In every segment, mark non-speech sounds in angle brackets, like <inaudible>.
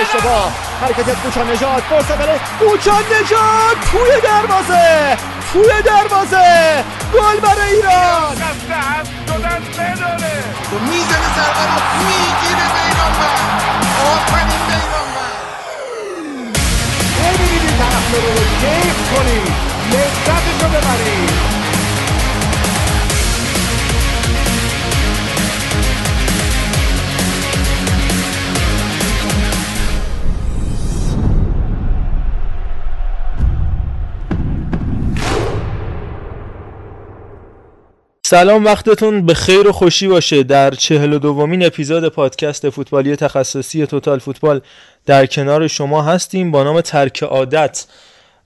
اشتباه حرکت کوچان نجات فرصت برای کوچان نجات توی دروازه توی دروازه گل برای ایران بداره می‌زنه ضربه رو می‌گیره بیرانوند آفرین بیرانوند ببینید طرفدار رو کیف کنید لذتش رو ببرید سلام وقتتون به خیر و خوشی باشه. در چهل و دومین اپیزود پادکست فوتبالی تخصصی توتال فوتبال در کنار شما هستیم. با نام ترک عادت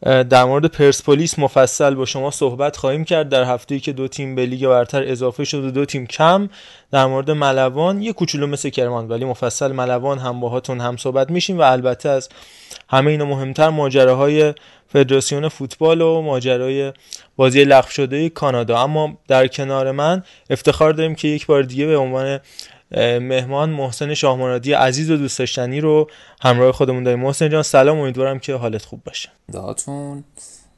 در مورد پرسپولیس مفصل با شما صحبت خواهیم کرد. در هفته‌ای که دو تیم به لیگ برتر اضافه شد و دو تیم کم در مورد ملوان یه کوچولو مثل کرمان ولی مفصل ملوان هم باهاتون هم صحبت میشیم و البته از همه اینا مهمتر ماجراهای فدراسیون فوتبال و ماجرای بازی لغو شده کانادا. اما در کنار من افتخار داریم که یک بار دیگه به عنوان مهمان محسن شاهمرادی عزیز و دوست داشتنی رو همراه خودمون داریم. محسن جان سلام. امیدوارم که حالت خوب باشه. دهاتون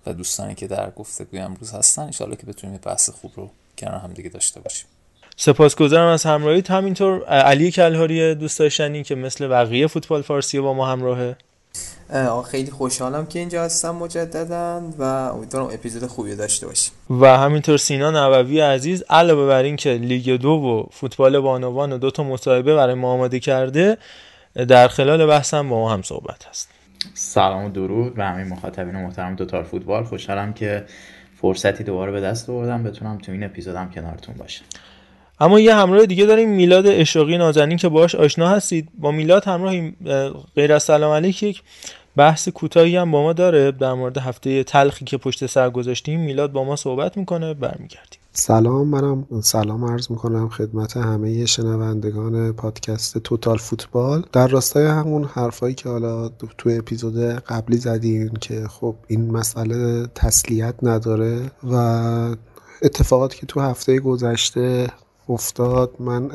و دوستانی که در گفتگوی امروز هستن. انشالله که بتونیم بحث خوب رو کنار هم دیگه داشته باشیم. سپاسگزارم از همراهیت. همینطور علی کلهاری دوست داشتنی که مثل بقیه فوتبال فارسی با ما همراهه خیلی خوشحالم که اینجا هستم مجددا و امیدوارم اپیزود خوبی داشته باشیم. و همینطور سینا نووی عزیز علاوه بر اینکه لیگ دو و فوتبال بانوان و دو تا مصاحبه برای ما آماده کرده در خلال بحثم با ما هم صحبت هست. سلام و درود و همه مخاطبین محترم دوتار فوتبال. خوشحالم که فرصتی دوباره به دست آوردم. بتونم تو این اپیزودم کنارتون باشم. اما یه همراه دیگه داریم میلاد اشاقی نازنین که باهاش آشنا هستید. با میلاد همراه غیر از سلام علیک یک بحث کوتاهی هم با ما داره در مورد هفته تلخی که پشت سر گذاشتیم. میلاد با ما صحبت می‌کنه برمیگردیم. سلام منم سلام عرض می‌کنم خدمت همه شنوندگان پادکست توتال فوتبال. در راستای همون حرفایی که حالا تو اپیزود قبلی زدیم که خب این مسئله تسلیت نداره و اتفاقاتی که تو هفته گذشته افتاد. من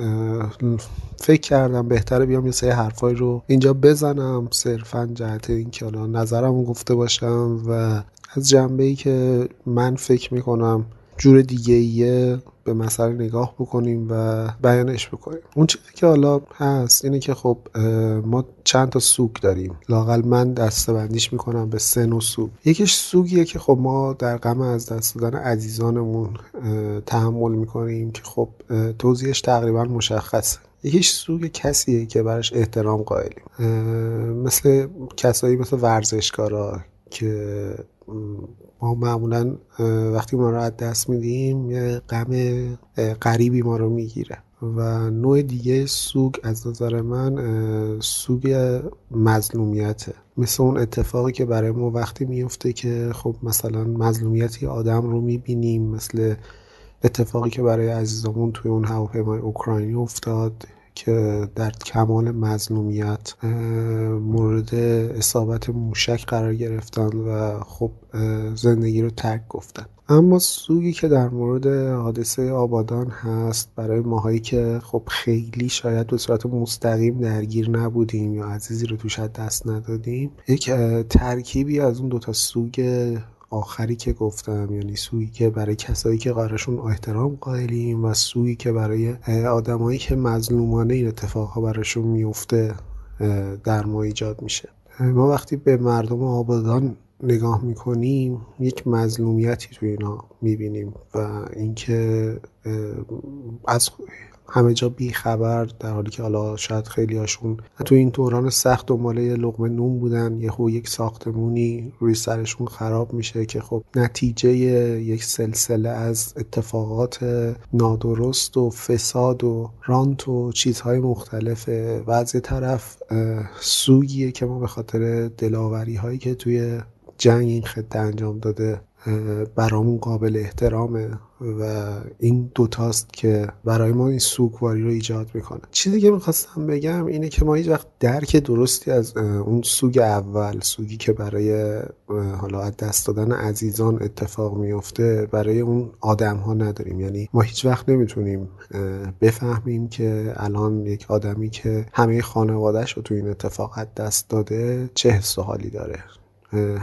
فکر کردم بهتره بیام یه سری حرفایی رو اینجا بزنم صرفا جهت اینکه نظرم گفته باشم و از جنبه ای که من فکر می‌کنم جور دیگه ایه به مسئله نگاه بکنیم و بیانش بکنیم. اون چیزی که حالا هست اینه که خب ما چند تا سوگ داریم. لاقل من دسته بندیش می‌کنم به سه نوع سوگ. یکیش سوگیه که خب ما در غم از دست دادن عزیزانمون تحمل می‌کنیم که خب توضیحش تقریبا مشخصه. یکیش سوگ کسیه که براش احترام قائلیم. مثل کسایی مثل ورزشکارا که ما معمولا وقتی ما رو از دست میدیم یه غم غریبی ما رو می‌گیره. و نوع دیگه سوگ از نظر من سوگ مظلومیته. مثل اون اتفاقی که برای ما وقتی میفته که خب مثلا مظلومیتی آدم رو می‌بینیم مثل اتفاقی که برای عزیزمون توی اون هواپیمای اوکراینی افتاد. که در کمال مظلومیت مورد اصابت موشک قرار گرفتن و خب زندگی رو ترک گفتن. اما سوگی که در مورد حادثه آبادان هست برای ماهایی که خب خیلی شاید به صورت مستقیم درگیر نبودیم یا عزیزی رو توش دست ندادیم یک ترکیبی از اون دوتا سوگ آخری که گفتم یعنی سویی که برای کسایی که قرارشون احترام قائلیم و سویی که برای آدمایی که مظلومانه این اتفاقها براشون میفته در ما ایجاد میشه. ما وقتی به مردم آبادان نگاه می‌کنیم یک مظلومیتی توی اینا می‌بینیم و اینکه از همه جا بی خبر در حالی که حالا شاید خیلی هاشون تو این دوران سخت دنبال یه لقمه نون بودن یهو یک ساختمونی روی سرشون خراب میشه که خب نتیجه یک سلسله از اتفاقات نادرست و فساد و رانت و چیزهای مختلفه و از طرف سوگیه که ما به خاطر دلاوری هایی که توی جنگ این خطه انجام داده برامون قابل احترامه و این دوتاست که برای ما این سوگواری رو ایجاد می‌کنه. چیزی که می‌خواستم بگم اینه که ما هیچ وقت درک درستی از اون سوگ اول سوگی که برای حالا از دست دادن عزیزان اتفاق میفته برای اون آدم ها نداریم. یعنی ما هیچ وقت نمی‌تونیم بفهمیم که الان یک آدمی که همه خانوادهش رو تو این اتفاق دست داده چه حس حالی داره.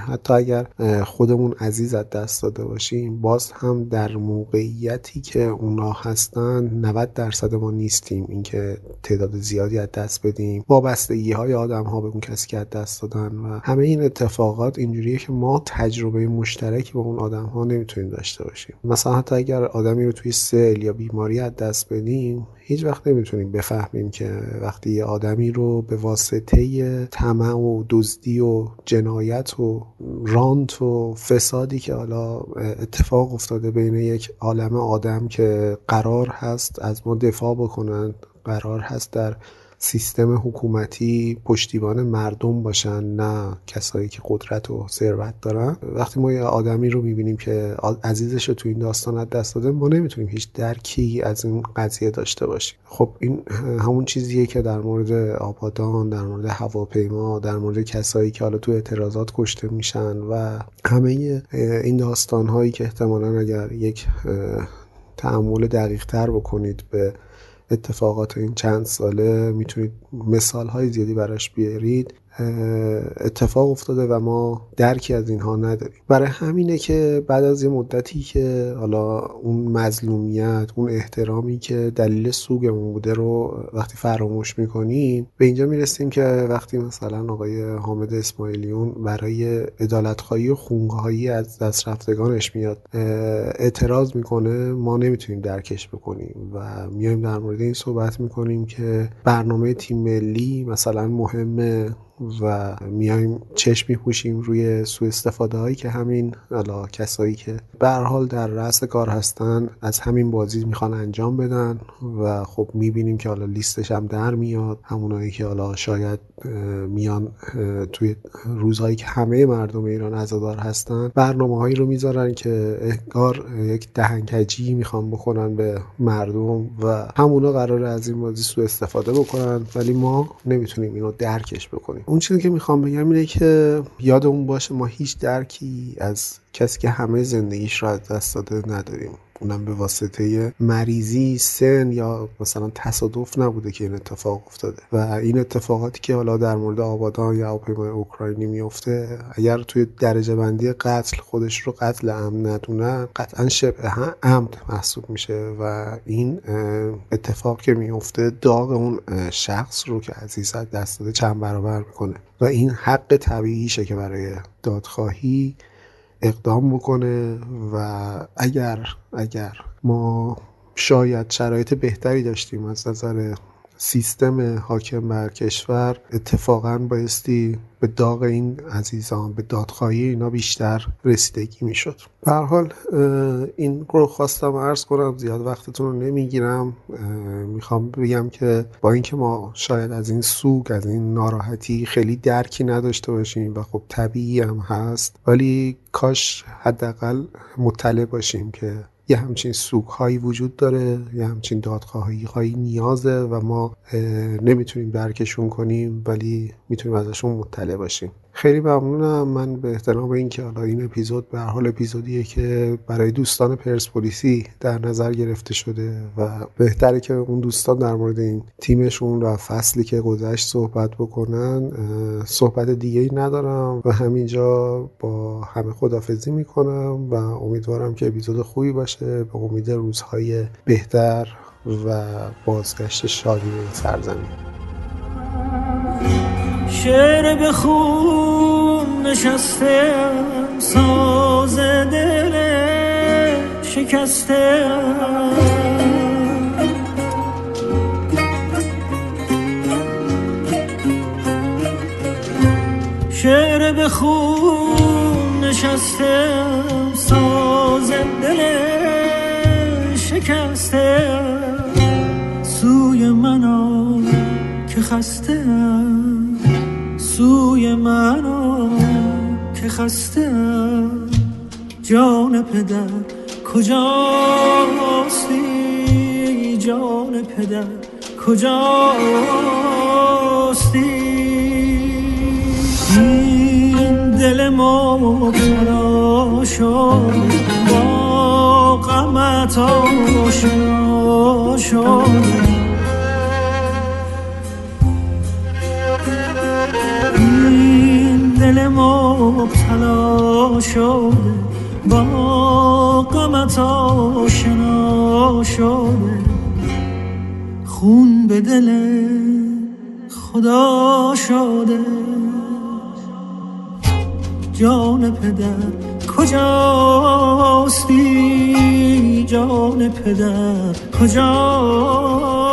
حتی اگر خودمون عزیز از دست داده باشیم باز هم در موقعیتی که اونا هستن 90 درصد ما نیستیم اینکه تعداد زیادی از دست بدیم. وابستگی های آدم ها به اون کسی که از دست دادن و همه این اتفاقات اینجوریه که ما تجربه مشترکی با اون آدم ها نمی‌تونیم داشته باشیم. مثلا حتی اگر آدمی رو توی سل یا بیماری از دست بدیم هیچ وقت نمی‌تونیم بفهمیم که وقتی یه آدمی رو به واسطه طمع و دزدی و جنایت و رانت و فسادی که حالا اتفاق افتاده بین یک عالم آدم که قرار هست از ما دفاع بکنن قرار هست در سیستم حکومتی پشتیبان مردم باشن نه کسایی که قدرت و ثروت دارن. وقتی ما یه آدمی رو می‌بینیم که عزیزش رو تو این داستان از دست داده ما نمی‌تونیم هیچ درکی از این قضیه داشته باشیم. خب این همون چیزیه که در مورد آبادان در مورد هواپیما در مورد کسایی که حالا تو اعتراضات کشته میشن و همه این داستان هایی که احتمالا اگر یک تعمل دقیق تر بکنید به اتفاقات این چند ساله می‌تونید مثال های زیادی براش بیارید. اتفاق افتاده و ما درکی از اینها نداریم. برای همینه که بعد از یه مدتی که حالا اون مظلومیت اون احترامی که دلیل سوگمون بوده رو وقتی فراموش می‌کنیم به اینجا می‌رسیم که وقتی مثلا آقای حامد اسماعیلیون برای ادالتخواهی و خونگاهی از دست رفتگانش میاد اعتراض می‌کنه ما نمی‌تونیم درکش بکنیم و میایم در مورد این صحبت می‌کنیم که برنامه تیم ملی مثلا مهمه و میایم چشم میپوشیم روی سوء استفاده هایی که همین حالا کسایی که به حال در رأس کار هستن از همین بازی می‌خوان انجام بدن و خب می‌بینیم که حالا لیستش هم در میاد. همونایی که حالا شاید میان توی روزهایی که همه مردم ایران عزادار هستن برنامه هایی رو می‌ذارن که انگار یک دهنکجی می‌خوان بکنن به مردم و همونا قرار از این بازی سوء استفاده بکنن ولی ما نمی‌تونیم اینو درکش بکنیم. اون چیزی که می‌خوام بگم اینه که یادمون باشه ما هیچ درکی از کسی که همه زندگیش رو از دست داده نداریم. اونم به واسطه مریضی سن یا مثلا تصادف نبوده که این اتفاق افتاده. و این اتفاقاتی که حالا در مورد آبادان یا هواپیمای اوکراینی میفته اگر توی درجه بندی قتل خودش رو قتل امن ندونن قطعا شبه عمد محسوب میشه. و این اتفاق که میفته داغ اون شخص رو که عزیز دست داده چند برابر می‌کنه. و این حق طبیعیشه که برای دادخواهی اقدام بکنه و اگر اگر ما شاید شرایط بهتری داشتیم از نظر سیستم حاکم بر کشور اتفاقا بایستی به داغ این عزیزان به دادخواهی اینا بیشتر رسیدگی می‌شد. به حال این رو خواستم عرض کنم زیاد وقتتون رو نمی‌گیرم. می‌خوام بگم که با اینکه ما شاید از این سوگ از این ناراحتی خیلی درکی نداشته باشیم و خب طبیعی هم هست ولی کاش حداقل مطلع باشیم که یه همچین سوگ هایی وجود داره یه همچین دادخواهی هایی نیازه و ما نمی‌تونیم درکشون کنیم ولی می‌تونیم ازشون مطلع باشیم. خیلی ممنونم. من به احترام اینکه حالا این اپیزود به حال اپیزودیه که برای دوستان پرسپولیسی در نظر گرفته شده و بهتره که اون دوستان در مورد این تیمشون و فصلی که گذشت صحبت بکنن صحبت دیگه ای ندارم و همینجا با همه خدافزی می‌کنم و امیدوارم که اپیزود خوبی باشه. به امید روزهای بهتر و بازگشت شادی به این سرزمین. شعر بخون نشسته ساز دل شکسته شعر بخون نشسته ساز دل شکسته سوی منو که خسته سوی منو که خسته جان پدر. کجاستی جان پدر؟ کجاستی؟ این دل مبتلا شد. با غمت آشنا شد. مبتلا شده با غمت آشنا شده. خون به دل خدا شده. جان پدر کجاستی جان پدر کجاستی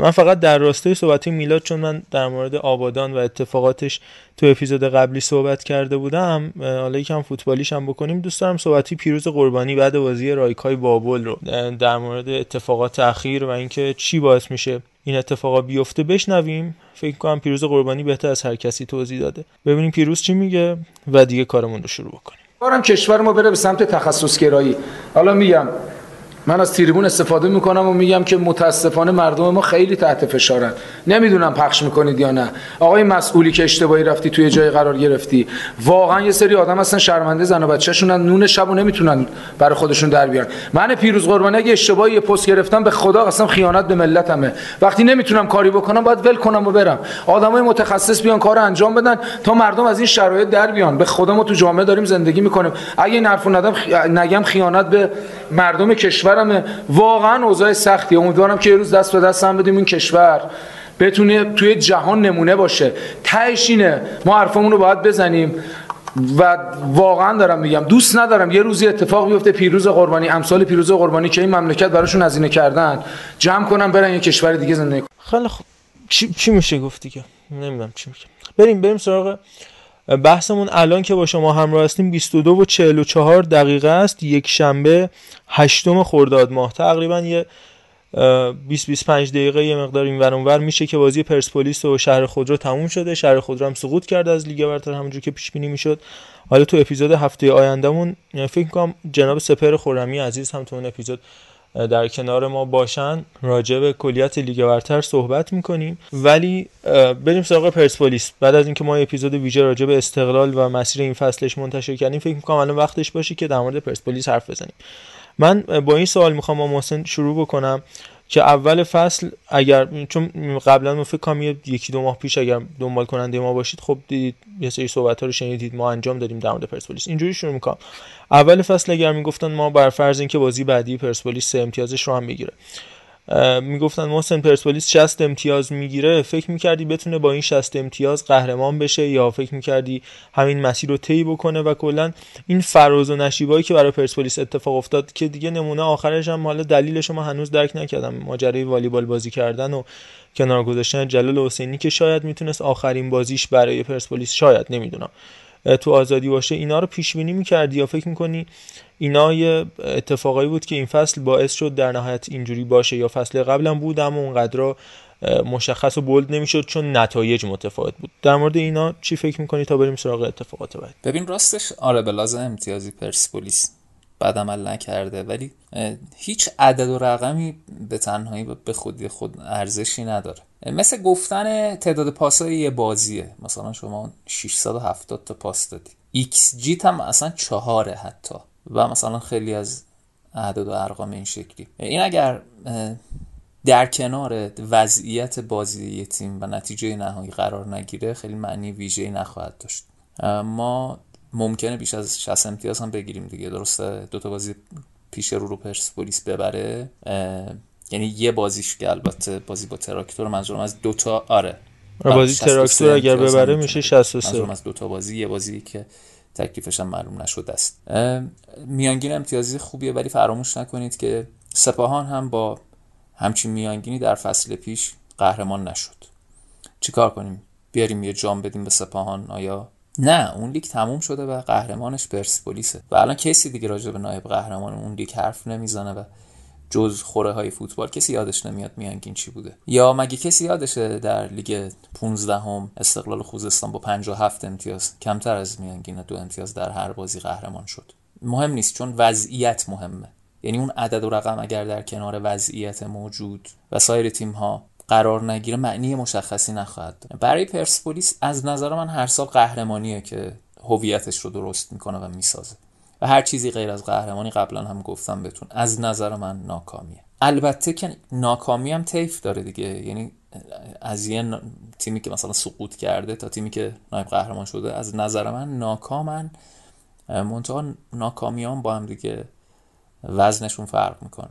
من فقط در راستای صحبتی میلاد چون من در مورد آبادان و اتفاقاتش تو اپیزود قبلی صحبت کرده بودم حالا یکم فوتبالیش هم بکنیم. دوست دارم صحبتی پیروز قربانی بعد بازی رایکای بابل رو در مورد اتفاقات اخیر و اینکه چی باعث میشه این اتفاقا بیفته بشنویم. فکر کنم پیروز قربانی بهتر از هر کسی توضیح داده. ببینیم پیروز چی میگه و دیگه کارمون رو شروع بکنیم. بارم کشور ما بره به سمت تخصص گرایی حالا میگم من از تریبون استفاده می‌کنم و میگم که متاسفانه مردم ما خیلی تحت فشارن. نمی‌دونم پخش می‌کنید یا نه. آقای مسئولی که اشتباهی رفتی توی جای قرار گرفتی. واقعا یه سری آدم هستن شرمنده زن و بچه‌شونن نون شبو نمی‌تونن برای خودشون در بیارن. من پیروز قربانی اگه اشتباهی یه پست گرفتم به خدا قسم خیانت به ملتمه. وقتی نمی‌تونم کاری بکنم باید ول کنم و برم. آدمای متخصص بیان کار انجام بدن تا مردم از این شرایط در بیان. به خدا ما تو جامعه داریم زندگی می‌کنیم. اگه این حرفو ندم نگم خیانت به مردم کشور کشورمه واقعا اوضاع سختیه امیدوارم که یه روز دست به دست هم بدیم این کشور. بتونه توی جهان نمونه باشه. تهش اینه. ما حرفمون رو باید بزنیم. و واقعا دارم میگم دوست ندارم یه روزی اتفاق بیفته پیروز قربانی امثال پیروز قربانی که این مملکت براشون هزینه کردن جمع کنن برن یه کشور دیگه زندگی خیلی چی, چی میشه گفتی که؟ نمی‌دونم چی میشه بریم بریم سراغ بحثمون الان که با شما همراه هستیم 22 و 44 دقیقه است. یک شنبه هشتم خرداد ماه. تقریبا یه 20 25 دقیقه یه مقدار این ور میشه که بازی پرسپولیس و شهر خودرو تموم شده. شهر خودرو هم سقوط کرده از لیگ برتر همونجور که پیش بینی می‌شد. حالا تو اپیزود هفته آیندهمون فکر کنم جناب سپر خرمی عزیز هم تو اون اپیزود در کنار ما باشن راجع به کلیت لیگ برتر صحبت می‌کنیم. ولی بریم سراغ پرسپولیس. بعد از اینکه ما اپیزود ویژه راجع به استقلال و مسیر این فصلش منتشر کردیم فکر می‌کنم الان وقتش باشه که در مورد پرسپولیس حرف بزنیم. من با این سوال می‌خوام با محسن شروع بکنم. که اول فصل اگر چون قبلا ما فکر کنم یکی دو ماه پیش اگر دنبال کننده ما باشید خب دیدید یه سری صحبت ها رو شنیدید ما انجام دادیم در مورد پرسپولیس. اینجوری شروع می‌کنم. اول فصل اگر می‌گفتن ما بر فرض اینکه بازی بعدی پرسپولیس سه امتیازش رو هم می‌گیره. می‌گفتن محسن پرسپولیس 60 امتیاز می‌گیره. فکر می‌کردی بتونه با این 60 امتیاز قهرمان بشه یا فکر می‌کردی همین مسیر رو طی بکنه و کلا این فراز و نشیبایی که برای پرسپولیس اتفاق افتاد که دیگه نمونه آخرش هم حالا دلیلش ما هنوز درک نکردم. ماجرای والیبال بازی کردن و کنار گذاشتن جلال حسینی که شاید می‌تونست آخرین بازیش برای پرسپولیس شاید نمی‌دونم. تو آزادی باشه اینا رو پیش بینی می‌کردی یا فکر می‌کنی اینا یه اتفاقایی بود که این فصل باعث شد در نهایت اینجوری باشه یا فصل قبلم بود اما اونقدر مشخص و بولد نمی‌شد چون نتایج متفاوت بود. در مورد اینا چی فکر می‌کنی تا بریم سراغ اتفاقات بعد ببین راستش آره به لحاظ امتیازی پرسپولیس بد عمل نکرده ولی هیچ عدد و رقمی به تنهایی به خودی خود ارزشی نداره. مثل گفتن تعداد پاسای یه بازیه. مثلا شما 670 تا پاس دادی. XG هم اصلا چهاره حتی. و مثلا خیلی از اعداد و ارقام این شکلی. این اگر در کنار وضعیت بازی تیم و نتیجه نهایی قرار نگیره خیلی معنی ویژه‌ای نخواهد داشت. ما ممکنه بیش از 60 امتیاز هم بگیریم دیگه درسته؟ دو تا بازی پیش رو رو پرسپولیس ببره. یعنی یه بازیش که البته بازی با تراکتور منظورم از دو تا آره. بازی تراکتور اگر ببره میشه 63 منظورم از دو تا بازی یه بازی که تکلیفش هم معلوم نشده است. میانگین امتیازی خوبیه ولی فراموش نکنید که سپاهان هم با همچین میانگینی در فصل پیش قهرمان نشد. چیکار کنیم؟ بیاریم یه جام بدیم به سپاهان آیا؟ نه اون لیگ تموم شده و قهرمانش پرسپولیسه. و الان کسی دیگه راجع به نایب قهرمان اون لیگ حرف نمی‌زنه و جز خوره های فوتبال کسی یادش نمیاد میانگین چی بوده. یا مگه کسی یادشه در لیگ 15 هم استقلال خوزستان با 57 امتیاز کمتر از میانگین دو امتیاز در هر بازی قهرمان شد؟ مهم نیست چون وضعیت مهمه. یعنی اون عدد و رقم اگر در کنار وضعیت موجود و سایر تیم ها قرار نگیره معنی مشخصی نخواهد داره برای پرسپولیس از نظر من هر سال قهرمانیه که هویتش رو درست می‌کنه و می‌سازه. و هر چیزی غیر از قهرمانی قبلا هم گفتم بهتون از نظر من ناکامیه. البته که ناکامی هم تیف داره دیگه. یعنی از یه تیمی که مثلا سقوط کرده تا تیمی که نایب قهرمان شده از نظر من ناکامن. منتها ناکامیان با هم دیگه وزنشون فرق می‌کنه.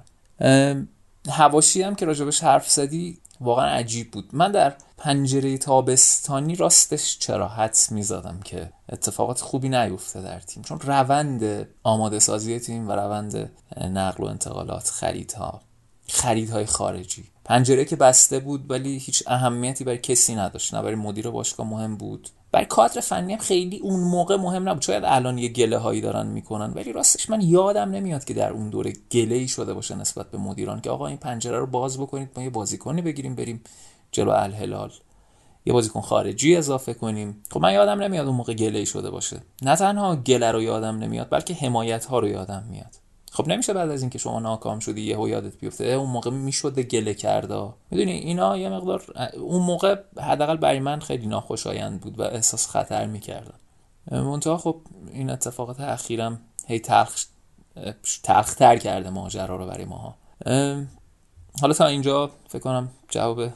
هواشی هم که راجبش حرف زدی واقعا عجیب بود. من در پنجره تابستانی راستش چرا حدس می‌زدم که اتفاقات خوبی نیفته در تیم؟ چون روند آماده سازی تیم و روند نقل و انتقالات خریدها خریدهای خارجی. پنجره که بسته بود ولی هیچ اهمیتی برای کسی نداشت. نه برای مدیر باشگاه مهم بود. برای کادر فنی هم خیلی اون موقع مهم نبود. شاید الان یه گله هایی دارن می‌کنن ولی راستش من یادم نمیاد که در اون دوره گله ای شده باشه نسبت به مدیران که آقا این پنجره رو باز بکنید ما یه بازیکنی بگیریم بریم جلو الهلال. یه بازیکن خارجی اضافه کنیم. خب من یادم نمیاد اون موقع گله شده باشه. نه تنها گله رو یادم نمیاد بلکه حمایت ها رو یادم میاد. خب نمیشه بعد از اینکه شما ناکام شدی یهو یادت بیفته اون موقع می‌شد گله کرده می‌دونی اینا یه مقدار اون موقع حداقل برای من خیلی ناخوشایند بود و احساس خطر می‌کردم. منتها خب این اتفاقات اخیرم هی تلخ تلختر کرده ماجرا رو برای ماها. حالا تا اینجا فکر کنم جواب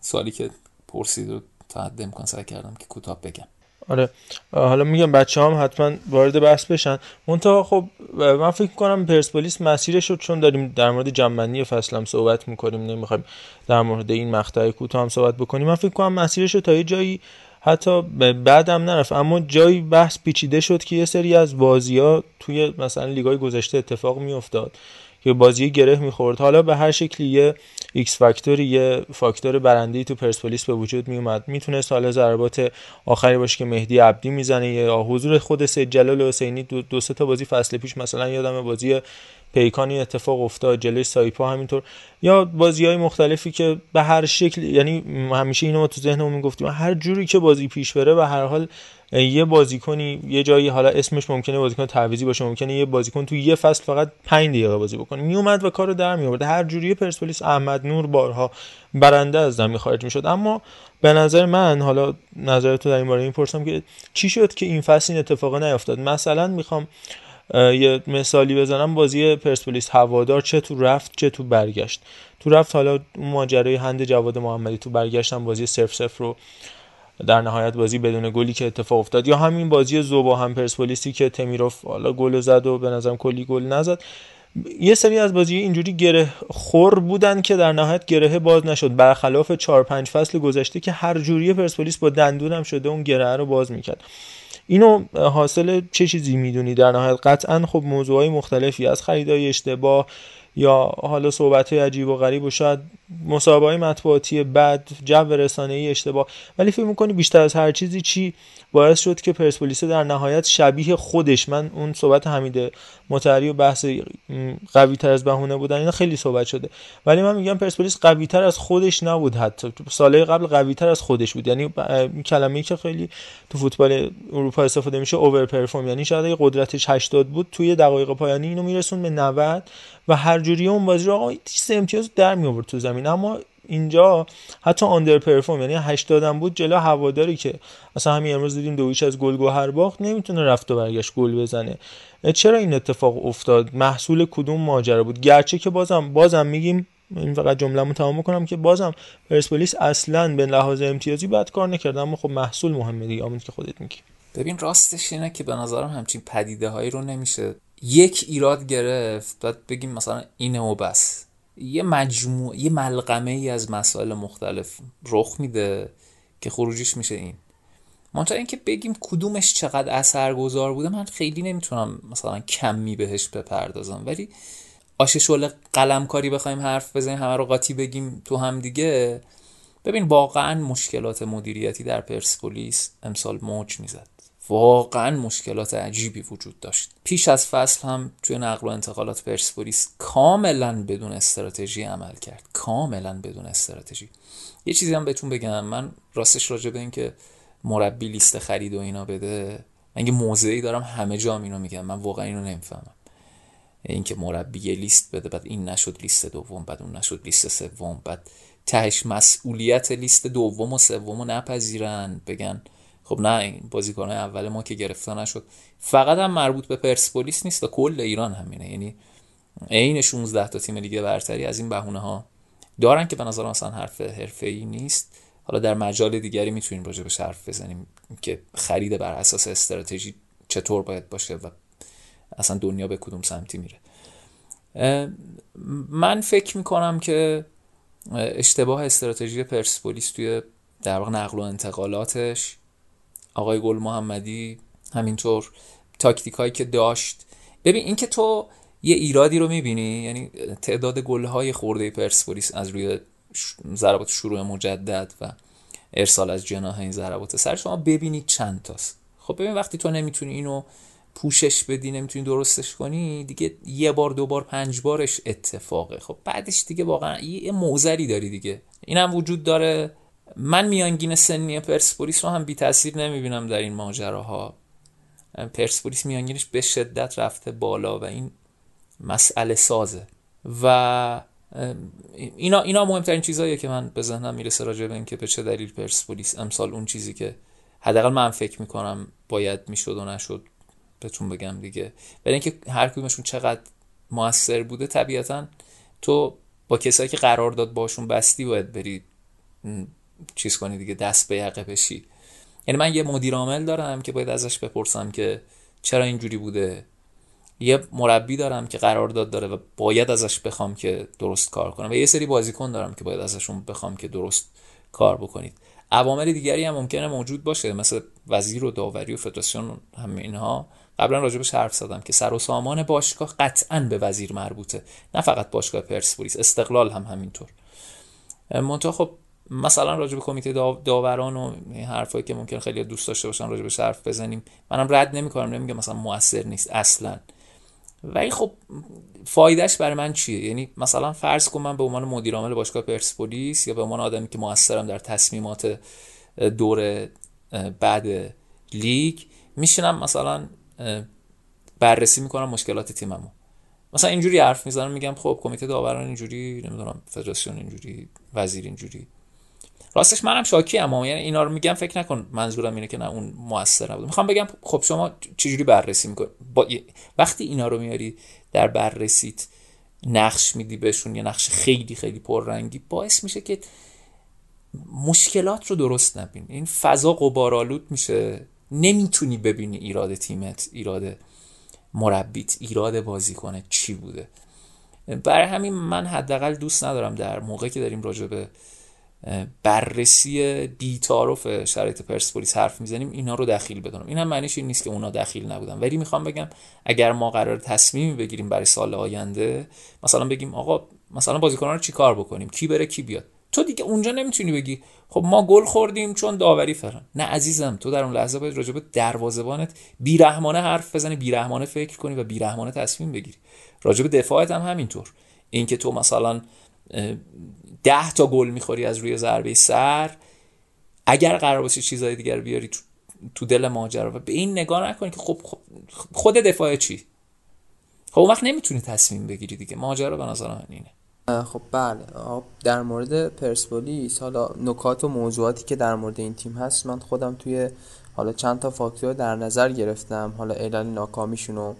سوالی که پرسید رو تا حد امکان سعی کردم که کوتاه بگم. آره. حالا میگم بچه‌ها هم حتما وارد بحث بشن. منتها خب من فکر کنم پرسپولیس مسیرش شد چون داریم در مورد جمع‌بندی فصل هم صحبت می‌کنیم نمی‌خوایم در مورد این مقطع کوتاه هم صحبت بکنیم. من فکر کنم مسیرش رو تا یه جایی حتی بعدم نرفت. اما جایی بحث پیچیده شد که یه سری از بازی ها توی مثلا لیگای گذشته اتفاق میافتاد. که بازی گره می‌خورد. حالا به هر شکلی یه X factor ی یه فاکتور برنده تو پرسپولیس به وجود میومد. می‌تونه ارسال ضربات آخری باشه که مهدی عبدی می‌زنه یا حضور خود سید جلال حسینی دو, دو سه تا بازی فصل پیش مثلا یادم بازی پیکانی اتفاق افتاد جلوی سایپا همینطور. یا بازی های مختلفی که به هر شکل یعنی همیشه اینو ما تو ذهنمون می‌گفتیم هر جوری که بازی پیش بره و هر حال یه بازیکنی یه جایی حالا اسمش ممکنه بازیکن تعویضی باشه ممکنه یه بازیکن تو یه فصل فقط 5 دقیقه بازی بکنه. میومد و کارو در میآورد. هر جوری پرسپولیس احمد نور بارها برنده از زمین خارج می‌شد. اما به نظر من حالا نظر تو در این باره می‌پرسم که چی شد که این فصل این اتفاق نیفتاد؟ مثلا می‌خوام یه مثالی بزنم. بازی پرسپولیس هوادار چه تو رفت چه تو برگشت؟ تو رفت حالا اون ماجرای هند جواد محمدی تو برگشتم بازی صفر صفر رو در نهایت بازی بدون گلی که اتفاق افتاد یا همین بازی زوبا هم پرسپولیسی که تمیروف حالا گل زد و به نظرم کلی گل نزد. یه سری از بازی اینجوری گره خور بودن که در نهایت گره باز نشد. برخلاف 4 5 فصل گذشته که هر جوری پرسپولیس با دندونم شده اون گره رو باز می‌کرد. اینو حاصل چه چیزی می‌دونی؟ در نهایت قطعا خب موضوعهای مختلفی از خریدای اشتباه یا حالا صحبت عجیب و غریب و شاید مسابقه های مطبوعاتی بد جو رسانه ای اشتباه. ولی فکر می‌کنی بیشتر از هر چیزی چی باعث شد که پرسپولیس در نهایت شبیه خودش من اون صحبت حمید متعری و بحث قوی تر از بهونه بودن اینا خیلی صحبت شده. ولی من میگم پرسپولیس قوی تر از خودش نبود حتی. سالهای قبل قوی تر از خودش بود. یعنی کلمه‌ای که خیلی تو فوتبال اروپا استفاده میشه اوور پرفورم یعنی شاید اگه قدرتش 80 بود توی دقایق پایانی اینو میرسون به 90 و هر جوری اون بازی رو آقا امتیاز در می آورد تو زمین. اما اینجا حتی آندر پرفورم یعنی 80 هم بود جلو هواداری که مثلا همین امروز دیدیم دویش از گل گوهر باخت نمی‌تونه رفت و برگشت گل بزنه. چرا این اتفاق افتاد؟ محصول کدوم ماجرا بود؟ گرچه که بازم بازم میگیم این فقط جمله‌مو تمام کنم که بازم پرسپولیس اصلا به لحاظ امتیازی بد کار نکرد اما خب محصول مهمه دیگه که خودت میگی. ببین راستش اینه که به نظرم همچین پدیده هایی رو نمیشه. یک ایراد گرفت بعد بگیم مثلا اینه و بس. یه مجموع یه ملغمه ای از مسائل مختلف رخ میده که خروجیش میشه این. منتها اینکه بگیم کدومش چقدر اثرگذار بوده من خیلی نمی‌تونم مثلا کمی بهش بپردازم. ولی آش شل قلمکاری بخوایم حرف بزنیم همه رو قاطی بگیم تو هم دیگه. ببین واقعا مشکلات مدیریتی در پرسپولیس امسال موج می‌زد. واقعا مشکلات عجیبی وجود داشت. پیش از فصل هم توی نقل و انتقالات پرسپولیس کاملا بدون استراتژی عمل کرد. کاملا بدون استراتژی. یه چیزی هم بهتون بگم. من راستش راجع به این که مربی لیست خرید و اینا بده من یه موضعی دارم همه جا اینو میگم. من واقعا اینو نمی‌فهمم. اینکه مربی لیست بده بعد این نشد لیست دوم بعد اون نشد لیست سوم بعد تهش مسئولیت لیست دوم و سوم رو نپذیرن بگن خب نه این بازیکن اول ما که گرفته نشد. فقط هم مربوط به پرسپولیس نیست و کل ایران همینه. یعنی عین 16 تا تیم لیگ برتری از این بهونه ها دارن که به نظر مثلا حرف حرفه‌ای نیست. حالا در مجال دیگری می‌تونیم راجع به حرف بزنیم که خرید بر اساس استراتژی چطور باید باشه و اصلا دنیا به کدوم سمتی میره. من فکر می‌کنم که اشتباه استراتژی پرسپولیس توی در واقع نقل و انتقالاتش آقای گل محمدی همینطور تاکتیک هایی که داشت. ببین اینکه تو یه ایرادی رو می‌بینی یعنی تعداد گل های خورده پرسپولیس از روی ضربات شروع مجدد و ارسال از جناح این ضربات سر شما ببینید چند تاست. خب ببین وقتی تو نمی‌تونی اینو پوشش بدی نمی‌تونی درستش کنی دیگه یه بار دو بار پنج بارش اتفاقه. خب بعدش دیگه واقعا یه موزری داری دیگه. اینم وجود داره. من میانگین سنی پرسپولیس رو هم بی تاثیر نمی‌بینم در این ماجراها. پرسپولیس میانگینش به شدت رفته بالا و این مسئله سازه. و اینا اینا مهمترین چیزهاییه که من به ذهنم می‌رسه راجع به اینکه به چه دلیل پرسپولیس امسال اون چیزی که حداقل من فکر می‌کنم باید می‌شد و نشد بهتون بگم دیگه. برای اینکه هر کدومشون چقدر موثر بوده طبیعتا تو با کسایی که قرار داد باشون بستی باید بری چیز کنی دیگه دست به یقه بشی. یعنی من یه مدیر عامل دارم که باید ازش بپرسم که چرا اینجوری بوده. یه مربی دارم که قرارداد داره و باید ازش بخوام که درست کار کنه و یه سری بازیکن دارم که باید ازشون بخوام که درست کار بکنید. عوامل دیگری هم ممکنه موجود باشه مثل وزیر و داوری و فدراسیون همه اینها. قبلا راجبش حرف زدم که سر و سامان باشگاه قطعا به وزیر مربوطه. نه فقط باشگاه پرسپولیس استقلال هم همینطور. منتها خب مثلا راجع به کمیته داوران و حرفایی که ممکن خیلی دوست داشته باشن راجع به حرف بزنیم. منم رد نمی‌کنم نمیگم مثلا موثر نیست اصلا. ولی خب فایدهش برای من چیه؟ یعنی مثلا فرض کن من به عنوان مدیر عامل باشگاه پرسپولیس یا به عنوان آدمی که موثرم در تصمیمات دور بعد لیگ میشینم مثلا بررسی می‌کنم مشکلات تیممو. مثلا اینجوری حرف می‌زنم میگم خب کمیته داوران اینجوری نمی‌دونم فدراسیون اینجوری وزیر اینجوری. راستش منم شاکی اما یعنی اینا رو میگم فکر نکن منظورم اینه که نه اون موثر نبود می‌خوام بگم خب شما چجوری بررسی می‌کنی؟ با... وقتی اینا رو میاری در بررسیت نقش میدی بهشون یه نقش خیلی خیلی پررنگی باعث میشه که مشکلات رو درست نبینی. این فضا قبارالود میشه. نمی‌تونی ببینی ایراد تیمت ایراد مربیت ایراد بازیکنه چی بوده. برای همین من حداقل دوست ندارم در موقع که داریم راجع به بررسی بیتارف شرایط پرسپولیس حرف می‌زنیم اینا رو دخیل بدونم. این هم معنیش این نیست که اونا دخیل نبودن. ولی می‌خوام بگم اگر ما قرار تصمیمی بگیریم برای سال آینده مثلا بگیم آقا مثلا بازیکنان رو چیکار بکنیم؟ کی بره کی بیاد؟ تو دیگه اونجا نمی‌تونی بگی خب ما گل خوردیم چون داوری فران. نه عزیزم تو در اون لحظه باید راجع به دروازه‌بانت بیرحمانه حرف بزنی بیرحمانه فکر کنی و بیرحمانه تصمیم بگیری. راجع به دفاعت هم همینطور. اینکه تو مثلا ده تا گل می‌خوری از روی ضربه سر. اگر قرار باشه چیزای دیگر بیاری تو, تو دل ماجرا. و به این نگاه نکنی که خب, خب خود دفاع چی؟ خب اون وقت نمی‌تونی تصمیم بگیری دیگه. ماجرا به نظر من اینه. خب بله. در مورد پرسپولیس حالا نکات و موضوعاتی که در مورد این تیم هست من خودم توی حالا چند تا فاکتور در نظر گرفتم. حالا اعلان ناکامیشونو.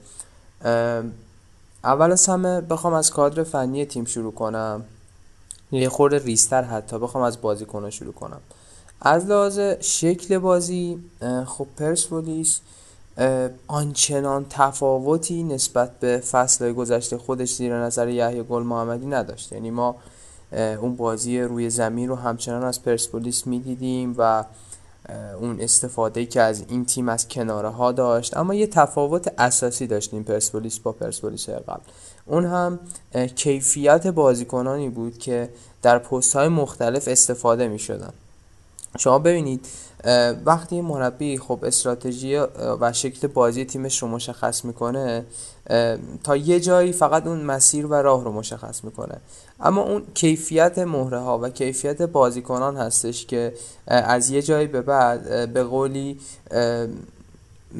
اول از همه بخوام از کادر فنی تیم شروع کنم. یه خورده ریستر حتی. بخوام از بازیکن‌ها شروع کنم. از لحاظ شکل بازی خب پرسپولیس آنچنان تفاوتی نسبت به فصل گذشته خودش زیر نظر یحیی گل محمدی نداشت. یعنی ما اون بازی روی زمین رو همچنان از پرسپولیس می‌دیدیم و اون استفاده که از این تیم از کناره ها داشت. اما یه تفاوت اساسی داشتیم پرسپولیس با پرسپولیس قبل. اون هم کیفیت بازیکنانی بود که در پست های مختلف استفاده می شدن شما ببینید وقتی مربی خب استراتژی و شکل بازی تیمش رو مشخص می‌کنه تا یه جایی فقط اون مسیر و راه رو مشخص می‌کنه. اما اون کیفیت مهره ها و کیفیت بازیکنان هستش که از یه جایی به بعد به قولی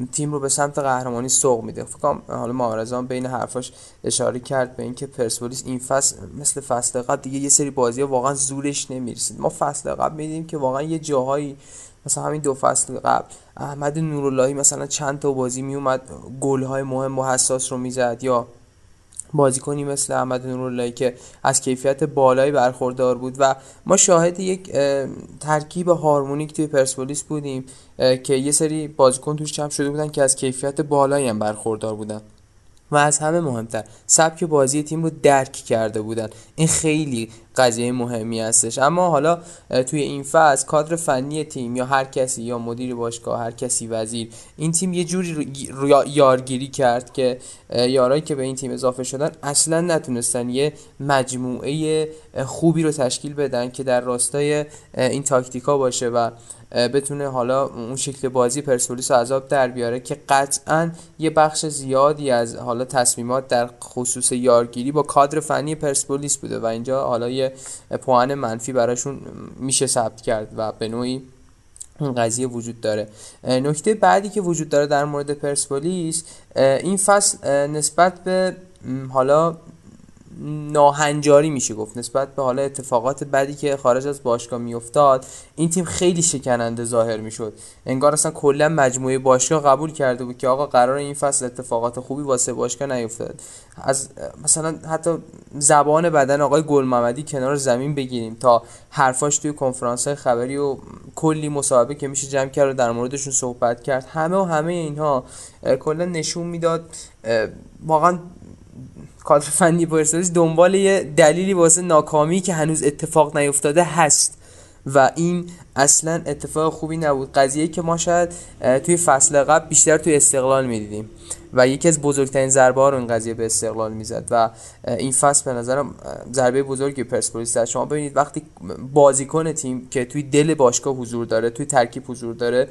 تیم رو به سمت قهرمانی سوق میده. فکر حالا معارضان بین حرفاش اشاره کرد به اینکه پرسپولیس این فصل مثل فصل قبل دیگه یه سری بازی واقعا زورش نمی‌رسید. ما فصل قبل میدیم که واقعا یه جاهایی مثلا همین دو فصل قبل احمد نوراللهی مثلا چند تا بازی میومد گل های مهم و حساس رو می‌زد یا بازیکنی مثل احمد نوراللهی که از کیفیت بالایی برخوردار بود و ما شاهد یک ترکیب هارمونیک توی پرسپولیس بودیم که یه سری بازیکن توش جمع شده بودن که از کیفیت بالایی هم برخوردار بودن. و از همه مهمتر. سبک بازی تیم رو درک کرده بودن. این خیلی قضیه مهمی هستش. اما حالا توی این فاز کادر فنی تیم یا هر کسی یا مدیر باشگاه هر کسی وزیر این تیم یه جوری یارگیری کرد که یارایی که به این تیم اضافه شدن اصلا نتونستن یه مجموعه خوبی رو تشکیل بدن که در راستای این تاکتیکا باشه و بتونه حالا اون شکل بازی پرسپولیس عذاب در بیاره که قطعا یه بخش زیادی از حالا تصمیمات در خصوص یارگیری با کادر فنی پرسپولیس بوده و اینجا حالا یه پوان منفی براشون میشه ثبت کرد و به نوعی این قضیه وجود داره. نکته بعدی که وجود داره در مورد پرسپولیس این فصل نسبت به حالا ناهنجاری میشه گفت نسبت به حالا اتفاقات بدی که خارج از باشگاه میافتاد این تیم خیلی شکننده ظاهر می‌شد. انگار اصلا کلا مجموعه باشگاه قبول کرده بود که آقا قرار این فصل اتفاقات خوبی واسه باشگاه نیفتاد. از مثلا حتی زبان بدن آقای گل محمدی کنار زمین بگیریم تا حرفاش توی کنفرانس های خبری و کلی مصاحبه که میشه جمع کرد و در موردشون صحبت کرد. همه و همه اینها کلا نشون می‌داد واقعا کادر فنی پرسپولیس دنبال یه دلیلی واسه ناکامی که هنوز اتفاق نیفتاده هست. و این اصلا اتفاق خوبی نبود. قضیه که ما شاید توی فصل قبل بیشتر توی استقلال می‌دیدیم و یکی از بزرگترین ضربه ها رو این قضیه به استقلال می‌زد و این فصل به نظرم ضربه بزرگی پرسپولیس شما ببینید وقتی بازیکن تیم که توی دل باشگاه حضور داره توی ترکیب حضور داره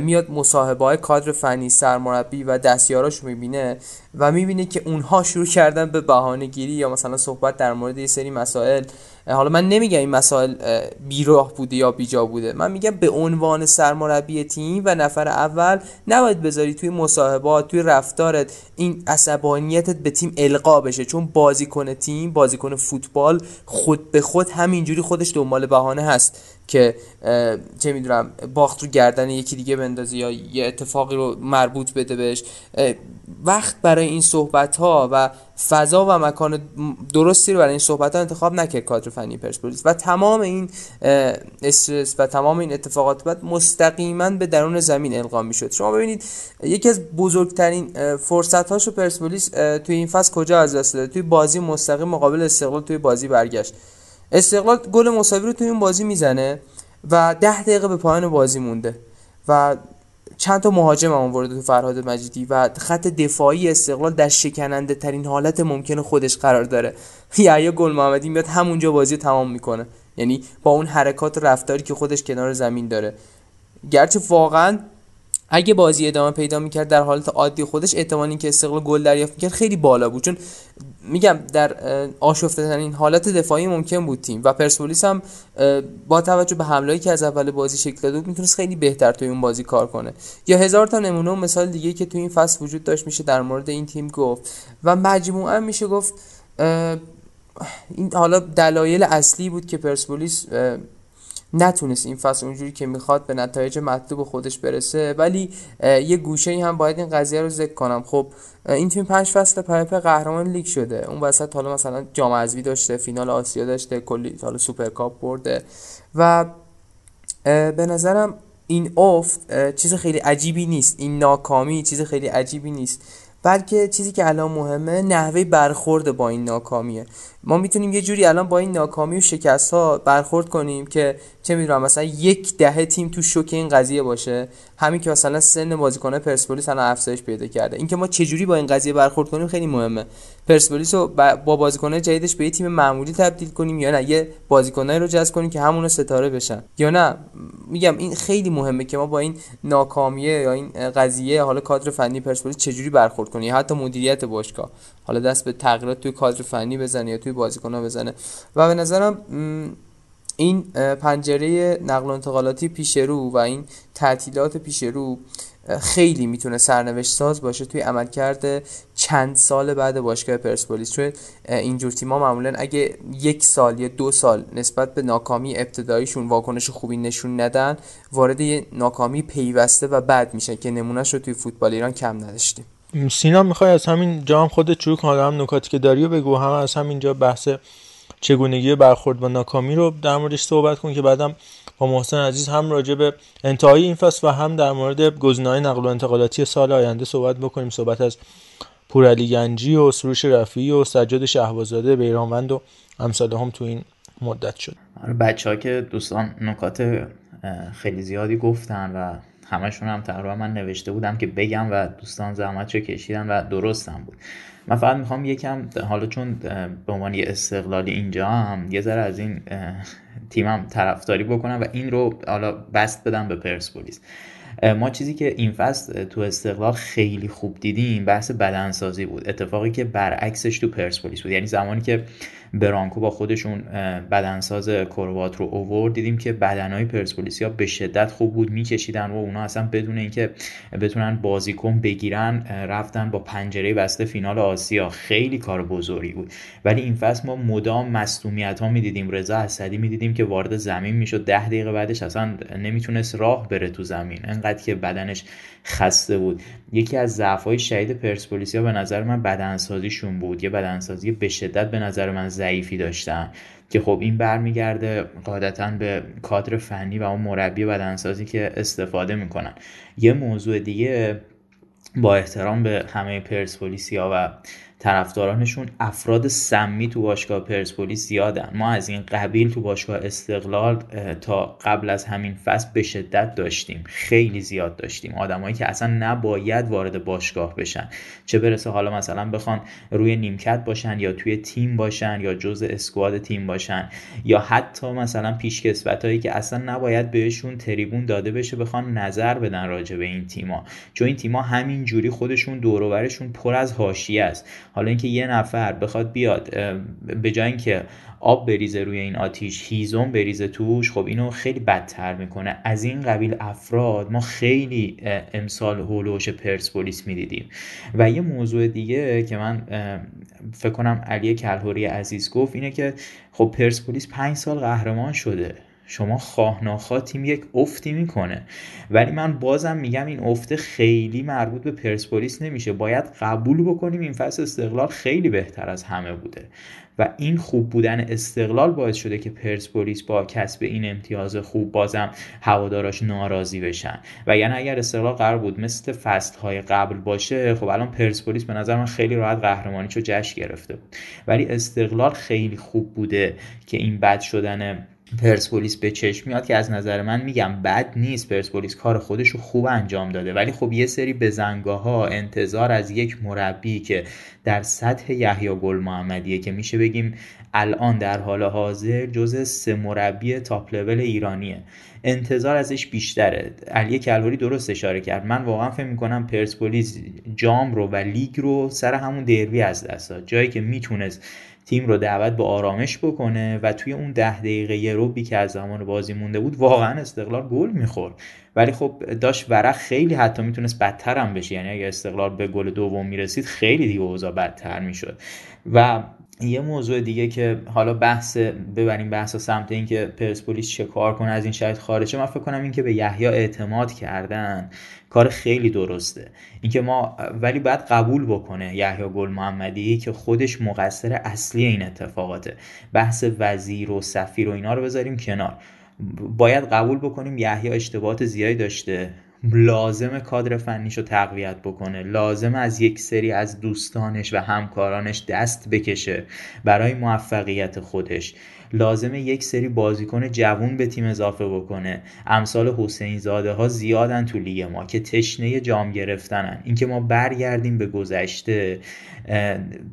میاد مصاحبه های کادر فنی سرمربی و دستیاراش می‌بینه و می‌بینه که اونها شروع کردن به بهانه گیری یا مثلا صحبت در مورد یه سری مسائل حالا من نمیگم این مسائل بیراه بوده یا بیجا بوده. من میگم به عنوان سرمربی تیم و نفر اول نباید بذاری توی مصاحبات توی رفتارت این عصبانیتت به تیم القا بشه. چون بازیکن تیم بازیکن فوتبال خود به خود همینجوری خودش دنبال بهانه هست. که چه می‌دونم باخت رو گردن یکی دیگه بندازه یا یه اتفاقی رو مربوط بده بهش. وقت برای این صحبت ها و فضا و مکان درستی رو برای این صحبت ها انتخاب نکرد کادر فنی پرسپولیس و تمام این استرس و تمام این اتفاقات بعد مستقیما به درون زمین القا می‌شد. شما ببینید یکی از بزرگترین فرصت هاشو پرسپولیس توی این فصل کجا از دست داد توی بازی مستقیم مقابل استقلال توی بازی برگشت. استقلال گل مساوی رو توی این بازی می‌زنه و ده دقیقه به پایان بازی مونده و چند تا مهاجم هم آورده تو فرهاد مجیدی و خط دفاعی استقلال در شکننده ترین حالت ممکن خودش قرار داره. <laughs> یا گل محمدی میاد همونجا بازی تمام می‌کنه. یعنی با اون حرکات رفتاری که خودش کنار زمین داره. گرچه واقعا اگه بازی ادامه پیدا می‌کرد در حالت عادی خودش احتمال اینکه استقلال گل دریافت می‌کرد خیلی بالا بود. چون میگم در آشفته ترین حالت دفاعی ممکن بود تیم و پرسپولیس هم با توجه به حملهایی که از اول بازی شکل داده بود می‌تونست خیلی بهتر توی اون بازی کار کنه. یا هزار تا نمونه و مثال دیگه که توی این فصل وجود داشت میشه در مورد این تیم گفت. و مجموعا میشه گفت این حالا دلایل اصلی بود که پرسپولیس نتونست این فصل اونجوری که می‌خواد به نتایج مطلوب خودش برسه. ولی یه گوشه ای هم باید این قضیه رو ذکر کنم. خب این تیم پنج فصل پیاپی قهرمان لیگ شده. اون وسط حالا مثلا جام حذفی داشته فینال آسیا داشته کلی حالا سوپرکاپ برده. و به نظرم این افت چیز خیلی عجیبی نیست. این ناکامی چیز خیلی عجیبی نیست. بلکه چیزی که الان مهمه نحوه برخورد با این ناکامیه. ما می‌تونیم یه جوری الان با این ناکامی و شکست ها برخورد کنیم که چه می‌دونم مثلا یک دهه تیم تو شوک این قضیه باشه. همین که مثلا سن بازیکن‌های پرسپولیس الان افزایش پیدا کرده. اینکه ما چجوری با این قضیه برخورد کنیم خیلی مهمه. پرسپولیس رو با بازیکن‌های جدیدش به یه تیم معمولی تبدیل کنیم یا نه؟ یه بازیکنایی رو جذب کنیم که همونو ستاره بشن. یا نه؟ میگم این خیلی مهمه که ما با این ناکامیه یا این قضیه حالا کادر فنی پرسپولیس چجوری برخورد کنیم حتی مدیریت باشگاه. حالا دست به تغییرات توی کادر فنی بزنه یا توی بازیکن‌ها بزنه. و به نظرم این پنجره نقل و انتقالاتی پیش رو و این تعطیلات پیش رو خیلی می‌تونه سرنوشت ساز باشه توی عملکرد چند سال بعد باشگاه پرسپولیس. چون اینجور تیما معمولا اگه یک سال یا دو سال نسبت به ناکامی ابتداییشون واکنش خوبی نشون ندن وارد یه ناکامی پیوسته و بد میشه که نمونهش رو توی فوتبال ایران کم نداشتیم. سینا می‌خوای از همین جا هم خودت شروع کن؟ هم نکاتی که داری و بگو. هم از همینجا بحث چگونگی برخورد با ناکامی رو در موردش صحبت کن که بعدم با محسن عزیز هم راجع به انتهای این فصل و هم در مورد گزینه‌های نقل و انتقالاتی سال آینده صحبت بکنیم. صحبت از پورعلی گنجی و سروش رفیعی و سجاد شهبازاده بیرانوند و امثال هم تو این مدت شد. آره بچه ها که دوستان نکات خیلی زیادی گفتن و همشون هم تقریبا من نوشته بودم که بگم و دوستان زحمت رو کشیدن و درستم بود. من فقط می‌خوام یکم حالا چون به عنوان یه استقلالی اینجا هم یه ذره از این تیمم طرفداری بکنم و این رو حالا بست بدم به پرسپولیس. ما چیزی که این فصل تو استقلال خیلی خوب دیدیم بحث بدنسازی بود. اتفاقی که برعکسش تو پرسپولیس بود. یعنی زمانی که برانکو با خودشون بدنساز کروات رو اوورد. دیدیم که بدنهای پرسپولیسیا به شدت خوب بود. میکشیدن و اونا اصلا بدون اینکه بتونن بازیکن بگیرن رفتن با پنجره بسته فینال آسیا. خیلی کار بزرگی بود. ولی این فصل ما مدام مصونیت ها می‌دیدیم. رضا اسدی می‌دیدیم که وارد زمین می‌شد. ده دقیقه بعدش اصلا نمی‌تونست راه بره تو زمین. انقدر که بدنش خسته بود. یکی از ضعف های شهید پرسپولیسیا به نظر من بدنسازیشون بود. یه بدنسازی به شدت به نظر من ضعیفی داشتن که خب این برمیگرده قاعدتا به کادر فنی و اون مربی بدنسازی که استفاده می‌کنن. یه موضوع دیگه با احترام به همه پرسپولیسیا و طرفدارانشون افراد سمی تو باشگاه پرسپولیس زیادن. ما از این قبیل تو باشگاه استقلال تا قبل از همین فصل به شدت داشتیم. خیلی زیاد داشتیم. آدمایی که اصلا نباید وارد باشگاه بشن. چه برسه حالا مثلا بخوان روی نیمکت باشن یا توی تیم باشن یا جزء اسکواد تیم باشن. یا حتی مثلا پیشکسوت هایی که اصلا نباید بهشون تریبون داده بشه بخوان نظر بدن راجع به این تیما. چون این تیما همین جوری خودشون دور پر از حاشیه است. حالا اینکه یه نفر بخواد بیاد به جای اینکه آب بریزه روی این آتیش هیزم بریزه توش خب اینو خیلی بدتر می‌کنه. از این قبیل افراد ما خیلی امسال هولوش پرسپولیس می‌دیدیم. و یه موضوع دیگه که من فکر کنم علی کلهوری عزیز گفت اینه که خب پرسپولیس پنج سال قهرمان شده. شما خواه ناخواه تیم یک افتی می‌کنه. ولی من بازم میگم این افت خیلی مربوط به پرسپولیس نمیشه. باید قبول بکنیم این فصل استقلال خیلی بهتر از همه بوده. و این خوب بودن استقلال باعث شده که پرسپولیس با کسب این امتیاز خوب بازم هواداراش ناراضی بشن. و یعنی اگر استقلال قرار بود مثل فصل های قبل باشه خب الان پرسپولیس به نظر من خیلی راحت قهرمانیشو جشن گرفته بود. ولی استقلال خیلی خوب بوده که این بد شدن پرسپولیس به چشم میاد که از نظر من میگم بد نیست. پرسپولیس کار خودش رو خوب انجام داده. ولی خب یه سری بزنگاه ها انتظار از یک مربی که در سطح یحیی گل محمدیه که میشه بگیم الان در حال حاضر جز سه مربی تاپ لول ایرانیه. انتظار ازش بیشتره. علی کلوری درست اشاره کرد. من واقعا فکر می‌کنم پرسپولیس جام رو و لیگ رو سر همون دروی از دست داد. جایی که می‌تونست تیم رو دعوت به آرامش بکنه و توی اون ده دقیقه یه روبی که از زمان بازی مونده بود واقعا استقلال گل می‌خورد. ولی خب داشت ورق خیلی حتی می‌تونست بدتر هم بشه. یعنی اگه استقلال به گل دوم می‌رسید خیلی دیگه اوضاع بدتر می‌شد. و یه موضوع دیگه که حالا بحث ببریم بحث سمت اینکه پرسپولیس چه کار کنه از این شاید خارجه من فکر کنم اینکه به یحیی اعتماد کردن کار خیلی درسته. اینکه ما ولی باید قبول بکنه یحیی گل محمدی که خودش مقصر اصلی این اتفاقاته. بحث وزیر و سفیر و اینا رو بذاریم کنار. باید قبول بکنیم یحیی اشتباهات زیادی داشته. لازم کادر فنیش رو تقویت بکنه. لازم از یک سری از دوستانش و همکارانش دست بکشه برای موفقیت خودش. لازمه یک سری بازیکن جوون به تیم اضافه بکنه. امثال حسین زاده ها زیادن تو لیگ ما که تشنه جام گرفتنن. اینکه ما برگردیم به گذشته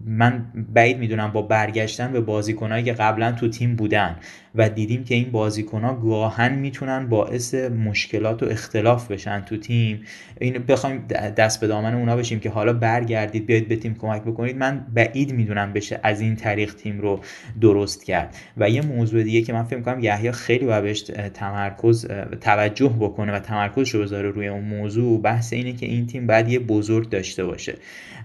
من بعید می‌دونم با برگشتن به بازیکنهایی که قبلا تو تیم بودن. و دیدیم که این بازیکن ها گاهن می‌تونن باعث مشکلات و اختلاف بشن تو تیم. این بخوایم دست به دامن اونا بشیم که حالا برگردید بیاید به تیم کمک بکنید. من بعید می‌دونم بشه از این طریق تیم رو درست کرد. و یه موضوع دیگه که من فکر می‌کنم یحیی خیلی باید بهش تمرکز توجه بکنه و تمرکزش رو بذاره روی اون موضوع بحث اینه که این تیم باید یه بزرگ داشته باشه.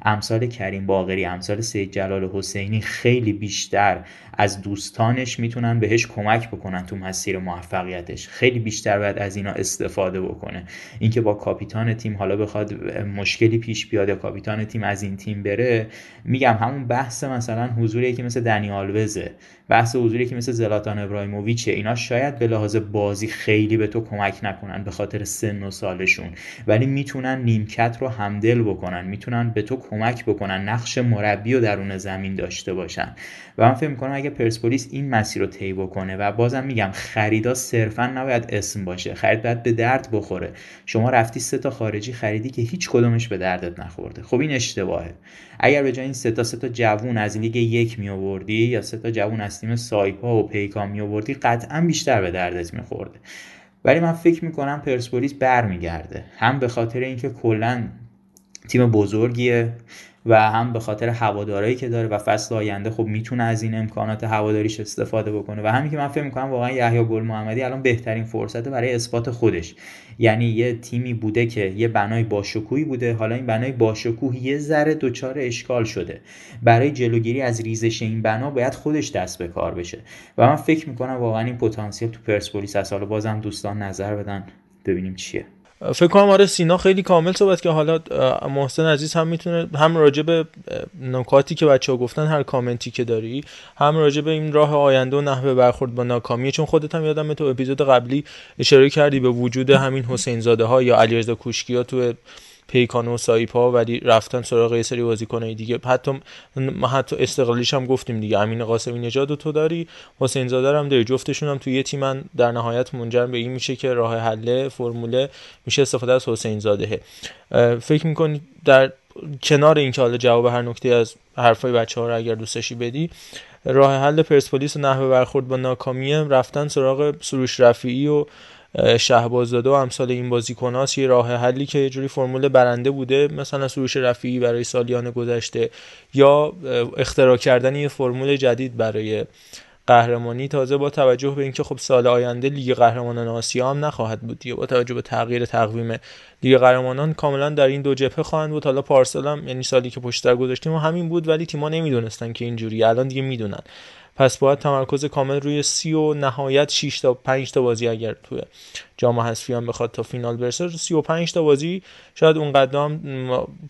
امثال کریم باقری امثال سید جلال حسینی خیلی بیشتر از دوستانش می‌تونن بهش کمک بکنن تو مسیر موفقیتش. خیلی بیشتر باید از اینا استفاده بکنه. اینکه با کاپیتان تیم حالا بخواد مشکلی پیش بیاد کاپیتان تیم از این تیم بره میگم همون بحث مثلا حضوری که مثل دنی آلوزه. بحث حضوری که مثل زلاتان ابراهیموویچه اینا شاید به لحاظ بازی خیلی به تو کمک نکنن به خاطر سن و سالشون ولی می‌تونن نیمکت رو همدل بکنن می‌تونن به تو کمک بکنن نقش مربی و درون زمین داشته باشن. و من فکر می‌کنم اگه پرسپولیس این مسیر رو طی بکنه و بازم میگم خریدا صرفا نباید اسم باشه خرید باید به درد بخوره. شما رفتی سه تا خارجی خریدی که هیچ کدومش به دردت نخورده. خب این اشتباهه. اگر به جای این سه تا سه تا جوون از لیگ یک می آوردی یا سه تا جوون از تیم سایپا و پیکا می آوردی قطعا بیشتر به دردت میخورده. ولی من فکر می‌کنم پرسپولیس برمیگرده. هم به خاطر اینکه کلا تیم بزرگیه و هم به خاطر هوادارایی که داره و فصل آینده خب می‌تونه از این امکانات هواداریش استفاده بکنه. و همین که من فکر می‌کنم واقعا یحیی گل محمدی الان بهترین فرصت برای اثبات خودش. یعنی یه تیمی بوده که یه بنای باشکوهی بوده. حالا این بنای باشکوه یه ذره دچار اشکال شده. برای جلوگیری از ریزش این بنا باید خودش دست به کار بشه. و من فکر می‌کنم واقعا این پتانسیل تو پرسپولیس از حالا بازم دوستان نظر بدن. ببینیم چیه. فکر کنم آره سینا خیلی کامل صحبت که حالا محسن عزیز هم می‌تونه هم راجع به نکاتی که بچه ها گفتن هر کامنتی که داری هم راجع به این راه آینده و نحوه برخورد با ناکامی چون خودت هم یادم تو اپیزود قبلی اشاره کردی به وجود همین حسین زاده ها یا علیرضا کوشکی ها تو پیکان و سایپا ولی رفتن سراغ یه سری بازیکنای دیگه. حتی حتی استقلالیش هم گفتیم دیگه. امین قاسمی نژاد تو داری حسین زاده هم داری. جفتشون هم توی یه تیمن در نهایت منجر به این میشه که راه حل فرموله میشه استفاده از حسین زاده فکر می‌کنی در کنار اینکه حالا جواب هر نکته از حرفای بچه ها رو اگر دوستشی بدی راه حل پرسپولیس و نحوه برخورد با ناکامی رفتن سراغ سروش رفیعی و شهبازداده و امثال این بازیکناست یه راه حلی که یه جوری فرمول برنده بوده مثلا سروش رفیعی برای سالیان گذشته یا اختراع کردن یه فرمول جدید برای قهرمانی. تازه با توجه به اینکه خب سال آینده لیگ قهرمانان آسیا هم نخواهد بود دیگه با توجه به تغییر تقویم لیگ قهرمانان کاملا در این دو جبهه خواهند بود. حالا پارسال هم یعنی سالی که پشت گذاشتیم و همین بود ولی تیم‌ها نمی‌دونستن که اینجوری الان دیگه می‌دونن. پس باید تمرکز کامل روی سی و نهایت 6 تا 5 تا بازی اگر توی جام حذفی بخواد تا فینال برسه 35 تا بازی شاید اون قدم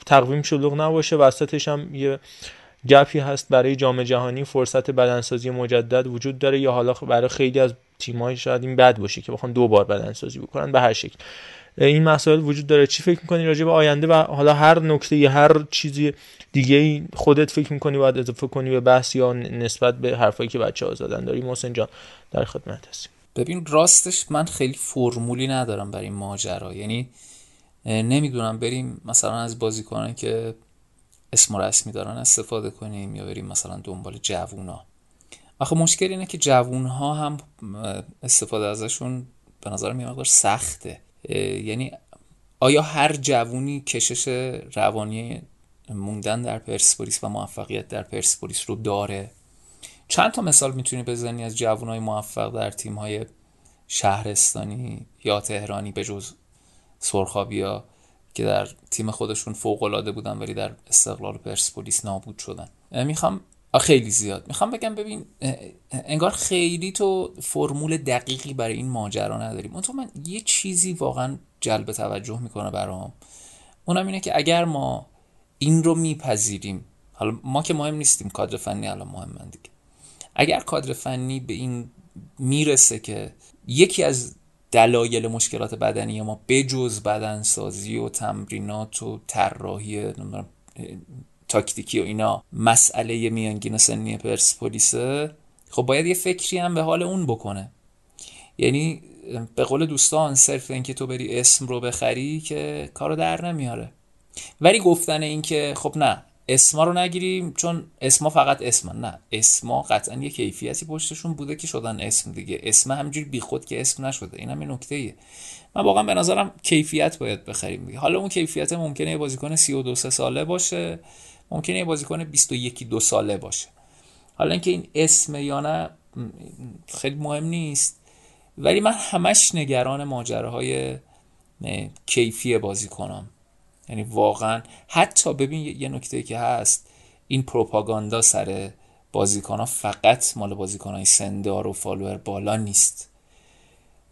تقویم شلوغ نباشه. وسطش هم یه گپی هست برای جام جهانی فرصت بدنسازی مجدد وجود داره. یا حالا برای خیلی از تیم‌های شاید این بد باشه که بخوان دو بار بدنسازی بکنن به هر شکل. این مسائل وجود داره. چی فکر می‌کنی راجع به آینده و حالا هر نکته یا هر چیزی دیگه خودت فکر می‌کنی باید اضافه کنی به بحث یا نسبت به حرفایی که بچه ها زدن؟ داری محسن جان در خدمت هستیم ببین راستش من خیلی فرمولی ندارم برای این ماجرا. یعنی نمی‌دونم بریم مثلا از بازیکنان که اسم رسمی دارن استفاده کنیم یا بریم مثلا دنبال جوونا. آخه مشکل اینه که جوون ها هم استفاده ازشون به نظر میاد سخته. یعنی آیا هر جوونی کشش روانی موندن در پرسپولیس و موفقیت در پرسپولیس رو داره؟ چند تا مثال می‌تونی بزنی از جوانای موفق در تیم‌های شهرستانی یا تهرانی به جز سرخابیا که در تیم خودشون فوق بودن ولی در استقلال پرسپولیس نابود شدن؟ می‌خوام خیلی زیاد. می‌خوام بگم ببین انگار خیلی تو فرمول دقیقی برای این ماجرا نداریم. اون من یه چیزی واقعا جلب توجه می‌کنه برام. اونم اینه که اگر ما این رو میپذیریم حالا ما که مهم نیستیم کادر فنی الان مهم دیگه. اگر کادر فنی به این می‌رسه که یکی از دلایل مشکلات بدنی ما بجز بدنسازی و تمرینات و طراحی تاکتیکی و اینا مسئله میانگین سنی پرسپولیسه خب باید یه فکری هم به حال اون بکنه. یعنی به قول دوستان صرف اینکه تو بری اسم رو بخری که کارو در نمیاره. ولی گفتن اینکه خب نه اسما رو نگیریم چون اسما فقط اسم نه اسما قطعا یه کیفیتی پشتشون بوده که شدن اسم دیگه. اسم همجوری بیخود که اسم نشده. این یه نکته ایه. من واقعا به نظرم کیفیت باید بخریم حالا اون کیفیت ممکنه یه بازیکن 32 ساله باشه. ممکنه یه بازیکن 21 دو ساله باشه. حالا اینکه این اسم یا نه خیلی مهم نیست. ولی من همش نگران ماجراهای کیفی بازیکنام. یعنی واقعا حتی ببین یه نکته که هست این پروپاگاندا سر بازیکن فقط مال بازیکن های سندار و فالوور بالا نیست.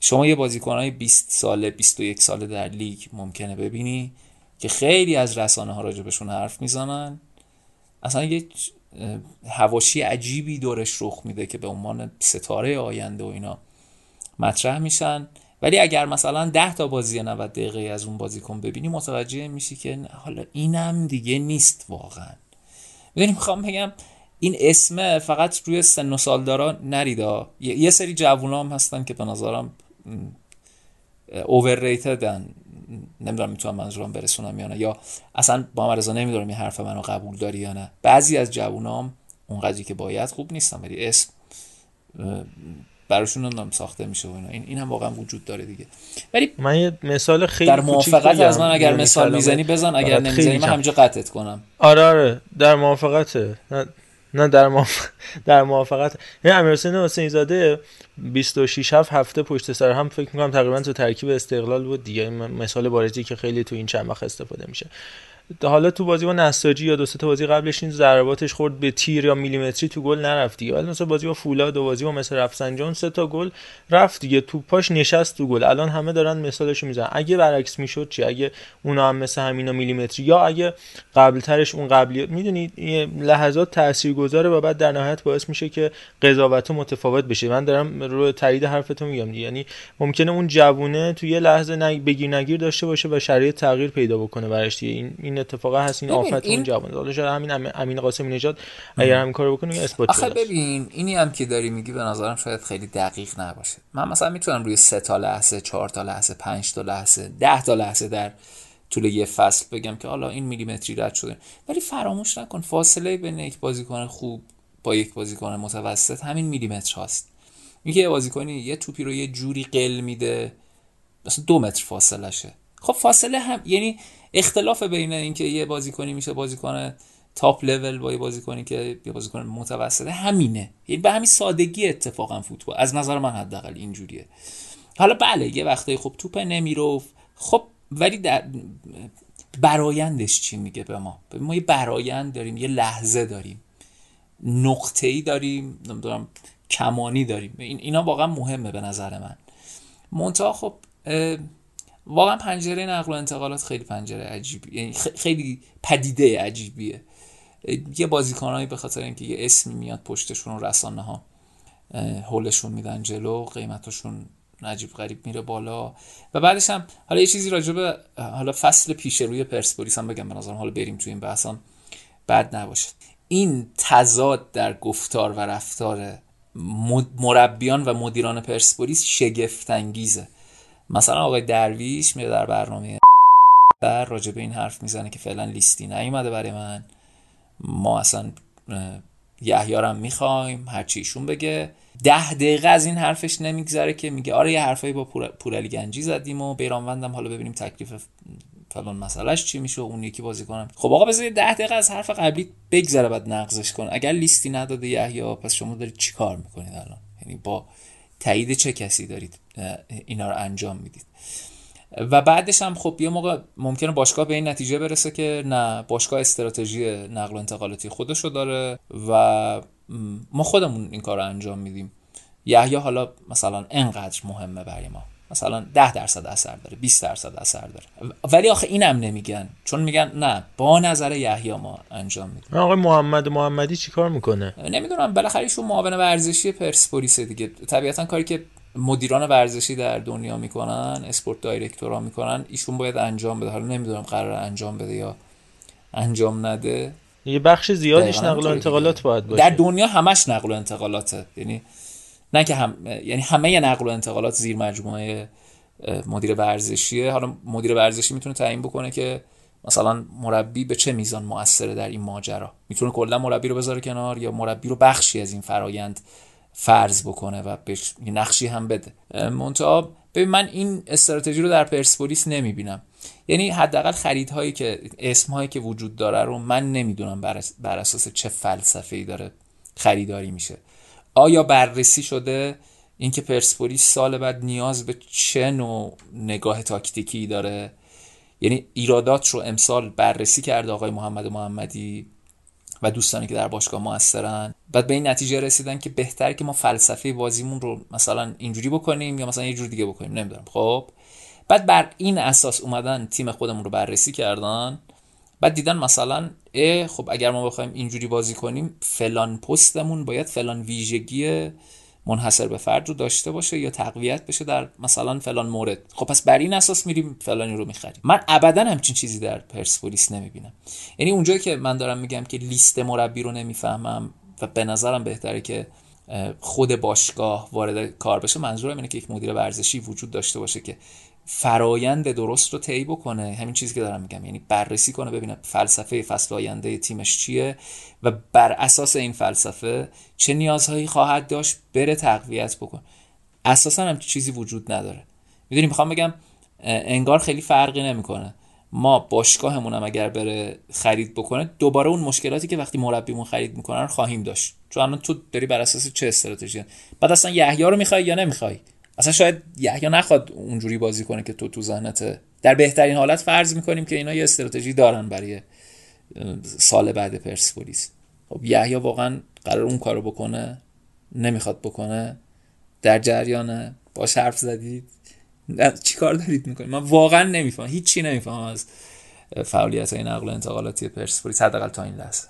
شما یه بازیکن های 20 ساله 21 ساله در لیگ ممکنه ببینی که خیلی از رسانه ها راجبشون حرف می‌زنن. اصلا یه هواشی عجیبی دورش رخ میده که به عنوان ستاره آینده و اینا مطرح میشن. ولی اگر مثلا 10 تا بازی 90 دقیقه از اون بازیکن ببینی متوجه میشی که حالا اینم دیگه نیست واقعا. می‌دونی می‌خوام بگم این اسم فقط روی سن و سال دارا نریدا یه سری جوونا هم هستن که به نظرم اوورریتدن نمی‌دونم می‌تونم منظورم برسونم یا نه. یا اصلا با رضا نمی‌دونم این حرف منو قبول داری یا نه. بعضی از جوونام اونقدری که باید خوب نیستن ولی اسم براشون هم ساخته میشه و اینا. این این هم واقعا وجود داره دیگه. ولی من یه مثال خیلی در موافقت از من اگر مثال می‌زنی بزن اگر نمی‌زنی من همینجا قطعت کنم. آره آره. در موافقته. نه در. <laughs> در موافقت این امیر حسین حسین زاده 26 7 هفته پشت سر هم فکر می‌کنم تقریبا تو ترکیب استقلال بود دیگه مثال بارزی که خیلی تو این چند وقت استفاده میشه حالا تو بازی با نساجی یا دو تا بازی قبلش این ضرباتش خورد به تیر یا میلیمتری تو گل نرفت دیگه. حالا مثلا بازی با فولاد و بازی با مثل رفسنجان سه تا گل رفت دیگه. پاش نشست تو گل. الان همه دارن مثالش می‌زنن. اگه برعکس می‌شد چی؟ اگه اونا هم مثل همینا میلیمتری یا اگه قبل ترش اون قبلی می‌دونید لحظات تاثیرگذاره و بعد در نهایت باعث میشه که قضاوت متفاوت بشه. من دارم رو تایید حرفتون میگم یعنی ممکنه اون جوونه تو یه لحظه نگ... بگیر نگیر داشته باشه و شرایط تغییر پیدا بکنه براش این این اتفاقا هست این آفت اون جوان حالا شاید همین امین قاسمی نژاد اگر همین کارو بکنه اثبات آخه ببین اینی هم که داری میگی به نظرم شاید خیلی دقیق نباشه. من مثلا می‌تونم روی سه تا لحظه چهار تا لحظه پنج تا لحظه ده تا لحظه در طول یه فصل بگم که حالا این میلیمتری رد شده. ولی فراموش نکن فاصله بین یک بازیکن خوب با یک بازیکن متوسط همین میلیمتر هاست. میگه یه بازیکنی یه توپی رو یه جوری قل میده مثلا دو متر فاصله شه خب فاصله هم یعنی اختلاف بین اینکه یه بازیکنی میشه بازیکن تاپ لول با یه بازیکنی که یه بازیکن متوسطه همینه. یعنی به همین سادگی اتفاقا فوتبال. از نظر من حداقل اینجوریه. حالا بله یه وقتایی خب توپ نمیرو خب ولی در برایندش چی میگه به ما؟ ما یه برایند داریم یه لحظه داریم. نقطه ای داریم نمی‌دونم کمانی داریم. این اینا واقعا مهمه به نظر من. منتها خب واقعا پنجره نقل و انتقالات خیلی پنجره عجیبی یعنی خیلی پدیده عجیبیه. یه بازیکنایی به خاطر اینکه یه اسمی میاد پشتشون و رسانه ها هولشون میدن جلو قیمتشون عجیب غریب میره بالا. و بعدش هم حالا یه چیزی راجع به حالا فصل پیش روی پرسپولیس هم بگم به نظرم حالا بریم تو این بحثان بد نباشه. این تضاد در گفتار و رفتار مربیان و مدیران پرسپولیس شگفت انگیزه مثلا آقای درویش میره در برنامه در راجع به این حرف می‌زنه که فعلا لیستی نیومده برای من. ما اصلا یحیارم می‌خوایم هرچی ایشون بگه. ده دقیقه از این حرفش نمیگذره که میگه آره یه حرفایی با پورعلی گنجی زدیم و بیرانوندم حالا ببینیم تکلیف فلان مسئلهش چی میشه اون یکی بازی کنم خب آقا بذار ده دقیقه از حرف قبلی بگذره بعد نقضش کن. اگر لیستی نداده یحیی پس شما دارید چیکار می‌کنید الان؟ یعنی با تایید چه کسی دارید؟ اینا رو انجام می‌دید. و بعدش هم خب یه موقع ممکنه باشگاه به این نتیجه برسه که نه باشگاه استراتژی نقل و انتقالاتی خودشو داره و ما خودمون این کار رو انجام میدیم. یحیی حالا مثلا انقدر مهمه برای ما؟ مثلا 10 درصد اثر داره 20 درصد اثر داره. ولی آخه اینم نمیگن. چون میگن نه با نظر یحیی ما انجام میدیم. آقای محمد محمدی چیکار می‌کنه؟ نمی‌دونم بالاخره ایشون معاون ورزشی پرسپولیس دیگه. طبیعتا کاری که مدیران ورزشی در دنیا می‌کنن اسپورت دایرکتورا می‌کنن ایشون باید انجام بده. حالا نمی‌دونم قرار انجام بده یا انجام نده. یه بخش دقیقاً نقل و انتقالات. باید باشه. در دنیا همش نقل و انتقالاته. یعنی نه که هم یعنی همه نقل و انتقالات زیر مجموعه مدیر ورزشیه. حالا مدیر ورزشی می‌تونه تعیین بکنه که مثلا مربی به چه میزان موثره در این ماجرا. می‌تونه کلا مربی رو بذاره کنار یا مربی رو بخشی از این فرایند فرض بکنه و بهش نقشی هم بده. منتها ببین من این استراتژی رو در پرسپولیس نمی‌بینم. یعنی حداقل خریدهایی که اسمهایی که وجود داره رو من نمی‌دونم بر, بر اساس چه فلسفه‌ای داره خریداری میشه. آیا بررسی شده اینکه پرسپولیس سال بعد نیاز به چه نوع نگاه تاکتیکی داره؟ یعنی ایرادات رو امسال بررسی کرده آقای محمد محمدی. و دوستانی که در باشگاه موثرن بعد به این نتیجه رسیدن که بهتر که ما فلسفه بازیمون رو مثلا اینجوری بکنیم یا مثلا یه جور دیگه بکنیم. نمی‌دونم. خب. بعد بر این اساس اومدن تیم خودمون رو بررسی کردن. بعد دیدن مثلا اه خب اگر ما بخوایم اینجوری بازی کنیم فلان پستمون باید فلان ویژگی منحصر به فرد رو داشته باشه یا تقویت بشه در مثلا فلان مورد. خب پس بر این اساس میریم فلانی رو می‌خریم. من ابدا همچین چیزی در پرسپولیس نمی‌بینم. یعنی اونجایی که من دارم میگم که لیست مربی رو نمی‌فهمم و به نظرم بهتره که خود باشگاه وارد کار بشه منظورم اینه که یک مدیر ورزشی وجود داشته باشه که فرایند درست رو طی بکنه همین چیزی که دارم میگم. یعنی بررسی کنه ببینه فلسفه فصل آینده تیمش چیه و بر اساس این فلسفه چه نیازهایی خواهد داشت بره تقویت بکن اساسا هم چیزی وجود نداره. می‌دونی می‌خوام بگم انگار خیلی فرقی نمی‌کنه. ما باشگاهمون هم اگر بره خرید بکنه دوباره اون مشکلاتی که وقتی مربیمون خرید می‌کنن خواهیم داشت. چون الان تو داری بر اساس چه استراتژی؟ بعد اصلا یحیی رو می‌خوای یا نمی‌خوای؟ اصلا شاید یحیی نخواد اونجوری بازی کنه که تو تو ذهنته. در بهترین حالت فرض می‌کنیم که اینا یه استراتژی دارن برای سال بعد پرسپولیس. خب یحیی واقعا قرار اون کارو بکنه نمی‌خواد بکنه. در جریانه. باش حرف زدید. چی کار دارید می‌کنید؟ من واقعا نمی‌فهمم هیچی نمی‌فهمم از فعالیت های نقل و انتقالاتی پرسپولیس حداقل تا این لحظه.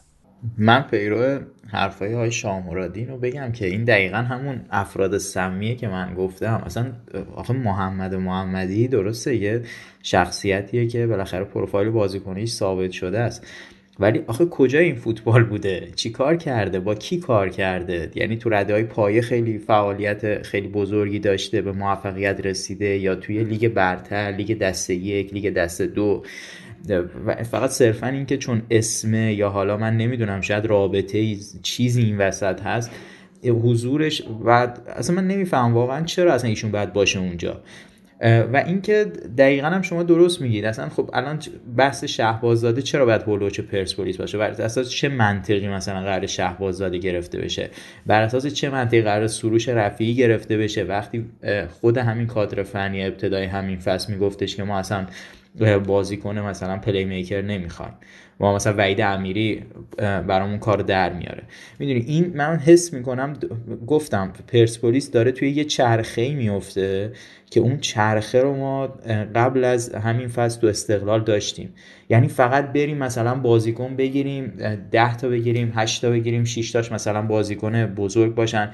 من پیرو حرفای های شامرادین رو بگم که این دقیقا همون افراد سمیه که من گفتم. اصلا آخه محمد محمدی درسته یه شخصیتیه که بالاخره پروفایل بازیکنیش ثابت شده است. ولی آخه کجا این فوتبال بوده؟ چی کار کرده؟ با کی کار کرده؟ یعنی تو رده های پایه خیلی فعالیت خیلی بزرگی داشته به موفقیت رسیده یا توی لیگ برتر لیگ دسته یک لیگ دسته دو؟ فقط صرفا این که چون اسمه یا حالا من نمی‌دونم شاید رابطه چیزی این وسط هست حضورش و اصلا من نمیفهم واقعا چرا اصلا ایشون باید باشه اونجا. و اینکه دقیقا هم شما درست میگید اصلا خب الان بحث شهبازداده چرا باید هولوچ پرسپولیس باشه؟ بر اساس چه منطقی مثلا قرار شهبازداده گرفته بشه؟ بر اساس چه منطقی قرار سروش رفیعی گرفته بشه؟ وقتی خود همین کادر فنی ابتدای همین فصل میگفتش که ما اصلا بازیکن مثلا پلی میکر نمی‌خوایم. ما مثلا وحید امیری برامون کار در میاره. می‌دونی این من حس می‌کنم گفتم پرسپولیس داره توی یه چرخه ای میفته که اون چرخه رو ما قبل از همین فصل تو استقلال داشتیم. یعنی فقط بریم مثلا بازیکن بگیریم ده تا بگیریم هشت تا بگیریم 6 تاش مثلا بازیکن بزرگ باشن.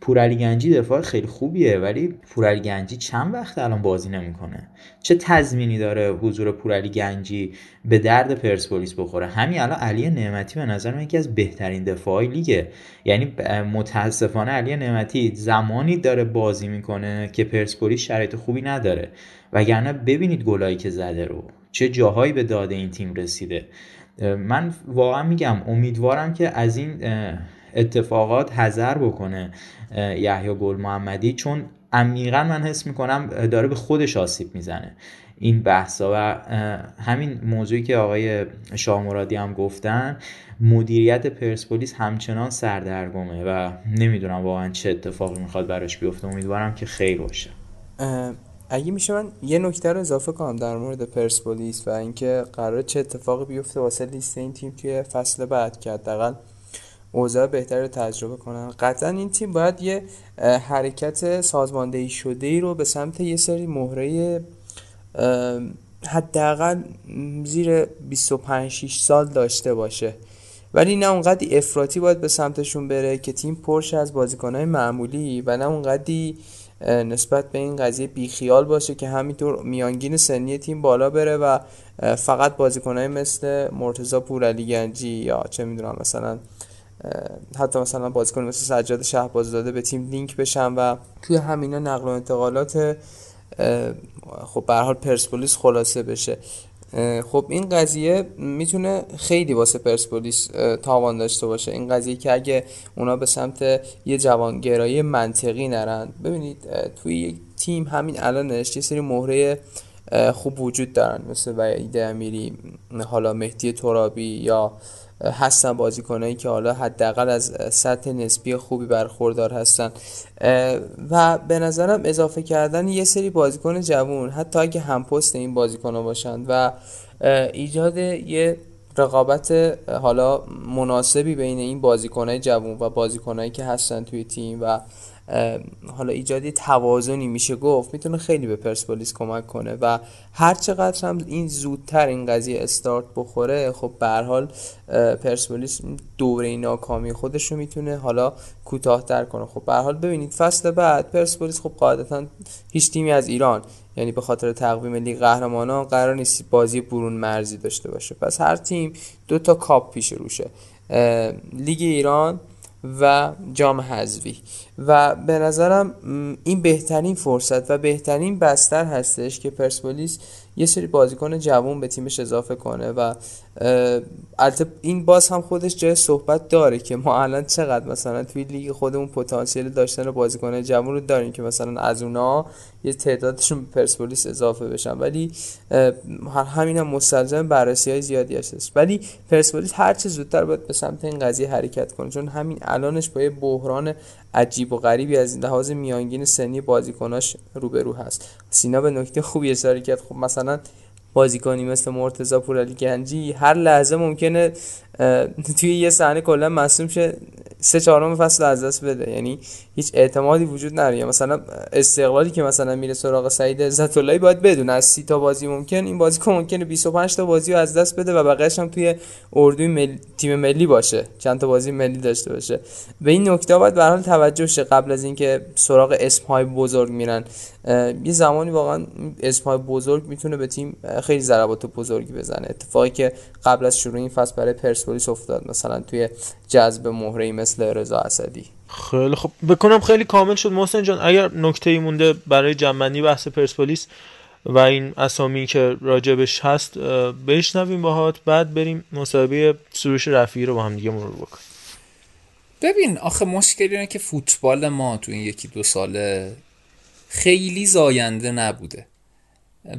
پورعلی گنجی دفاع خیلی خوبیه ولی پورعلی گنجی چند وقت الان بازی نمی‌کنه؟ چه تضمینی داره حضور پورعلی گنجی به درد پرسپولیس بخوره؟ همین الان علی نعمتی به نظر من یکی از بهترین دفاعی لیگه. یعنی متاسفانه علی نعمتی زمانی داره بازی می‌کنه که پرسپولیس شرایط خوبی نداره. وگرنه ببینید گلایی که زده رو. چه جاهایی به داده این تیم رسیده. من واقعا میگم امیدوارم که از این اتفاقات حذر بکنه یحیی گل محمدی چون عمیقا من حس می‌کنم داره به خودش آسیب می‌زنه. این بحثا و همین موضوعی که آقای شاه مرادی هم گفتن مدیریت پرسپولیس همچنان سردرگمه و نمی‌دونم واقعا چه اتفاقی می‌خواد براش بیفته. امیدوارم که خیر باشه. اگه میشه من یه نکته رو اضافه کنم در مورد پرسپولیس و اینکه قرار چه اتفاقی بیفته واسه لیست این تیم توی فصل بعد که حداقل اوضاع بهتر رو تجربه کنن. قطعا این تیم باید یه حرکت سازماندهی شده ای رو به سمت یه سری مهره حداقل زیر 25 6 سال داشته باشه. ولی نه اونقدی افراطی باید به سمتشون بره که تیم پرش از بازیکنهای معمولی و نه اونقدی نسبت به این قضیه بیخیال باشه که همینطور میانگین سنی تیم بالا بره و فقط بازیکنهای مثل مرتضی پورعلی گنجی یا چه می‌دونم مثلا حتی مثلا بازیکن مثل سجاد شهبازداده به تیم لینک بشن و توی همینا نقل و انتقالات خب به حال پرسپولیس خلاصه بشه. خب این قضیه می‌تونه خیلی واسه پرسپولیس تاوان داشته باشه. این قضیه که اگه اونا به سمت یه جوانگرایی منطقی نرن ببینید توی یک تیم همین الانش یه سری مهره خوب وجود دارن. مثل وعید امیری حالا مهدی ترابی یا هستن بازیکنایی که حالا حداقل از سطح نسبی خوبی برخوردار هستن. و به نظرم اضافه کردن یه سری بازیکن جوون حتی اگه هم پست این بازیکن باشند و ایجاد یه رقابت حالا مناسبی بین این بازیکنهای جوون و بازیکنهایی که هستن توی تیم و حالا ایجادی توازنی میشه گفت می‌تونه خیلی به پرسپولیس کمک کنه و هر چقدر هم این زودتر این قضیه استارت بخوره خب به حال پرسپولیس دوره ناکامی خودش رو می‌تونه حالا کوتاهتر کنه. خب به حال ببینید فصل بعد پرسپولیس خب قاعدتا هیچ تیمی از ایران یعنی به خاطر تقویم لیگ قهرمانان قرار نیست بازی برون مرزی داشته باشه. پس هر تیم دو تا کاپ پیش روشه. لیگ ایران و جام حذفی. و به نظرم این بهترین فرصت و بهترین بستر هستش که پرسپولیس یه سری بازیکن جوون به تیمش اضافه کنه و البته این باز هم خودش جای صحبت داره که ما الان چقدر مثلا توی لیگ خودمون پتانسیل داشتن بازیکن جوون رو داریم که مثلا از اونا یه تعدادشون به پرسپولیس اضافه بشن. ولی همین هم مستلزم بررسی های زیادی هست ولی پرسپولیس هر چه زودتر باید به سمت این قضیه حرکت کنه. چون همین الانش با یه بحران عجیب و غریبی از لحاظ میانگین سنی بازیکناش روبرو هست. سینا به نکته خوبی اشاره کرد. خب مثلا بازیکنی مثل مرتضی پورعلی گنجی هر لحظه ممکنه توی یه صحنه کلا مصوم شه سه چهارم فصل از دست بده. یعنی هیچ اعتمادی وجود نداره. مثلا استقلالی که مثلا میره سراغ سعید عزت اللهی باید بدون از سی تا بازی ممکن این بازیکن ممکنه 25 تا بازی رو از دست بده و بقیه‌اش هم توی اردوی مل... تیم ملی باشه. چند تا بازی ملی داشته باشه. به این نکته باید به حال توجه شه قبل از اینکه سراغ اسمهای بزرگ میرن. یه زمانی واقعا اسمهای بزرگ می‌تونه به تیم خیلی ضربات بزرگی بزنه. اتفاقی که قبل از شروع این فصل برای پرسپولیس افتاد. مثلا توی جذب مهره مثل رضا اسدی. خیلی خب. بکنم خیلی کامل شد. محسن جان اگر نکته ای مونده برای جنبندی بحث پرسپولیس و این اسامی که راجبش هست بشنویم باهات. بعد بریم مصاحبه سروش رفیعی رو با هم دیگه مرور بکنیم. ببین آخه مشکلی اینه که فوتبال ما تو این یکی دو ساله خیلی زاینده نبوده.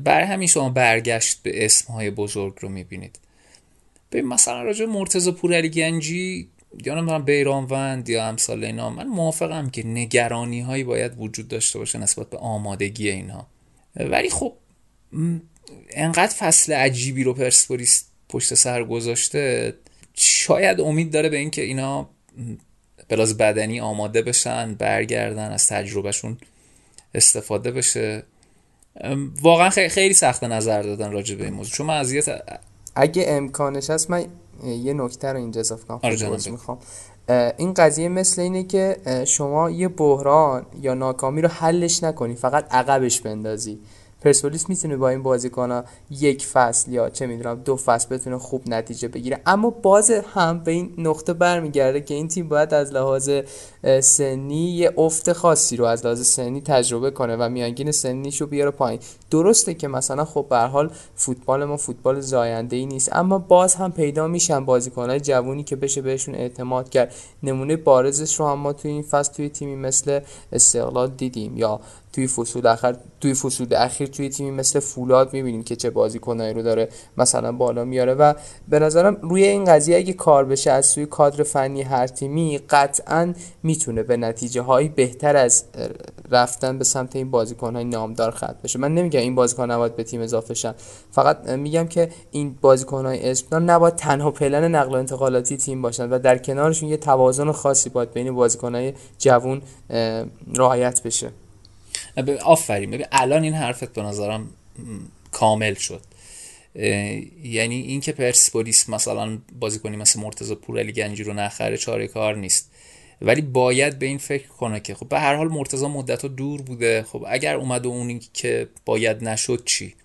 بر همین شما برگشت به اسمهای بزرگ رو می‌بینید. ببین مثلا راجع مرتضی پورعلی گنجی یا نمی‌دونم بیرانوند یا امثال اینا من موافقم که نگرانی هایی باید وجود داشته باشه نسبت به آمادگی اینها. ولی خب انقدر فصل عجیبی رو پرسپولیس پشت سر گذاشته شاید امید داره به اینکه اینا بلاز بدنی آماده بشن برگردن از تجربهشون استفاده بشه. واقعا خیلی سخت نظر دادن راجع به این موضوع. چون من اگه امکانش هست من یه نکته رو اینجا اضافه کنم آره می‌خوام این قضیه مثل اینه که شما یه بحران یا ناکامی رو حلش نکنی فقط عقبش بندازی. پرسپولیس می‌تونه با این بازیکن یک فصل یا چه می‌دونم دو فصل بتونه خوب نتیجه بگیره. اما باز هم به این نقطه برمیگرده که این تیم باید از لحاظ سنی یه افت خاصی رو از لحاظ سنی تجربه کنه و میانگین سنیشو بیاره پایین. درسته که مثلا خب به حال فوتبال ما فوتبال زاینده ای نیست اما باز هم پیدا میشن بازیکنهای جوونی که بشه بهشون اعتماد کرد. نمونه بارزش رو هم ما توی این فصل توی تیمی مثل استقلال دیدیم یا توی فصول اخر توی فصول اخیر توی تیمی مثل فولاد می‌بینیم که چه بازیکنایی رو داره مثلا بالا میاره و به نظرم روی این قضیه اگه کار بشه از سوی کادر فنی هر تیمی قطعا می‌تونه به نتیجه هایی بهتر از رفتن به سمت این بازیکن های نامدار ختم بشه. من نمیگم این بازیکن نباید به تیم اضافه شن. فقط میگم که این بازیکن های نباید تنها پلن نقل و انتقالاتی تیم باشن و در کنارشون یه توازن خاصی باید بین بازیکن های جوون رعایت بشه. آفرین. ببین الان این حرفت به نظرم کامل شد. یعنی اینکه پرسپولیس مثلا بازیکنی مثل مرتضی پورعلی گنجی رو نخره چاره کار نیست. ولی باید به این فکر کنه که خب به هر حال مرتضی مدت دور بوده. خب اگر اومد و اونی که باید نشد چی؟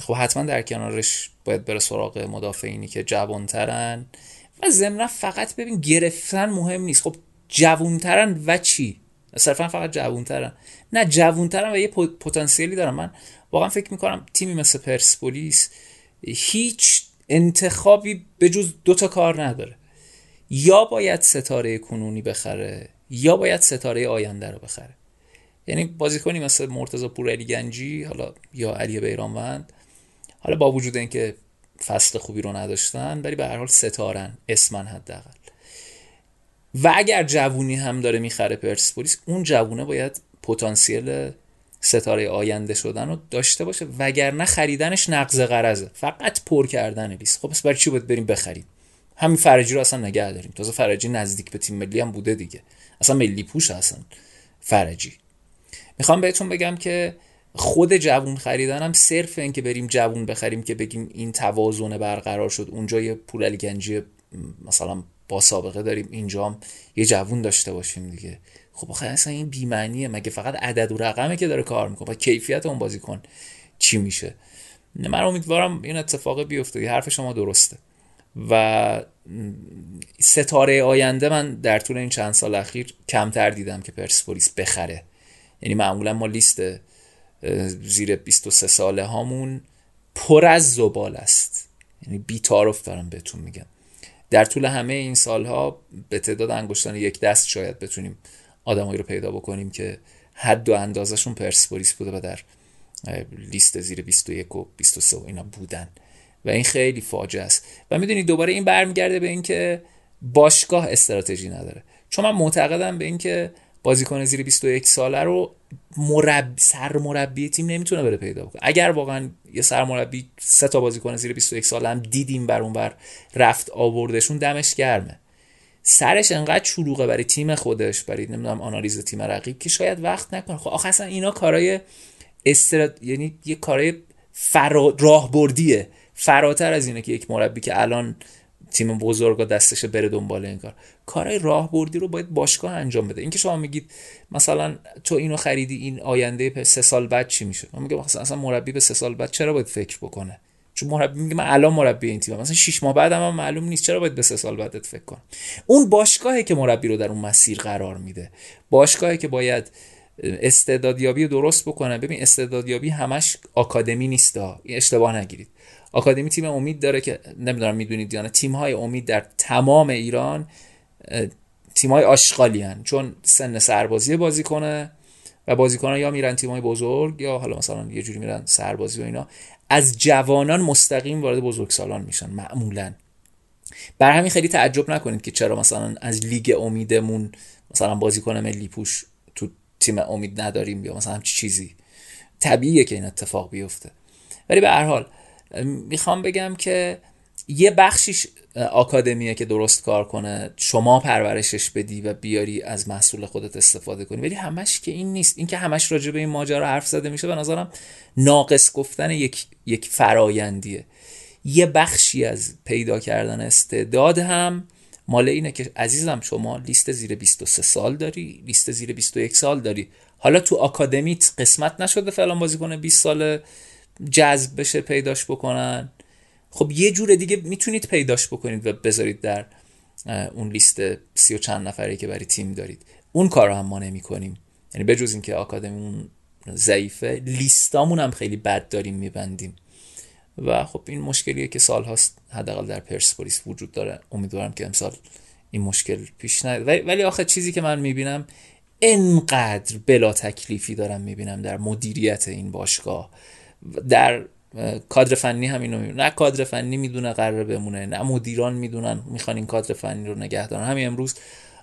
خب حتما در کنارش باید بره سراغ مدافعینی که جوانترن. و ضمنا فقط ببین گرفتن مهم نیست. خب جوونترن و چی؟ صرفا فقط جوونترن نه جوونترن و یه پتانسیلی دارن من واقعا فکر می‌کنم تیمی مثل پرسپولیس هیچ انتخابی به جز دوتا کار نداره. یا باید ستاره کنونی بخره یا باید ستاره آینده رو بخره. یعنی بازیکنی مثل مرتضی پورعلی گنجی حالا یا علی بیرانوند حالا با وجود اینکه فصل خوبی رو نداشتن ولی به هر حال ستارن اسمن حداقل. و اگر جوونی هم داره می‌خره پرسپولیس اون جوونه باید پتانسیل ستاره آینده شدن رو داشته باشه وگرنه خریدنش نقض قرضه فقط پر کردن لیست. خب پس برای چی باید بریم بخریم؟ همین فرجی رو اصلا نگه داریم. تازه فرجی نزدیک به تیم ملی هم بوده دیگه. اصلا ملی پوش اصلا فرجی. می‌خوام بهتون بگم که خود جوون خریدن هم صرف این که بریم جوون بخریم که بگیم این توازن برقرار شد. اونجا یه پول گنجی مثلا با سابقه داریم اینجا یه جوون داشته باشیم دیگه. خب آخه اصلا این بیمعنیه مگه فقط عدد و رقمه که داره کار می‌کنه؟ و کیفیت اون بازیکن چی میشه؟ من امیدوارم این اتفاق بیفته. حرف شما درسته. و ستاره آینده من در طول این چند سال اخیر کمتر دیدم که پرسپولیس بخره. یعنی معمولا ما لیست زیر 23 ساله هامون پر از زبال است. یعنی بیتارف دارم بهتون میگم. در طول همه این سالها به تعداد انگشتان یک دست شاید بتونیم آدمایی رو پیدا بکنیم که حد و اندازشون پرسپولیس بوده و در لیست زیر 21 و 23 و اینا بودن. و این خیلی فاجعه است. و می‌دونید دوباره این برمیگرده به اینکه باشگاه استراتژی نداره. چون من معتقدم به اینکه بازیکن زیر 21 ساله رو مربی سرمربی تیم نمی‌تونه بره پیدا بکنه. اگر واقعا یه سرمربی سه تا بازیکن زیر 21 ساله هم دیدیم بر اون بر رفت آوردشون دمش گرمه. سرش انقدر شلوغه برای تیم خودش برای نمی‌دونم آنالیز تیم رقیب که شاید وقت نکنه. خب آخه اصلا اینا کارای استرات یعنی یه کارای فرا... راهبردیه. فراتر از اینه که یک مربی که الان تیم بزرگ دستش بره دنبال این کار. کارهای راهبردی رو باید باشگاه انجام بده. اینکه شما میگید مثلا تو اینو خریدی این آینده سه سال بعد چی میشه؟ من میگم مثلا مربی به سه سال بعد چرا باید فکر بکنه؟ چون مربی میگه من الان مربی این تیم مثلا 6 ماه بعدم هم معلوم نیست. چرا باید به سه سال بعدت فکر کنم؟ اون باشگاهی که مربی رو در اون مسیر قرار میده. باشگاهی که باید استعدادیابی درست بکنه. ببین استعدادیابی همش آکادمی نیست اشتباه نگیرید. آکادمی تیم امید داره که نمی‌دونم می‌دونید یا نه. تیم های امید در تمام ایران تیم های آشغالی هن. چون سن سربازی بازی کنه و بازیکن یا میرن تیم های بزرگ یا حالا مثلا یه جوری میرن سربازی و اینا. از جوانان مستقیم وارد بزرگسالان میشن معمولا. بر همین خیلی تعجب نکنید که چرا مثلا از لیگ امیدمون مثلا بازیکن ملی پوش تو تیم امید نداریم یا مثلا همچی چیزی. طبیعیه که این اتفاق بیفته. ولی به هر حال می‌خوام بگم که یه بخشیش آکادمیه که درست کار کنه. شما پرورشش بدی و بیاری از محصول خودت استفاده کنی. ولی همش که این نیست. این که همش راجع به این ماجرا حرف زده میشه به نظرم ناقص گفتن یک یک فرایندیه. یه بخشی از پیدا کردن استعداد هم مال اینه که عزیزم شما لیست زیر 23 سال داری لیست زیر 21 سال داری. حالا تو آکادمیت قسمت نشده فلان بازیکن 20 ساله جذب بشه پیداش بکنن. خب یه جور دیگه می‌تونید پیداش بکنید و بذارید در اون لیست سی و چند نفری که برای تیم دارید. اون کار رو هم ما نمی کنیم یعنی بجز اینکه آکادمیمون ضعیفه لیستامون هم خیلی بد داریم میبندیم. و خب این مشکلیه که سال هاست حداقل در پرسپولیس وجود داره. امیدوارم که امسال این مشکل پیش نیاد. ولی آخه چیزی که من می‌بینم انقدر بلا تکلیفی دارم می‌بینم در مدیریت این باشگاه. در کادر فنی هم اینو می‌دونه نه کادر فنی می‌دونه قرار بمونه نه مدیران می‌دونن می‌خوان این کادر فنی رو نگه دارن. همین امروز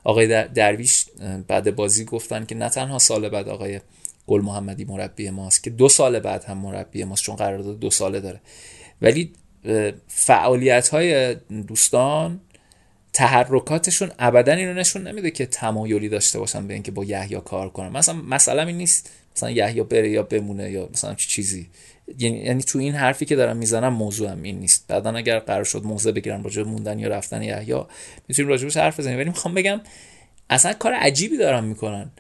آقای درویش بعد بازی گفتن که نه تنها سال بعد آقای گل محمدی مربی ماست که دو سال بعد هم مربی ماست چون قرارداد دو ساله داره. ولی فعالیت های دوستان تحرکاتشون ابدا اینو نشون نمیده که تمایلی داشته باشن به اینکه با یحیی کار کنن. مثلا مثلا این نیست مثلا یحیی بره یا بمونه یا مثلا چی چیزی. یعنی یعنی تو این حرفی که دارم می‌زنم موضوعم این نیست. بعدا اگر قرار شد موضوع بگیرم راجع موندن یا رفتن یحیی می‌تونیم راجبش حرف بزنیم. ولی می‌خوام بگم اصلا کار عجیبی دارن می‌کنن.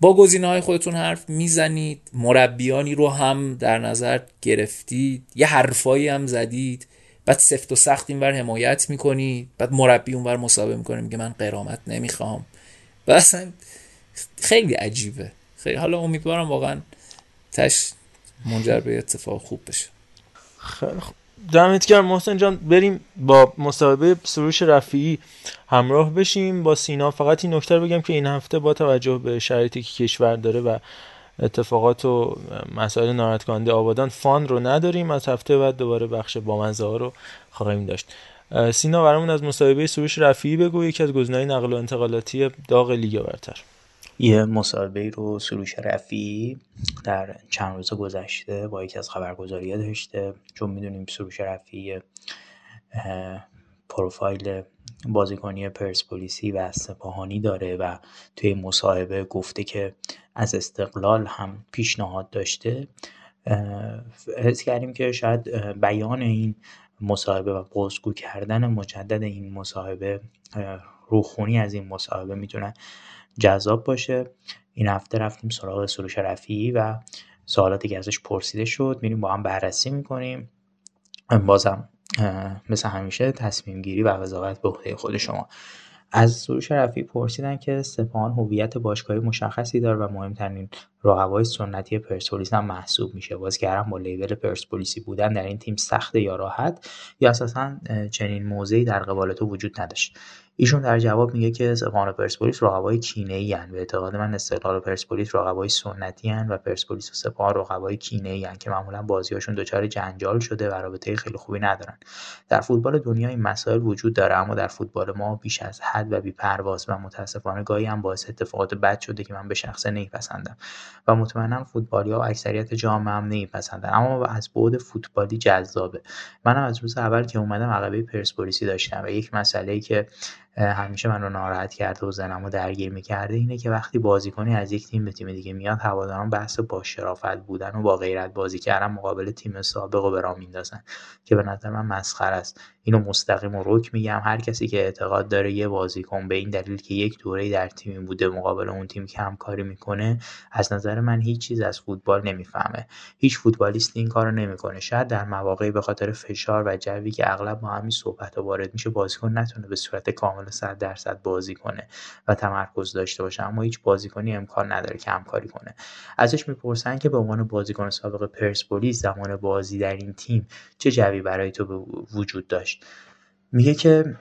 با گزینه های خودتون حرف می‌زنید مربیانی رو هم در نظر گرفتید یه حرفایی هم زدید بعد سفت و سخت اینور حمایت می‌کنید بعد مربی اونور مسابقه می‌کنه میگه من قرامت نمی‌خوام. و اصلا خیلی عجیبه. خیلی حالا امیدوارم واقعا تش منجر به اتفاق خوب بشه. خیلی خوب. دمت گرم محسن جان. بریم با مصاحبه سروش رفیعی همراه بشیم. با سینا فقط این نکته بگم که این هفته با توجه به شرایطی که کشور داره و اتفاقات و مسائل ناراحت کننده آبادان فان رو نداریم. از هفته بعد دوباره بخش بامزه ها رو خواهیم داشت. سینا برامون از مصاحبه سروش رفیعی بگو. یکی از گزینه‌های نقل و انتقالاتی داغ لیگ برتر. یه مصاحبه رو سروش رفی در چند روز گذشته با یکی از خبرگزاری داشته. چون می‌دونیم سروش رفی پروفایل بازیکنی پرسپولیسی و سپاهانی داره و توی مصاحبه گفته که از استقلال هم پیشنهاد داشته. حس کردیم که شاید بیان این مصاحبه و بازگو کردن مجدد این مصاحبه روخونی از این مصاحبه می‌تونه جذاب باشه. این هفته رفتیم سراغ سروش رفیعی و سوالاتی که ازش پرسیده شد. میریم با هم بررسی می‌کنیم. بازم مثل همیشه تصمیم گیری و قضاوت به عهده خود شما. از سروش رفیعی پرسیدن که سپاهان هویت باشگاهی مشخصی داره و مهمترین رقبای سنتی پرسپولیس هم محسوب میشه. بازیگران با لیبل پرسپولیسی بودن در این تیم سخت یا راحت یا اساسا چنین موضعی در قبال تو وجود نداشت. ایشون در جواب میگه که سپاهان و پرسپولیس رقبای کینه‌ای به اعتقاد من استقلال و پرسپولیس رقبای سنتی هن و پرسپولیس و سپاهان رقبای کینه‌ای که معمولا بازیاشون دچار جنجال شده و رابطه خیلی خوبی ندارن. در فوتبال دنیا این مسائل وجود داره اما در فوتبال ما بیش از حد و بی پرواز و متاسفانه گاهی هم باعث اتفاقات بد شده که من به شخصه نمیپسندم و مطمئنا فوتبالیا و اکثریت جامعه هم نمیپسندن. اما از بعد فوتبالی جذابه. منم از روز اول که اومدم عقبه پرسپولیسی داشتم و یک مسئله ای که همیشه من رو ناراحت کرده و زنمو درگیر می‌کرده. اینه که وقتی بازیکنی از یک تیم به تیم دیگه میاد هواداران بحث با شرافت بودن و با غیرت بازی کردن مقابل تیم سابق و به راه میندازن که به نظر من مسخره است. اینو مستقیم و رک میگم. هر کسی که اعتقاد داره یه بازیکن به این دلیل که یک دوره در تیمی بوده مقابل اون تیم کم کاری می‌کنه از نظر من هیچ چیز از فوتبال نمی‌فهمه. هیچ فوتبالیست این کارو نمی‌کنه. شاید در مواقعی به خاطر فشار و جوی که اغلب با همین صحبت وارد میشه بازیکن نتونه به صورت کامل 100 درصد بازی کنه و تمرکز داشته باشه اما هیچ بازیکنی امکان نداره که همکاری کنه. ازش می‌پرسن که به عنوان بازیکن سابق پرسپولیس زمان بازی در این تیم چه جوی برای تو وجود داشت؟ میگه که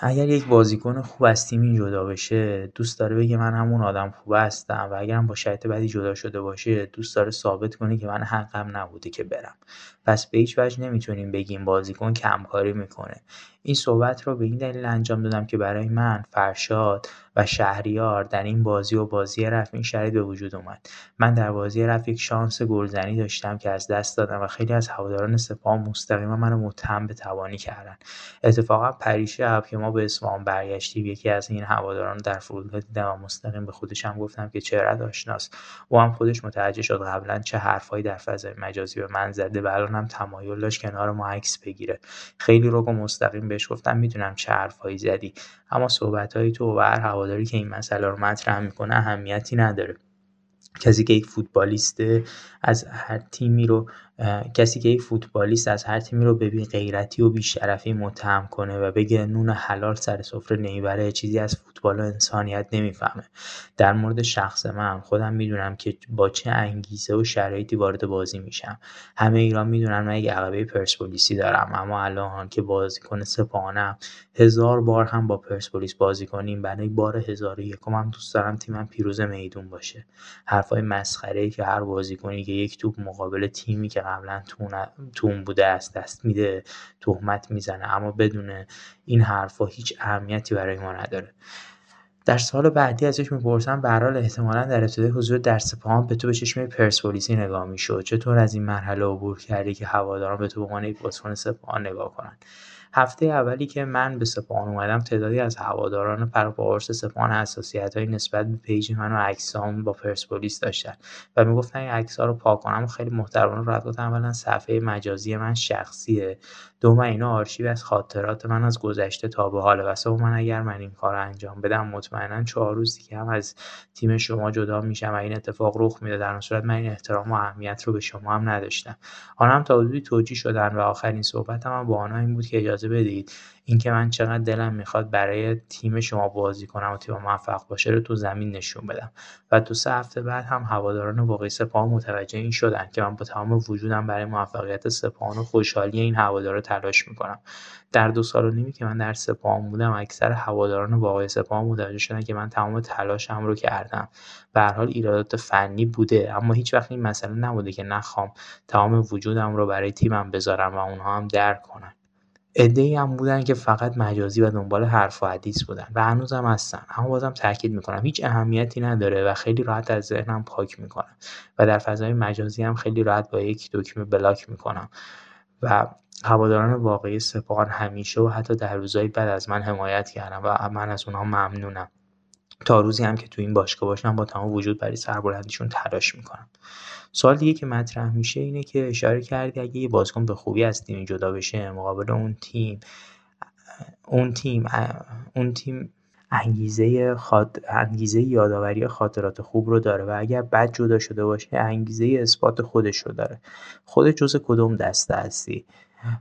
اگر یک بازیکن خوب از تیمی جدا بشه دوست داره بگه من همون آدم خوب هستم و اگرم با شرط بدی جدا شده باشه دوست داره ثابت کنه که من حقم نبوده که برم. پس به هیچ وجه نمی‌تونیم بگیم بازیکن کمکاری می‌کنه. این صحبت رو به این دلیل انجام دادم که برای من فرشاد و شهریار در این بازی و بازی رفت این شرایط به وجود اومد. من در بازی رفت یک شانس گلزنی داشتم که از دست دادم و خیلی از هواداران سپاه مستقیما منو متهم به توانی کردن. اتفاقا پریشب که ما به اصفهان برگشتیم یکی از این هواداران در فرودگاه دیدم و مستقیم به خودش هم گفتم که چهره آشناست. او هم خودش متوجه شد قبلا چه حرفهایی در فضای مجازی به من زده و الانم تمایل داشت کنار ما عکس بگیره. خیلی رو مستقیم بهش گفتم می‌دونم چه حرفایی زدی. اما صحبتهای تو و هر هواداری که این مسئله رو مطرح می‌کنه اهمیتی نداره. کسی که یک فوتبالیسته از هر تیمی رو کسی که یک فوتبالیست از هر تیمی رو به غیرتی و بیشرفی متهم کنه و بگه نون حلال سر سفره نمی‌بره چیزی از فوتبال و انسانیت نمی‌فهمه. در مورد شخص من خودم می‌دونم که با چه انگیزه و شرایطی وارد بازی میشم. همه ایران می‌دونن من یک عقبه پرسپولیسی دارم اما الان که بازیکن سپاهانم هزار بار هم با پرسپولیس بازی کنیم برای بار هزار یکم هم دوست دارم تیمم پیروز میدون باشه. حرفای مسخره که هر بازیکنی که یک توپ مقابل تیمی که قبلا تون بوده است دست میده تهمت می‌زنه. اما بدون این حرفا هیچ اهمیتی برای ما نداره. در سوال بعدی ازش می‌پرسم به هر حال احتمالا در ابتدای حضور در سپاهان به تو به چشم پرسپولیسی نگاه می‌شد. چطور از این مرحله عبور کردی که هواداران به تو به عنوان یک بازیکن سپاهان نگاه کنن هفته اولی که من به سپاهان اومدم تعدادی از هواداران پر و پا قرص سپاهان حساسیت های نسبت به page من و عکسام با پرسپولیس داشتن و می‌گفتن این عکس ها رو پاک کنم. خیلی محترمانه رد گفتم اولا صفحه مجازی من شخصیه. دوم اینا آرشیو از خاطرات من از گذشته تا به حال و من اگر من این کار انجام بدم مطمئنا چهار روز دیگه هم از تیم شما جدا میشم و این اتفاق رخ میده. در صورت من این احترام و اهمیت رو به شما هم نداشتم. آنها هم تا حدودی توجیه شدن و آخرین صحبتم هم با آنها این بود که اجازه بدید اینکه من چقدر دلم می‌خواد برای تیم شما بازی کنم و تیم موفق باشه رو تو زمین نشون بدم. و تو سه هفته بعد هم هواداران واقعی سپاهان متوجه این شدن که من با تمام وجودم برای موفقیت سپاهان و خوشحالی این هوادارا تلاش می‌کنم. در دو سال و نیمی که من در سپاهان بودم اکثر هواداران واقعی سپاهان متوجه شدن که من تمام تلاشم رو کردم. به هر حال ایرادات فنی بوده اما هیچ وقت این مسئله نبوده که نخوام تمام وجودم رو برای تیمم بذارم و اونها هم درک کنن ای هم بودن که فقط مجازی و دنبال حرف و حدیث بودن و هنوزم هستن. اما بازم تاکید می‌کنم هیچ اهمیتی نداره و خیلی راحت از ذهنم پاک می‌کنم و در فضای مجازی هم خیلی راحت با یک دکمه بلاک می‌کنم و هواداران واقعی سپاهان همیشه و حتی در روزهای بعد از من حمایت کردن و من از اونها ممنونم. تا روزی هم که تو این باشگاه باشم با تمام وجود برای سربلندیشون تلاش می‌کنم. سوال دیگه که مطرح میشه اینه که اشاره کردی اگه یه بازیکن به خوبی از تیم جدا بشه مقابل اون تیم اون تیم اون تیم انگیزه خاط... انگیزه یادآوری خاطرات خوب رو داره و اگر بد جدا شده باشه انگیزه اثبات خودش رو داره. خود جز کدوم دسته هستی؟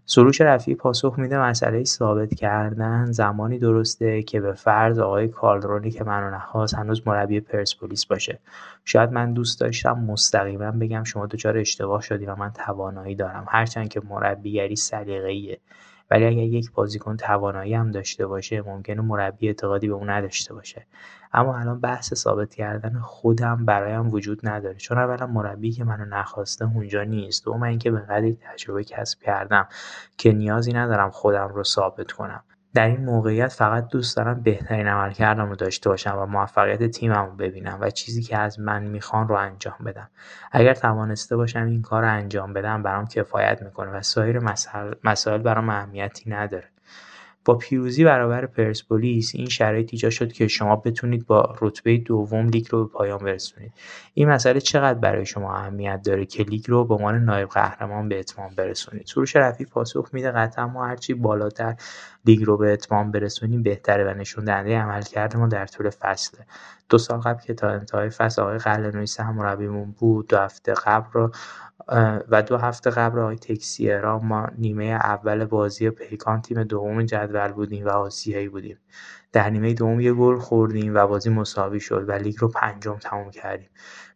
سروش رفیعی پاسخ میده مسئله ثابت کردن زمانی درسته که به فرض آقای کالدرونی که منو نخواست هنوز مربی پرسپولیس باشه. شاید من دوست داشتم مستقیما بگم شما دچار اشتباه شدی و من توانایی دارم. هرچند که مربیگری سلیقه‌ایه. ولی اگر یک بازیکن توانایی هم داشته باشه ممکنه مربی اعتقادی به اون نداشته باشه. اما الان بحث ثابت کردن خودم برایم وجود نداره. چون اولا مربی که منو نخواسته اونجا نیست. دوم اینکه به قدری تجربه کسب کردم که نیازی ندارم خودم رو ثابت کنم. در این موقعیت فقط دوست دارم بهترین عملکردم رو داشته باشم و موفقیت تیمم رو ببینم و چیزی که از من می‌خوان رو انجام بدم. اگر توانسته باشم این کار رو انجام بدم برام کفایت می‌کنه و سایر مسائل, مسائل برام اهمیتی نداره. با پیروزی برابر پرسپولیس این شرایط ایجاد شد که شما بتونید با رتبه دوم لیگ رو به پایان برسونید. این مسئله چقدر برای شما اهمیت داره که لیگ رو به عنوان نایب قهرمان به اتمام برسونید؟ سروش رفی پاسخ میده قطعا ما هرچی بالاتر لیگ رو به اتمام برسونیم بهتره و نشون دهنده عملکرد ما در طول فصله دو سال قبل که تا انتهای فصل آقای قلعه‌نویی سهم مربیمون بود دو هفته قبل رو و دو هفته قبل آقای تکسیرا ما نیمه اول بازی پیکان تیم دوم جدول بودیم و آسیایی بودیم. در نیمه دوم یه گل خوردیم و بازی مساوی شد و لیگ رو پنجم تموم کردیم.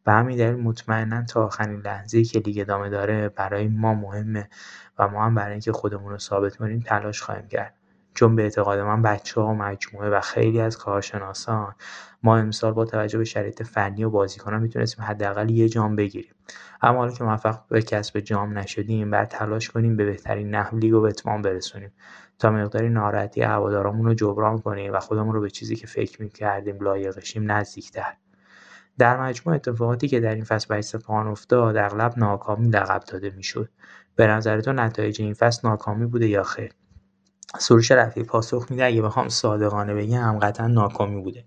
به همین دلیل مطمئنا تا آخرین لحظه که لیگ ادامه داره برای ما مهمه و ما هم برای اینکه خودمون رو ثابت کنیم تلاش خواهیم کرد. چون به اعتقاد من بچه ها و مجموعه و خیلی از کارشناسان ما امسال با توجه به شرایط فنی و بازیکنان می‌تونستیم حداقل یه جام بگیریم. اما حالا که موفق به کسب جام نشدیم بعد تلاش کنیم به بهترین نحو لیگ به اتمام برسونیم. تا مقداری ناراحتی هوادارامون رو جبران کنیم و خودمون رو به چیزی که فکر می‌کردیم لایقشیم نزدیکتر. در مجموع اتفاقاتی که در این فصل برای سپاهان افتاد اغلب ناکامی لقب داده می‌شد. به نظر تو نتایج این فصل ناکامی بوده یا خیر؟ سروش رفیعی پاسخ میده اگه بخوام صادقانه بگم قطعا ناکامی بوده.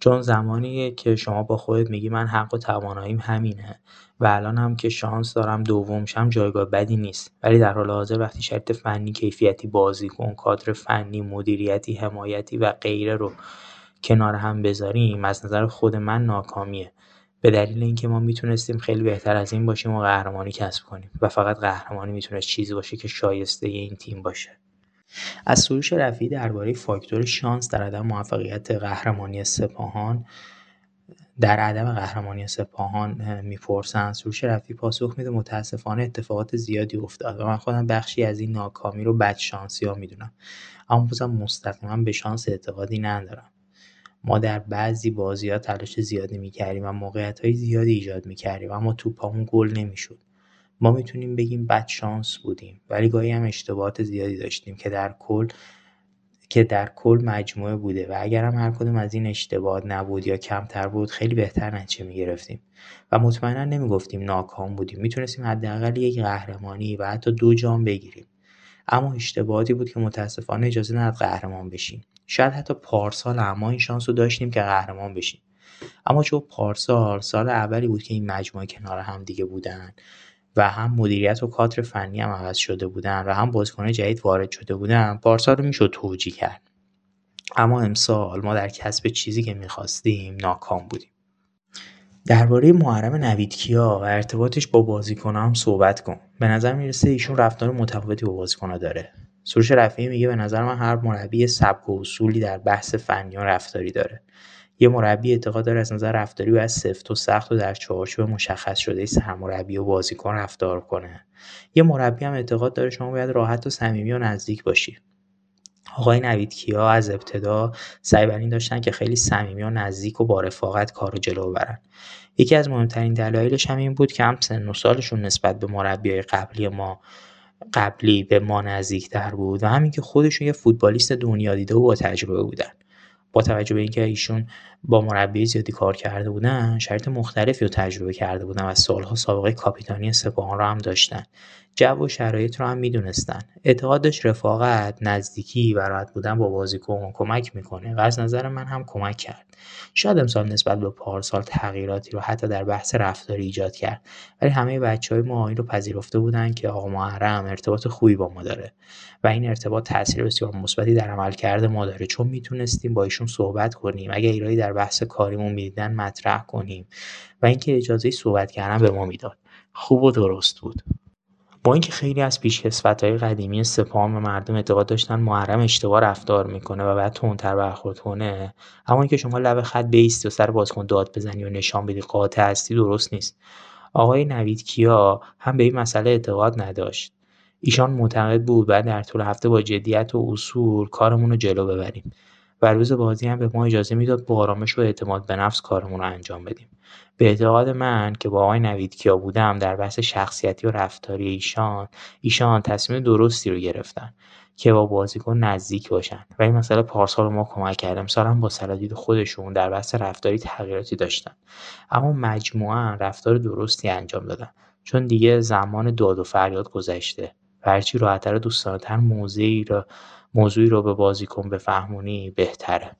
چون زمانی که شما با خودت میگی من حق و تواناییم همینه و الان هم که شانس دارم دوم شم جایگاه بدی نیست. ولی در حال حاضر وقتی شرط فنی کیفیتی بازیکن کادر فنی مدیریتی حمایتی و غیره رو کنار هم بذاریم از نظر خود من ناکامیه. به دلیل اینکه ما می‌تونستیم خیلی بهتر از این باشیم و قهرمانی کسب کنیم. و فقط قهرمانی می‌تونست چیزی باشه که شایسته این تیم باشه. از سروش رفیعی درباره فاکتور شانس در عدم موفقیت قهرمانی سپاهان در عدم قهرمانی سپاهان می‌پرسن سروش رفیعی پاسخ میده متاسفانه اتفاقات زیادی افتاد و من خودم بخشی از این ناکامی رو بد شانسی ها می‌دونم. اما بازم مستقیما به شانس اعتقادی ندارم. ما در بعضی بازی ها تلاش زیادی می‌کردیم و موقعیت های زیادی ایجاد می‌کردیم اما توپامون گل نمی‌شد. ما می‌تونیم بگیم بد شانس بودیم ولی گاهی هم اشتباهات زیادی داشتیم که در کل که در کل مجموعه بوده. و اگر هم هر کدوم از این اشتباهات نبود یا کمتر بود خیلی بهتر نتیجه می‌گرفتیم. و مطمئنا نمی‌گفتیم ناکام بودیم. می‌تونستیم حداقل یک قهرمانی و حتی دو جام بگیریم. اما اشتباهاتی بود که متاسفانه اجازه نداد قهرمان بشیم. شاید حتی پارسال اما این شانس رو داشتیم که قهرمان بشیم. اما چون پارسال سال اولی بود که این مجموعه کنار هم دیگه بودن. و هم مدیریت و کادر فنی هم عوض شده بودن و هم بازیکن جدید وارد شده بودن پارسال رو می‌شد توجیه کرد. اما امسال ما در کسب چیزی که می‌خواستیم ناکام بودیم. درباره محرم نویدکیا و ارتباطش با بازیکن هم صحبت کن. به نظر می‌رسه ایشون رفتار متفاوتی با بازیکن داره. سروش رفیعی میگه به نظر من هر مربی سبک و اصولی در بحث فنی و رفتاری داره. یه مربی اعتقاد داره از نظر رفتاری باید سفت و سخت و در چارچوب مشخص شده سرمربی و بازیکن رفتار کنه. یه مربی هم اعتقاد داره شما باید راحت و صمیمی و نزدیک باشی. آقای نوید کیا از ابتدا سعی بر این داشتن که خیلی صمیمی و نزدیک و با رفاقت کار رو جلو ببرن یکی از مهمترین دلایلش هم این بود که هم سن و سالشون نسبت به مربیای قبلی ما قبلی به ما نزدیکتر بود و همین که خودشون یه فوتبالیست دنیا دیده و با تجربه بودن. با توجه به اینکه ایشون با مربی زیادی کار کرده بودن شرایط مختلفی رو تجربه کرده بودن و سالها سابقه کاپیتانی سپاهان رو هم داشتن. جو و شرایط رو هم می‌دونستن. اعتقاد داشت رفاقت نزدیکی و راحت بودن با بازیکن کمک می‌کنه و از نظر من هم کمک کرد. شاید امسال نسبت به پارسال تغییراتی رو حتی در بحث رفتاری ایجاد کرد. ولی همه بچه های ما این رو پذیرفته بودن که آقا محرم ارتباط خوبی با ما داره و این ارتباط تاثیر بسیار مثبتی در عملکرد ما داره. چون می‌تونستیم با ایشون صحبت کنیم اگه ایرادی در بحث کاریمون می‌دیدن مطرح کنیم و اینکه اجازه صحبت کردن به ما می‌داد. خوب و درست بود. با اینکه خیلی از های قدیمی سپاهان و مردم اعتقاد داشتن محرم اشتباه رفتار می‌کنه و بعد تندتر برخورد کنه اما اینکه شما لب خط بیستی و سر بازیکن داد بزنی و نشان بدی قاطع هستی درست نیست. آقای نوید کیا هم به این مسئله اعتقاد نداشت. ایشان معتقد بود بعد در طول هفته با جدیت و اصول کارمون رو جلو ببریم. و روز بازی هم به ما اجازه می‌داد با آرامش و اعتماد به نفس کارمون رو انجام بدیم. به اعتقاد من که با آقای نوید کیا بودم در بحث شخصیتی و رفتاری ایشان ایشان تصمیم درستی رو گرفتن که با بازیکن نزدیک باشن. و این مسئله پارسال ما کمک کرد امسال هم با سلادید خودشون در بحث رفتاری تغییراتی داشتن. اما مجموعا رفتار درستی انجام دادن. چون دیگه زمان داد و فریاد گذشته. و هرچی راحتتر و موضعی را موضوعی رو به بازیکن بفهمونی بهتره.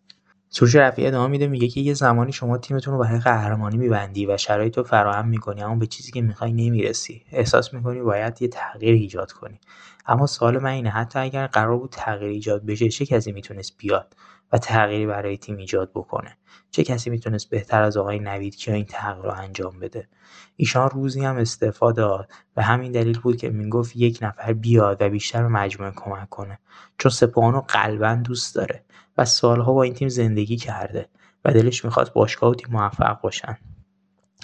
سروش رفیعی ادامه میده میگه که یه زمانی شما تیمتون رو برای قهرمانی میبندی و شرایط رو فراهم می‌کنی اما به چیزی که می‌خوای نمی‌رسی. احساس می‌کنی باید یه تغییر ایجاد کنی. اما سوال من اینه حتی اگر قرار بود تغییر ایجاد بشه چه کسی می‌تونست بیاد؟ و تغییری برای تیم ایجاد بکنه. چه کسی می‌تونست بهتر از آقای نوید که این تغییر رو انجام بده؟ ایشان روزی هم استعفا داد و همین دلیل بود که می‌گفت یک نفر بیاد و بیشتر به مجموعه کمک کنه چون سپاهانو قلبا دوست داره و سالها با این تیم زندگی کرده و دلش می‌خواد باشگاه و تیم موفق باشن.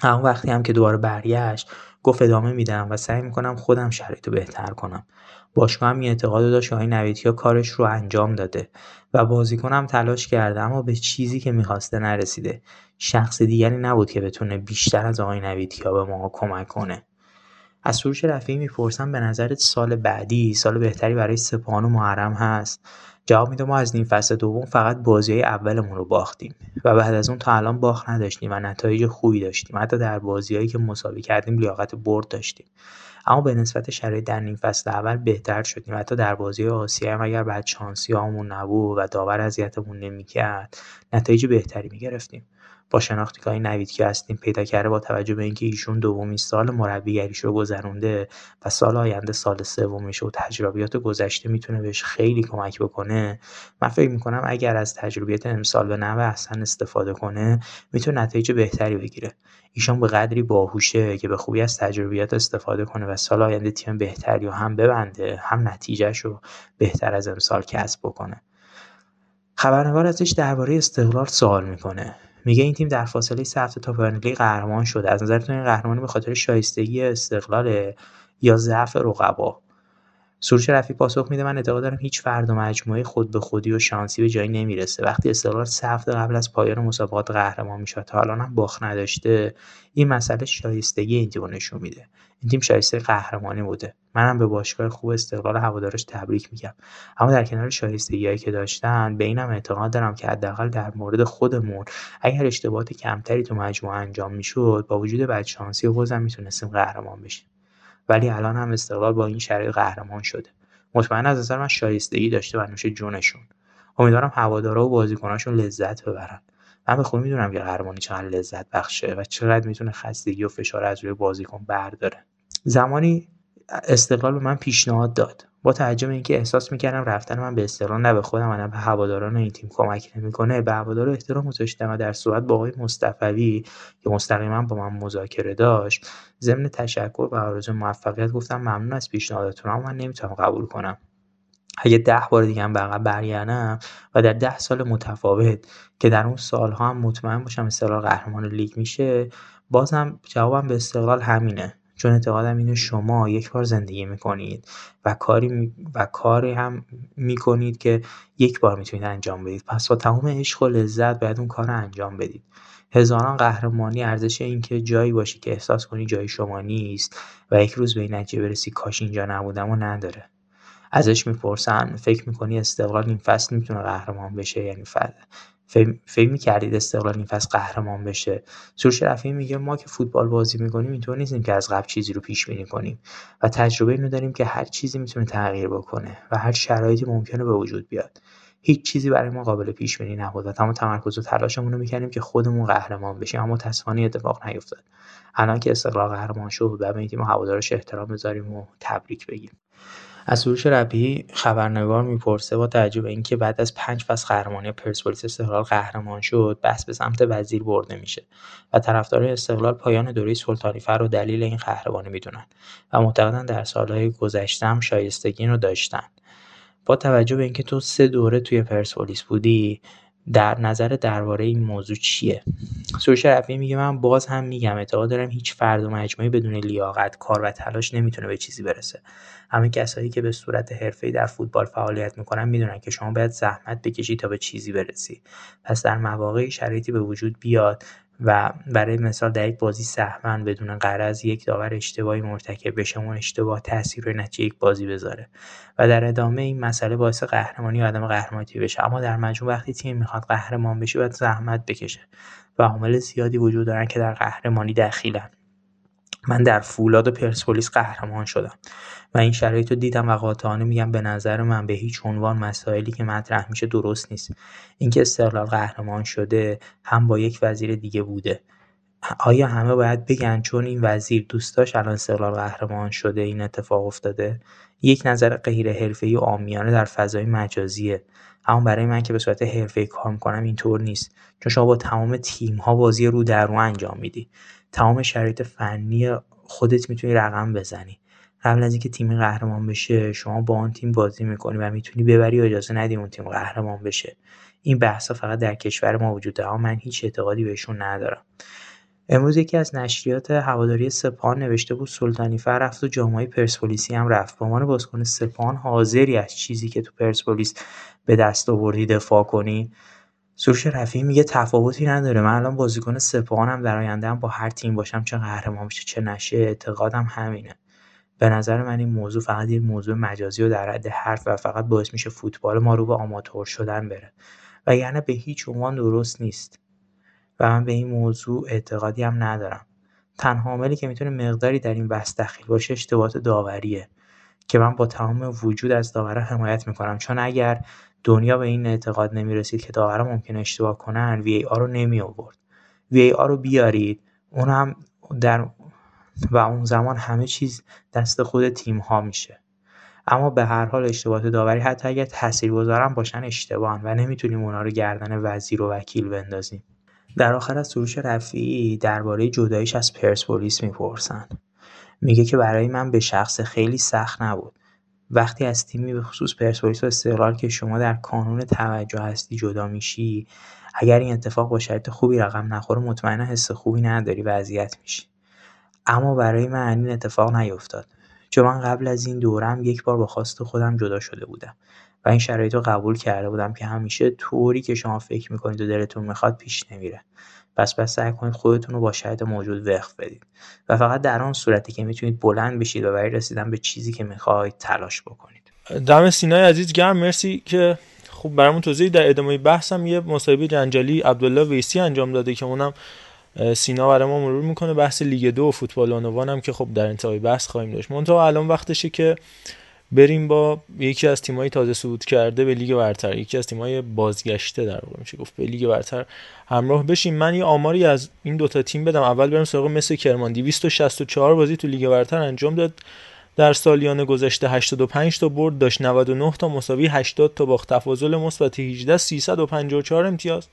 اما وقتی هم که دوباره برگشت گفت ادامه میدم و سعی می‌کنم خودم شرایط رو بهتر کنم. باشگاه هم این اعتقاد داشت که نویدکیا کارش رو انجام داده و بازیکنم تلاش کرده اما به چیزی که می‌خواسته نرسیده. شخص دیگری نبود که بتونه بیشتر از آقای نویدکیا به ما کمک کنه. از سروش رفیعی می‌پرسم به نظرت سال بعدی سال بهتری برای سپاهان و محرم هست؟ جواب میده ما از نیم فصل دوم فقط بازی اولمون رو باختیم و بعد از اون تا الان باخت نداشتیم و نتایج خوبی داشتیم. حتی در بازیهایی که مساوی کردیم لیاقت برد داشتیم. اما به نسبت شرایط در نیم فصل اول بهتر شدیم. حتی در بازی آسیا هم اگر بعد شانسی همون نبود و داور اذیتمون نمی‌کرد نتایج بهتری می‌گرفتیم. با شناختی که نوید که هستیم پیدا کرده با توجه به اینکه ایشون دومین سال مربیگریش رو گذرونده و سال آینده سال سومیشه و تجربیات گذشته می‌تونه بهش خیلی کمک بکنه من فکر می‌کنم اگر از تجربیات امسال به نوع احسن استفاده کنه می‌تونه نتایج بهتری بگیره. ایشون به قدری باهوشه که به خوبی از تجربیات استفاده کنه و سال آینده تیم بهتری و هم ببنده هم نتیجهش بهتر از امسال کسب بکنه. خبرنگار ازش درباره استقلال سوال می‌کنه. میگه این تیم در فاصله سه هفته تا لیگ قهرمان شده. از نظرتون این قهرمانی به خاطر شایستگی استقلال یا ضعف رقبا؟ سروش رفی پاسخ میده من اعتقاد دارم هیچ فرد و مجموعه خود به خودی و شانسی به جایی نمی‌رسه. وقتی استقلال سه هفته قبل از پایان مسابقات قهرمان می‌شد تا الان هم باخت نداشته این مسئله شایستگی این تیم نشون میده. این تیم شایسته قهرمانی بوده. منم به باشگاه خوب استقلال هوادارش تبریک میگم. اما در کنار شایستگیهایی که داشتن به اینم اعتقاد دارم که حداقل در مورد خودمون اگر اشتباهات کمتری تو مجموعه انجام می‌شد با وجود بدشانسی و بازم می‌تونستیم قهرمان بشیم. ولی الان هم استقلال با این شرایط قهرمان شده. مطمئن از نظر من شایستگی داشته و نوش جونشون. امیدوارم هوادارا و بازیکناشون لذت ببرن. من به خوبی می‌دونم که قهرمانی چقدر لذت بخشه و چقدر می‌تونه خستگی و فشار از روی بازیکن برداره. زمانی استقلال به من پیشنهاد داد. با توجه به اینکه احساس می‌کردم رفتن من به استقلال نه به خودم و نه به هواداران این تیم کمک نمی‌کنه به هوادارا احترام گذاشتم و در صورت با آقای مصطفی که مستقیما با من مذاکره داشت ضمن تشکر و آرزوی موفقیت گفتم ممنون از پیشنهادتون اما من نمی‌تونم قبول کنم. اگه ده بار دیگه هم به برگردم و در ده سال متفاوت که در اون سالها هم مطمئن باشم استقلال قهرمان لیگ میشه بازم جوابم به استقلال همینه. چون اعتقادم اینه شما یک بار زندگی می‌کنید و کاری و کاری هم می‌کنید که یک بار می‌تونید انجام بدید. پس با تمام عشق و لذت باید اون کار رو انجام بدید. هزاران قهرمانی ارزش این که جایی باشی که احساس کنی جای شما نیست و یک روز به این نتیجه برسی کاش اینجا نبودم و نداره. ازش می‌پرسن فکر می‌کنی استقلال این فصل می‌تونه قهرمان بشه یعنی فکر می‌کردید استقلال این فصل قهرمان بشه. سروش رفیعی میگه ما که فوتبال بازی می‌کنیم اینطور نیستیم که از قبل چیزی رو پیش بینی کنیم. و تجربه اینو داریم که هر چیزی می‌تونه تغییر بکنه و هر شرایطی ممکنه به وجود بیاد. هیچ چیزی برای ما قابل پیش بینی نبود و تمام تمرکز و تلاشمون رو می‌کردیم که خودمون قهرمان بشیم اما تصفانی اتفاق نیفتاد. الان که استقلال قهرمان شد و به تیم هوادارش احترام بذاریم و تبریک بگیم. از سروش ربیعی خبرنگار می‌پرسه با توجه به اینکه بعد از پنج فصل قهرمانی پرسپولیس استقلال قهرمان شد بحث به سمت وزیر برده میشه و طرفدارای استقلال پایان دوره سلطانی فر رو دلیل این قهرمانی می‌دونن و معتقدن در سالهای گذشته هم شایستگی رو داشتن. با توجه به اینکه تو سه دوره توی پرسپولیس بودی در نظر درباره این موضوع چیه؟ سروش رفیعی میگه من باز هم میگم اعتقاد دارم هیچ فرد و مجموعی بدون لیاقت کار و تلاش نمی‌تونه به چیزی برسه. همه کسایی که به صورت حرفه‌ای در فوتبال فعالیت می‌کنن می‌دونن که شما باید زحمت بکشی تا به چیزی برسی. پس در مواقعی شرایطی به وجود بیاد و برای مثال در یک بازی سهمن بدون قرض یک داور اشتباهی مرتکب بشه اون اشتباه تاثیر روی نتیجه یک بازی بذاره و در ادامه این مسئله باعث قهرمانی و عدم قهرمانی بشه. اما در مجموع وقتی تیم می‌خواد قهرمان بشه باید زحمت بکشه و عامل زیادی وجود دارن که در قهرمانی دخیلن. من در فولاد پرسپولیس قهرمان شدم و این شرایط رو دیدم و قاطعانه میگم به نظر من به هیچ عنوان مسائلی که مطرح میشه درست نیست. اینکه استقلال قهرمان شده هم با یک وزیر دیگه بوده. آیا همه باید بگن چون این وزیر دوست الان استقلال قهرمان شده این اتفاق افتاده؟ یک نظر غیر حرفه‌ای و عامیانه در فضای مجازیه. اما برای من که به صورت حرفه‌ای کار می‌کنم اینطور نیست. چون شما با تمام تیم ها بازی رو در رو انجام میدی. تمام شرایط فنی خودت می‌تونی رقم بزنی. قبل از اینکه تیمی قهرمان بشه شما با آن تیم بازی می‌کنی و می‌تونی ببری و اجازه ندی اون تیم قهرمان بشه. این بحثا فقط در کشور ما وجود داره من هیچ اعتقادی بهشون ندارم. امروز یکی از نشریات هواداری سپاهان نوشته بود سلطانی فر رفت و جامعه پرسپولیسی هم رفت. به عنوان بازیکن سپاهان حاضری از چیزی که تو پرسپولیس به دست آوردی دفاع کنی؟ سروش رفیعی میگه تفاوتی نداره. من الان بازیکن سپاهانم در آینده هم با هر تیم باشم چه قهرمان بشه چه نشه اعتقادم همینه. به نظر من این موضوع فقط یه موضوع مجازی و در حد حرف و فقط باعث میشه فوتبال ما رو به آماتور شدن بره. و یعنی به هیچ عنوان درست نیست. و من به این موضوع اعتقادی هم ندارم. تنها عاملی که می‌تونه مقداری در این بحث دخیل باشه اشتباهات داوریه. که من با تمام وجود از داورا حمایت می‌کنم. چون اگر دنیا به این اعتقاد نمی‌رسید که داورا ممکنه اشتباه کنن وی ای آر رو نمی آورد. وی ای آر رو بیارید. اون هم در و اون زمان همه چیز دست خود تیم ها میشه. اما به هر حال اشتباهات داوری حتی اگر تاثیرگذارم باشن اشتباهن و نمی‌تونیم اونا رو گردن وزیر و وکیل بندازیم. در آخر از سروش رفیعی درباره جداییش از پرسپولیس می‌پرسن. میگه که برای من به شخص خیلی سخت نبود. وقتی از تیمی به خصوص پرسپولیس و استقلال که شما در کانون توجه هستی جدا میشی اگر این اتفاق با شرط خوبی رقم نخوره مطمئنا حس خوبی نداری و اذیت میشی. اما برای من این اتفاق نیفتاد. چون من قبل از این دورم یک بار با خواست خودم جدا شده بودم و این شرایط رو قبول کرده بودم که همیشه طوری که شما فکر می‌کنید و دلتون می‌خواد پیش نمیره. پس بس سعی کنید خودتون رو با شاید موجود وقف بدید. و فقط در آن صورتی که می‌تونید بلند بشید و برای رسیدن به چیزی که می‌خواهید تلاش بکنید. دم سینای عزیز گرم. مرسی که خب برامون توضیح در ادامه بحثم یه مصاحبه جنجالی عبدالله ویسی انجام داده که اونم سینا برای ما مرور می‌کنه. بحث لیگ دو و فوتبال بانوان هم که خب در انتهای بحث خواهیم داشت. منتها الان وقتشه که بریم با یکی از تیمایی تازه صعود کرده به لیگ برتر. یکی از تیمای بازگشته در واقع میشه گفت به لیگ برتر همراه بشیم. من یه آماری از این دوتا تیم بدم. اول بریم سراغ مس کرمان 264 بازی تو لیگ برتر انجام داد. در سالیان گذشته 85 تا برد داشت 99 تا مساوی 80 تا باخت. تفاضل مثبت 18 354 امتیاز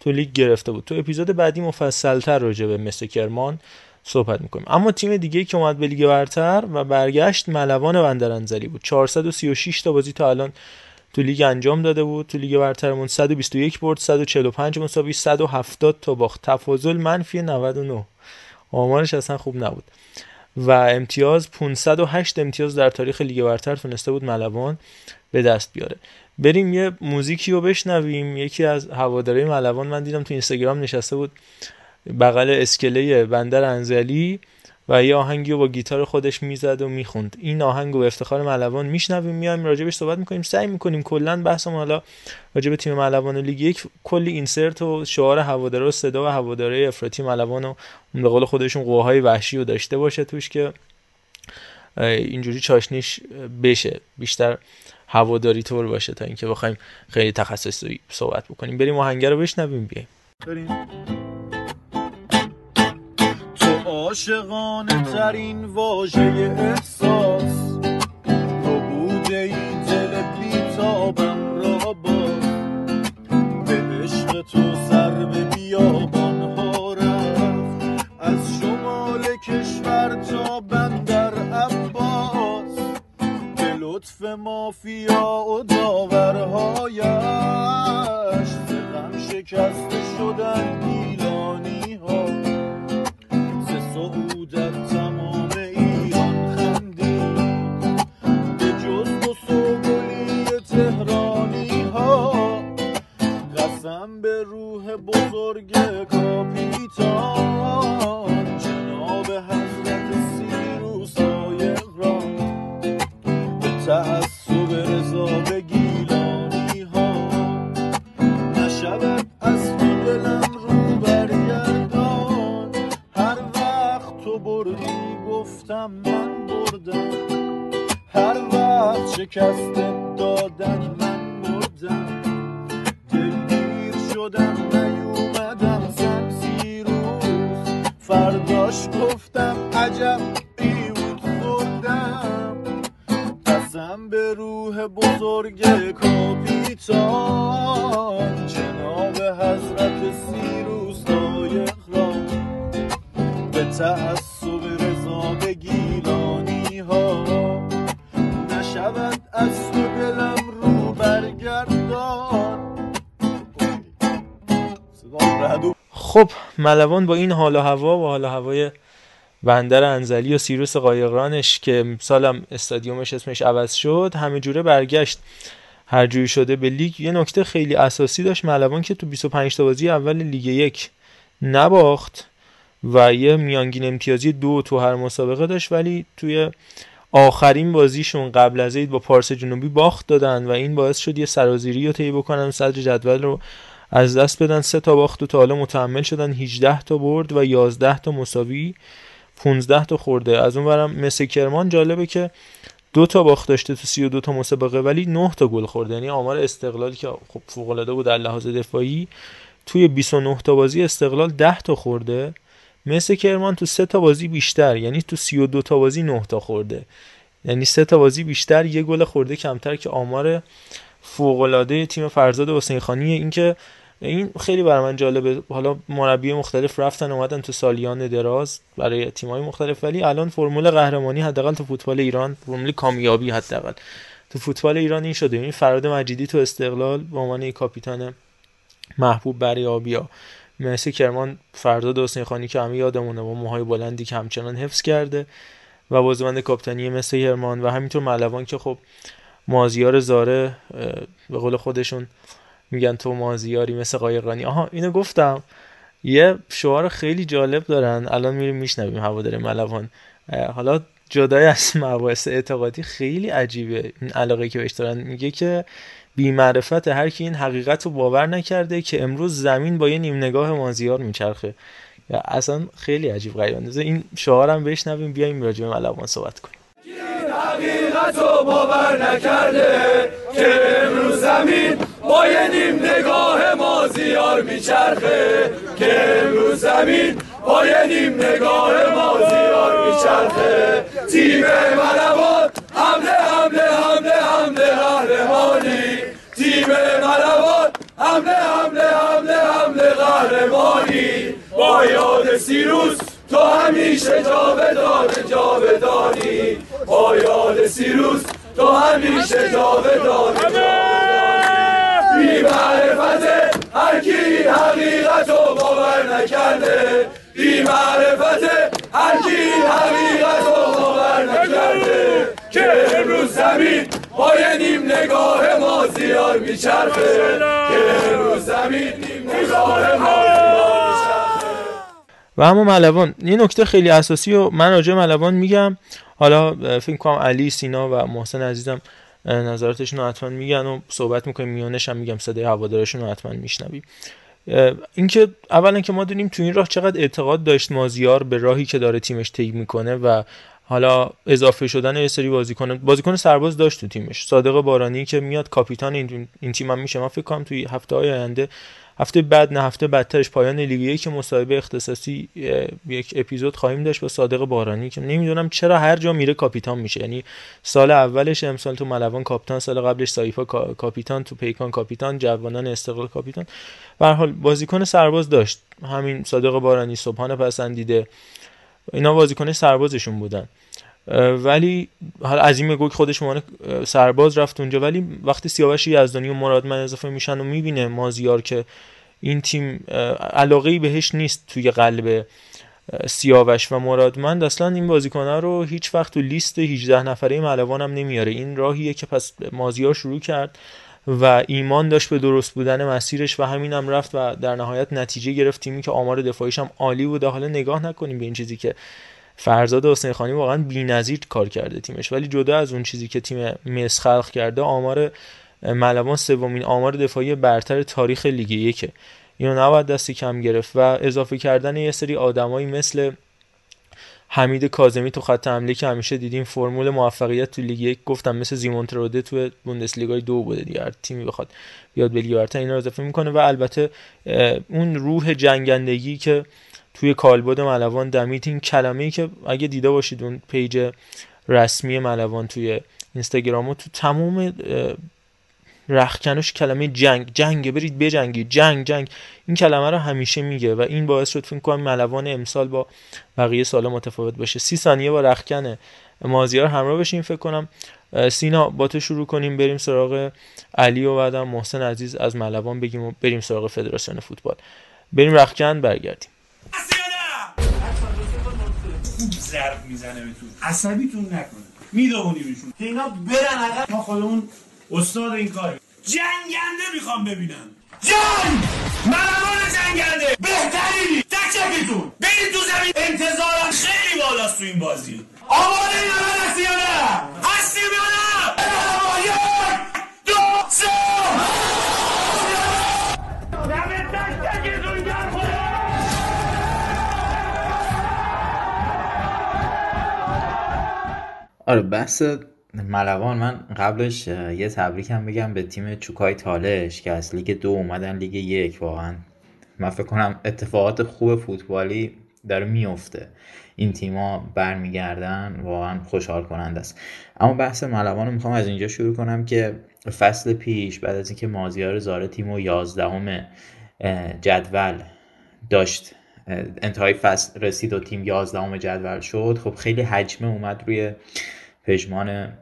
تو لیگ گرفته بود. تو اپیزود بعدی مفصلتر راجع به مس کرمان صحبت می‌کنیم. اما تیم دیگه که اومد به لیگ برتر و برگشت ملوان بندرانزلی بود. 436 تا بازی تا الان تو لیگ انجام داده بود. تو لیگ برترمون 121 برد 145 مساوی 170 تا باخت. تفاضل منفی 99 آمارش اصلا خوب نبود. و امتیاز 508 امتیاز در تاریخ لیگ برتر تونسته بود ملوان به دست بیاره. بریم یه موزیکی رو بشنویم. یکی از هواداری ملوان من دیدم تو اینستاگرام نشسته بود. بغل اسکله بندر انزلی و یه آهنگی رو با گیتار خودش می‌زد و می‌خوند. این آهنگ رو افتخار ملوان میشنویم میایم راجبش صحبت می‌کنیم سعی می‌کنیم کلا بحثمون حالا راجب تیم ملوان لیگ یک کلی اینسرت و شعار هواداره و صدا و هواداره افراطی ملوان و به قول خودشون قواهای وحشی رو داشته باشه توش که اینجوری چاشنیش بشه بیشتر هواداری طور باشه تا اینکه بخوایم خیلی تخصصی صحبت بکنیم. بریم آهنگ رو بشنویم بیایم. عاشقانه ترین واژه احساس. تو بوده ای دل بیتابم را باز. به عشق تو سر به بیابان ها از شمال کشور تا بندر عباس. به لطف مافیا و داورهایش. غم شکسته شدن گیلانی ها. سعودت تمام ایران خندید به جز دو سوگلی تهرانی ها قسم به روح بزرگ کاپیتان. جناب حضرت سیروس اقرام به گفتم من بردم. هر وقت شکست دادن من مردم دلگیر شدم نیومدم زم سیروز فرداش گفتم عجب بیود خوردم. قسم به روح بزرگ کاپیتان. جناب حضرت سیروس لایق را. به تعصب به گیلانی ها نشود از تو دلم رو برگردان. خب ملوان با این حال و هوا و حال و هوای بندر انزلی و سیروس قایقرانش که سالم استادیومش اسمش عوض شد همه جوره برگشت. هر جوری شده به لیگ یه نکته خیلی اساسی داشت ملوان که تو 25 تا بازی اول لیگ یک نباخت. و یه میانگین امتیازی دو تو هر مسابقه داشت ولی توی آخرین بازیشون قبل از عید با پارس جنوبی باخت دادن و این باعث شد یه سرازیری رو طی بکنن صدر جدول رو از دست بدن. سه تا باخت و تا حالا متحمل شدن. 18 تا برد و 11 تا مساوی 15 تا خورده. از اون برم مثل کرمان جالبه که دو تا باخت داشته تو 32 تا مسابقه ولی 9 تا گل خورده. یعنی آمار استقلالی که خب فوق العاده بود در لحاظ دفاعی توی 29 تا بازی استقلال 10 تا خورده. مثل کرمان تو 3 تا بازی بیشتر یعنی تو 32 تا بازی 9 تا خورده. یعنی 3 تا بازی بیشتر یه گل خورده کمتر که آمار فوق العاده تیم فرزاد حسین خانی. این که این خیلی برای من جالبه. حالا مربی مختلف رفتن اومدن تو سالیان دراز برای تیم‌های مختلف. ولی الان فرمول قهرمانی حداقل تو فوتبال ایران فرمول کامیابی حداقل. تو فوتبال ایران این شده. این فراد مجیدی تو استقلال به عنوان کاپیتان محبوب برای آبیا. مثل کرمان فرزاد حسین خانی که همه یادمونه با موهای بلندی که همچنان حفظ کرده و بازیکن کاپیتانی مثل کرمان و همینطور ملوان که خب مازیار زاره به قول خودشون میگن تو مازیاری مثل قایقرانی آها اینو گفتم. یه شعار خیلی جالب دارن. الان میریم میشنویم هوادار ملوان. حالا جدای از مباحث اعتقادی خیلی عجیبه. این علاقه که بهش دارن. میگه که بی معرفت هر کی این حقیقت رو باور نکرده که امروز زمین با یه نیم نگاه مازیار میچرخه. یا اصلا خیلی عجیب غریبه. این شعارم بشنویم بیایم راجع به ملوان صحبت کنیم. حقیقت رو باور نکرده که امروز زمین با یه نیم نگاه مازیار میچرخه. که امروز زمین با یه نیم نگاه مازیار میچرخه. تیم ملوان حمله حمله حمله حمله قهرمانی تیم ملوان. حمله حمله حمله حمله قهرمانی. با یاد سیروس تو همیشه جاودان جاودانی. با یاد سیروس تو همیشه جاودان بی معرفت هر کی حقیقت رو باور نکرده. بی معرفت هر کی حقیقت رو باور نکرده. که امروز زمین با یه نیم نگاه مازیار میچرخه که امروز زمین نیم نگاه مازیار و اما ملوان یه نکته خیلی اساسی و من راجع ملوان میگم. حالا فکر کنم علی سینا و محسن عزیزم نظراتشون رو حتما میگن و صحبت می‌کنیم. میانش هم میگم صدای هوادارشون رو حتما میشنویم. اینکه اولا که ما دونیم تو این راه چقدر اعتقاد داشت مازیار به راهی که داره تیمش طی می‌کنه و حالا اضافه شدن یه سری بازیکن بازیکن سرباز داشت تو تیمش. صادق بارانی که میاد کاپیتان این, تیم هم میشه. من فکر کنم توی هفته های آینده هفته بعد نه هفته بعدترش پایان لیگ که مصاحبه اختصاصی یک اپیزود خواهیم داشت با صادق بارانی که نمی‌دونم چرا هر جا میره کاپیتان میشه. یعنی سال اولش امسال تو ملوان کاپیتان سال قبلش سایفا کاپیتان تو پیکان کاپیتان جوانان استقلال کاپیتان. به حال بازیکن سرباز داشت. همین صادق بارانی صبحانه پسندیده. اینا بازیکن سربازشون بودن. ولی حالا عظیم گوک خودش عنوان سرباز رفت اونجا ولی وقتی سیاوش یزدانی و مرادمن اضافه میشن و می‌بینه مازیار که این تیم علاقه بهش نیست توی قلب سیاوش و مرادمند. اصلا این بازیکنه رو هیچ وقت تو لیست 18 نفره ملوان هم نمیاره. این راهیه که پس مازیار شروع کرد. و ایمان داشت به درست بودن مسیرش و همین هم رفت و در نهایت نتیجه گرفت. تیمی که آمار دفاعیش هم عالی بوده حالا نگاه نکنیم به این چیزی که فرزاد حسین خانی واقعا بی‌نظیر کار کرده تیمش. ولی جدا از اون چیزی که تیم مس خلق کرده آمار ملوان سومین آمار دفاعی برتر تاریخ لیگ یکه. اینو نباید دستی کم گرفت و اضافه کردن یه سری آدمایی مثل حمید کاظمی تو خط حمله که همیشه دیدیم فرمول موفقیت تو لیگ یک گفتم مثل زیمون تروده تو بوندسلیگای دو بوده دیگه هر تیمی بخواد بیاد به لیگ اینا رو اضافه می‌کنه. و البته اون روح جنگندگی که توی کالبد ملوان دمید این کلمه ای که اگه دیده باشید اون پیج رسمی ملوان توی اینستاگرام تو تمام رخکنش کلمه جنگ. جنگ برید بجنگید. جنگ جنگ. این کلمه رو همیشه میگه و این باعث شد فکر کنم ملوان امسال با بقیه سال متفاوت باشه. سی ثانیه با رخکن مازیار همراه بشیم فکر کنم. سینا با تو شروع کنیم. بریم سراغ علی و بعدم محسن عزیز از ملوان بگیم و بریم سراغ فدراسیون فوتبال. بریم رخکن برگردیم. ضرب می‌زنه بهتون عصبیتون نکنه. میدونیمشون. اینا برن عقب. ما خودمون استاد این کار. جنگنده می‌خوام ببینم. جنگ ملوان جنگنده! بهترینی تک تکتون برید تو زمین! انتظارم خیلی بالاست تو این بازی. آماده این همه هستی یا نه؟ هستیم یا نه؟ یک دو سه! آره بحث ملوان من قبلش یه تبریک هم بگم به تیم چوکای تالش که از لیگ دو اومدن لیگ یک واقعا. من فکر کنم اتفاقات خوب فوتبالی داره میفته. این تیما برمیگردن واقعا خوشحال کننده است. اما بحث ملوان رو می‌خوام از اینجا شروع کنم که فصل پیش بعد از اینکه مازیار زاره تیم و یازدهم جدول داشت انتهای فصل رسید و تیم یازدهم جدول شد خب خیلی حجمه اومد روی پژمان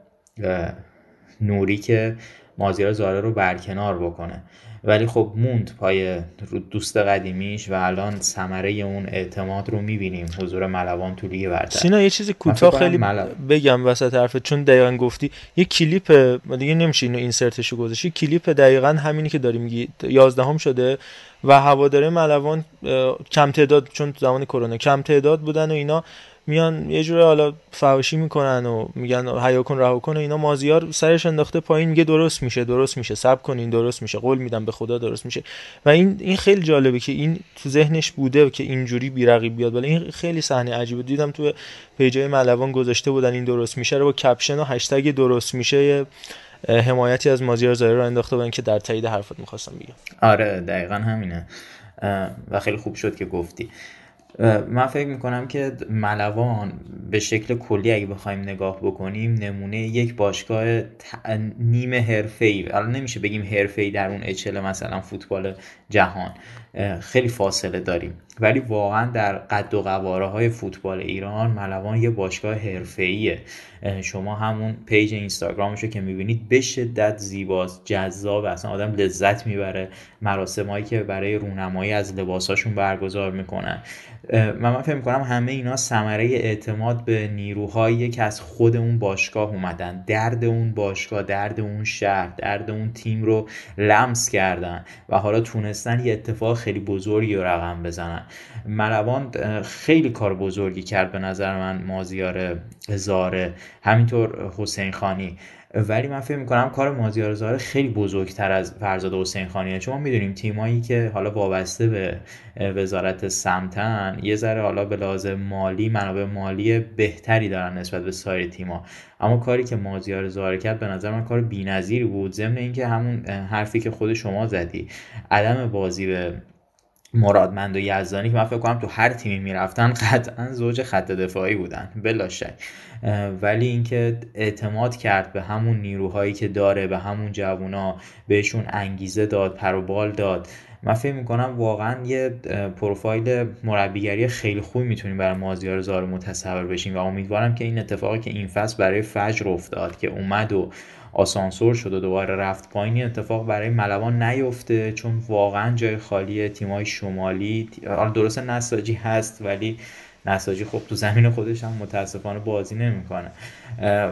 نوری که مازیار زاره رو برکنار بکنه. ولی خب موند پای دوست قدیمیش و الان ثمره اون اعتماد رو می‌بینیم. حضور ملوان تو لیگ برتر. سینا یه چیزی کوتاه خیلی ملو... بگم وسط حرفت چون دقیقا گفتی یه کلیپ دیگه نمیشه اینو اینسرتشو گذاشت. یه کلیپ دقیقا همینی که داری میگی. 11 هم شده و هواداره ملوان کم تعداد چون زمان کرونا کم تعداد بودن و اینا. میان یه جوره حالا فحاشی می‌کنن و میگن حیا کن رها کن و اینا. مازیار سرش انداخته پایین میگه درست میشه درست میشه. سب کنین درست میشه. قول میدم به خدا درست میشه. و این این خیلی جالبه که این تو ذهنش بوده که اینجوری بیرقیب بیاد. ولی این خیلی صحنه عجیبه. دیدم تو پیجای ملوان گذاشته بودن این درست میشه رو با کپشن و هشتگ درست میشه. حمایتی از مازیار زاهری رو انداخته بودن که در تایید حرفت می‌خواستم بگم. آره دقیقا همینه. و خیلی خوب شد که گفتی. من فکر می‌کنم که ملوان به شکل کلی اگه بخوایم نگاه بکنیم نمونه یک باشگاه نیمه حرفه‌ای. الان نمیشه بگیم حرفه‌ای در اون اچل مثلا فوتبال جهان. خیلی فاصله داریم. ولی واقعا در قد و قواره های فوتبال ایران ملوان یه باشگاه حرفه‌ایه. شما همون پیج اینستاگرامش رو که می‌بینید به شدت زیباست جذاب اصلا آدم لذت می‌بره. مراسمایی که برای رونمایی از لباساشون برگزار می‌کنن. من من فکر می‌کنم همه اینا ثمره اعتماد به نیروهایی که از خود اون باشگاه اومدن. درد اون باشگاه درد اون شهر درد اون تیم رو لمس کردن. و حالا تونستن یه اتفاق خیلی بزرگی رو رقم بزنن. ملوان خیلی کار بزرگی کرد به نظر من مازیار زاره. همینطور حسین خانی. ولی من فکر می‌کنم کار مازیار زاره خیلی بزرگتر از فرزاد حسین خانیه. چون ما می‌دونیم تیمایی که حالا وابسته به وزارت سمتن یه ذره حالا به لازم مالی منابع مالی بهتری دارن نسبت به سایر تیما اما کاری که مازیار زاره کرد به نظر من کار بی‌نظیری بود. ضمن اینکه همون حرفی که خود شما زدی. عدم بازی به مرادمند و یزدانی که من فکر کنم تو هر تیمی می‌رفتن قطعا زوج خط دفاعی بودن. بلا شک. ولی اینکه اعتماد کرد به همون نیروهایی که داره به همون جوونا بهشون انگیزه داد پروبال داد. من فکر می‌کنم واقعا یه پروفایل مربیگری خیلی خوبی می‌تونیم برای مازیار زار متصور بشیم و امیدوارم که این اتفاقی که این فصل برای فجر افتاد که اومد و آسانسور شد و دوباره رفت پایین اتفاق برای ملوان نیفته چون واقعا جای خالی تیمای شمالی درست نساجی هست ولی نساجی خب تو زمین خودش هم متاسفانه بازی نمی‌کنه.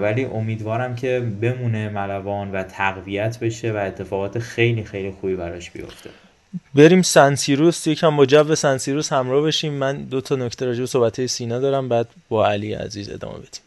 ولی امیدوارم که بمونه ملوان و تقویت بشه و اتفاقات خیلی خیلی خوبی براش بیفته. بریم سنسیروس یکم با جو سنسیروس همراه بشیم. من دو تا نکته راجع به صحبت سینا دارم بعد با علی عزیز ادامه بدیم.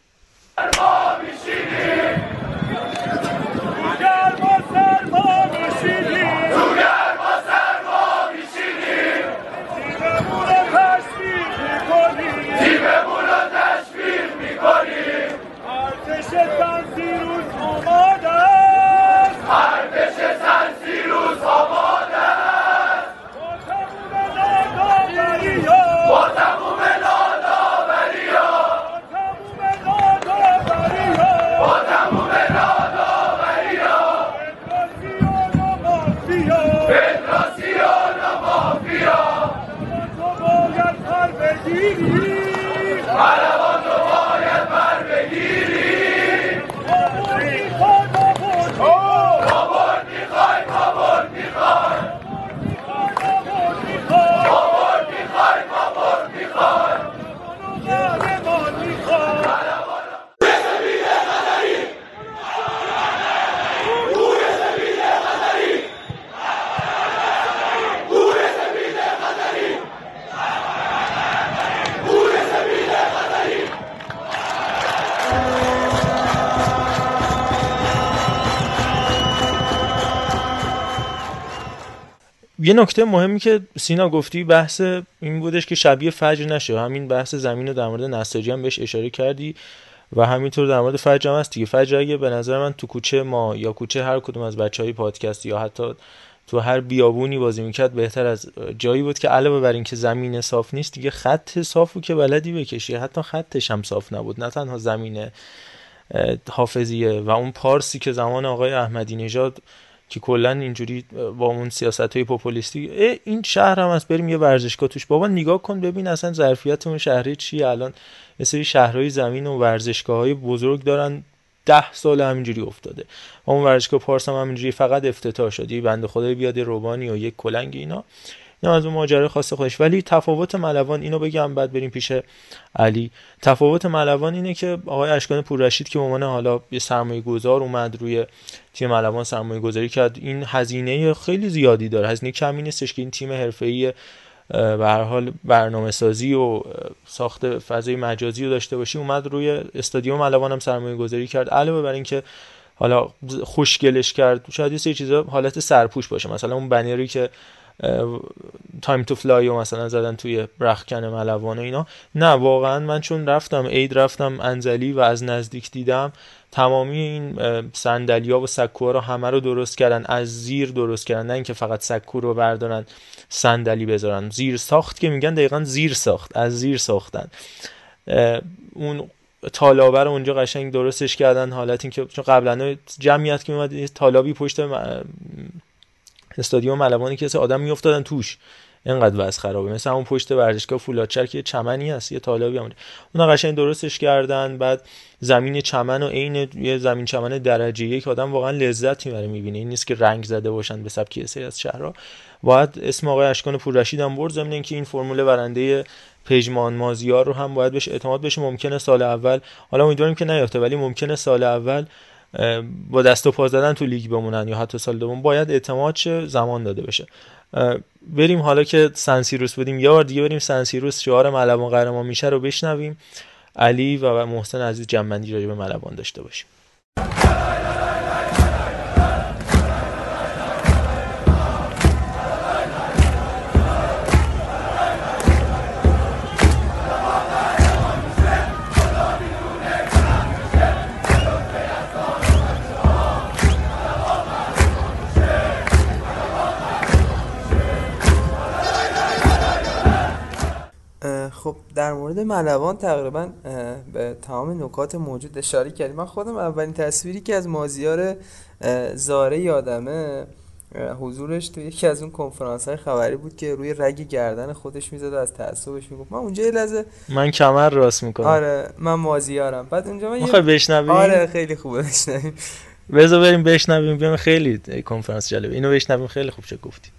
یه نکته مهمی که سینا گفتی بحث این بودش که شبیه فجر نشه. همین بحث زمین رو در مورد نساجی هم بهش اشاره کردی و همینطور در مورد فجر هم هست دیگه. فجر اگه به نظر من تو کوچه ما یا کوچه هر کدوم از بچه های پادکست یا حتی تو هر بیابونی بازی می‌کرد بهتر از جایی بود که علاوه بر اینکه زمین صاف نیست دیگه خط صافو که بلدی بکشی. حتی خطش هم صاف نبود. نه تنها زمین حافظیه و اون پارسی که زمان آقای احمدی نژاد که کلا اینجوری با اون سیاست های پوپولیستی این شهر هم هست بریم یه ورزشگاه توش. بابا نگاه کن ببین اصلا ظرفیت اون شهری چیه. الان سری شهرهای زمین و ورزشگاه های بزرگ دارن. ده سال همینجوری افتاده. اون ورزشگاه پارس هم همینجوری فقط افتتاح شد. یه بنده خدای بیاد روبانی و یک کلنگ اینا. اینا از اون ماجرا خاص خودش. ولی تفاوت ملوان اینو بگم بعد بریم پیش علی. تفاوت ملوان اینه که آقای اشکان پوررشید که به عنوان حالا یه سرمایه گذار اومد روی تیم ملوان سرمایه گذاری کرد این هزینه خیلی زیادی داره. هزینه کمی نیستش که این تیم حرفه‌ای به هر حال برنامه سازی و ساخت فضای مجازی رو داشته باشی اومد روی استادیوم ملوان هم سرمایه گذاری کرد. علاوه بر اینکه حالا خوشگلش کرد شاید یه سری چیزا حالت سرپوش باشه. مثلا اون بنری که time to fly و مثلا زدن توی رخکن ملوان اینا. نه واقعا من چون رفتم عید رفتم انزلی و از نزدیک دیدم تمامی این صندلیا و سکوها رو همه رو درست کردن از زیر درست کردن نه اینکه فقط سکو رو بردارن صندلی بذارن. زیر ساخت که میگن دقیقا زیر ساخت از زیر ساختن. اون تالابه رو اونجا قشنگ درستش کردن حالت اینکه چون قبلا جمعیت که میومد تالابی پشت استادیوم ملوانی که آدم میافتادن توش. اینقدر وضع خرابه. مثل همون پشت ورزشگاه فولادچر که چمنی هست یه طالبی هم. اون قشنگ درستش کردن بعد زمین چمن و عین یه زمین چمن درجه یک آدم واقعا لذت می‌بره می‌بینه. این نیست که رنگ زده باشن به سبک سری از شهرها. باید اسم آقای اشکان پوررشید هم برد ضمن اینکه این فرمول برنده پژمان مازیار رو هم باید بهش اعتماد بشه. ممکنه سال اول حالا امیدواریم که نیفته ولی ممکنه سال اول با دست و پا زدن تو لیگ بمونن یا حتی سال دوم باید اعتماد شه زمان داده بشه. بریم حالا که سنسیروس بودیم. یه بار دیگه بریم سنسیروس شعار ملوان قهرمان میشه رو بشنویم. علی و محسن عزیز جنبندی راجع به ملوان داشته باشیم. در مورد ملوان تقریبا به تمام نکات موجود اشاره کردیم. من خودم اولین تصویری که از مازیار زاره یادمه حضورش تو یکی از اون کنفرانس های خبری بود که روی رگ گردن خودش می‌زد و از تعصبش می‌گفت. من اونجا یه لحظه من کمر راست می‌کنم. آره من مازیارم. بعد اونجا من می‌خوای بشنویم آره خیلی خوبه بشنویم. بذار بریم بشنویم ببین خیلی کنفرانس جالبه. اینو بشنویم خیلی خوب چه گفتی.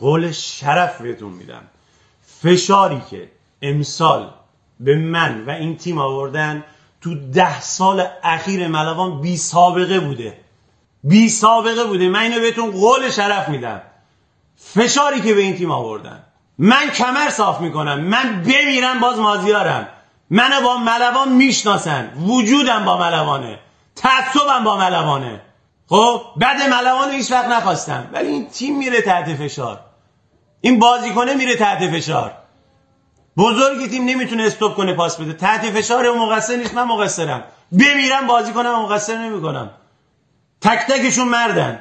قول شرف بهتون میدم. فشاری که امسال به من و این تیم آوردن تو ده سال اخیر ملوان بی سابقه بوده. بی سابقه بوده. من اینو بهتون قول شرف میدم. فشاری که به این تیم آوردن. من کمر صاف می‌کنم. من بمیرم باز مازیارم. منو با ملوان می‌شناسن. وجودم با ملوانه. تعصبم با ملوانه. خب بعد ملوان هیچ وقت نخواستم. ولی این تیم میره تحت فشار. این بازیکنه میره تحت فشار. بزرگی تیم نمی‌تونه استوب کنه پاس بده. تحت فشار و مقصر نیست. من مقصرم. بمیرم بازی کنم مقصر نمی‌کنم. تک تکشون مردن.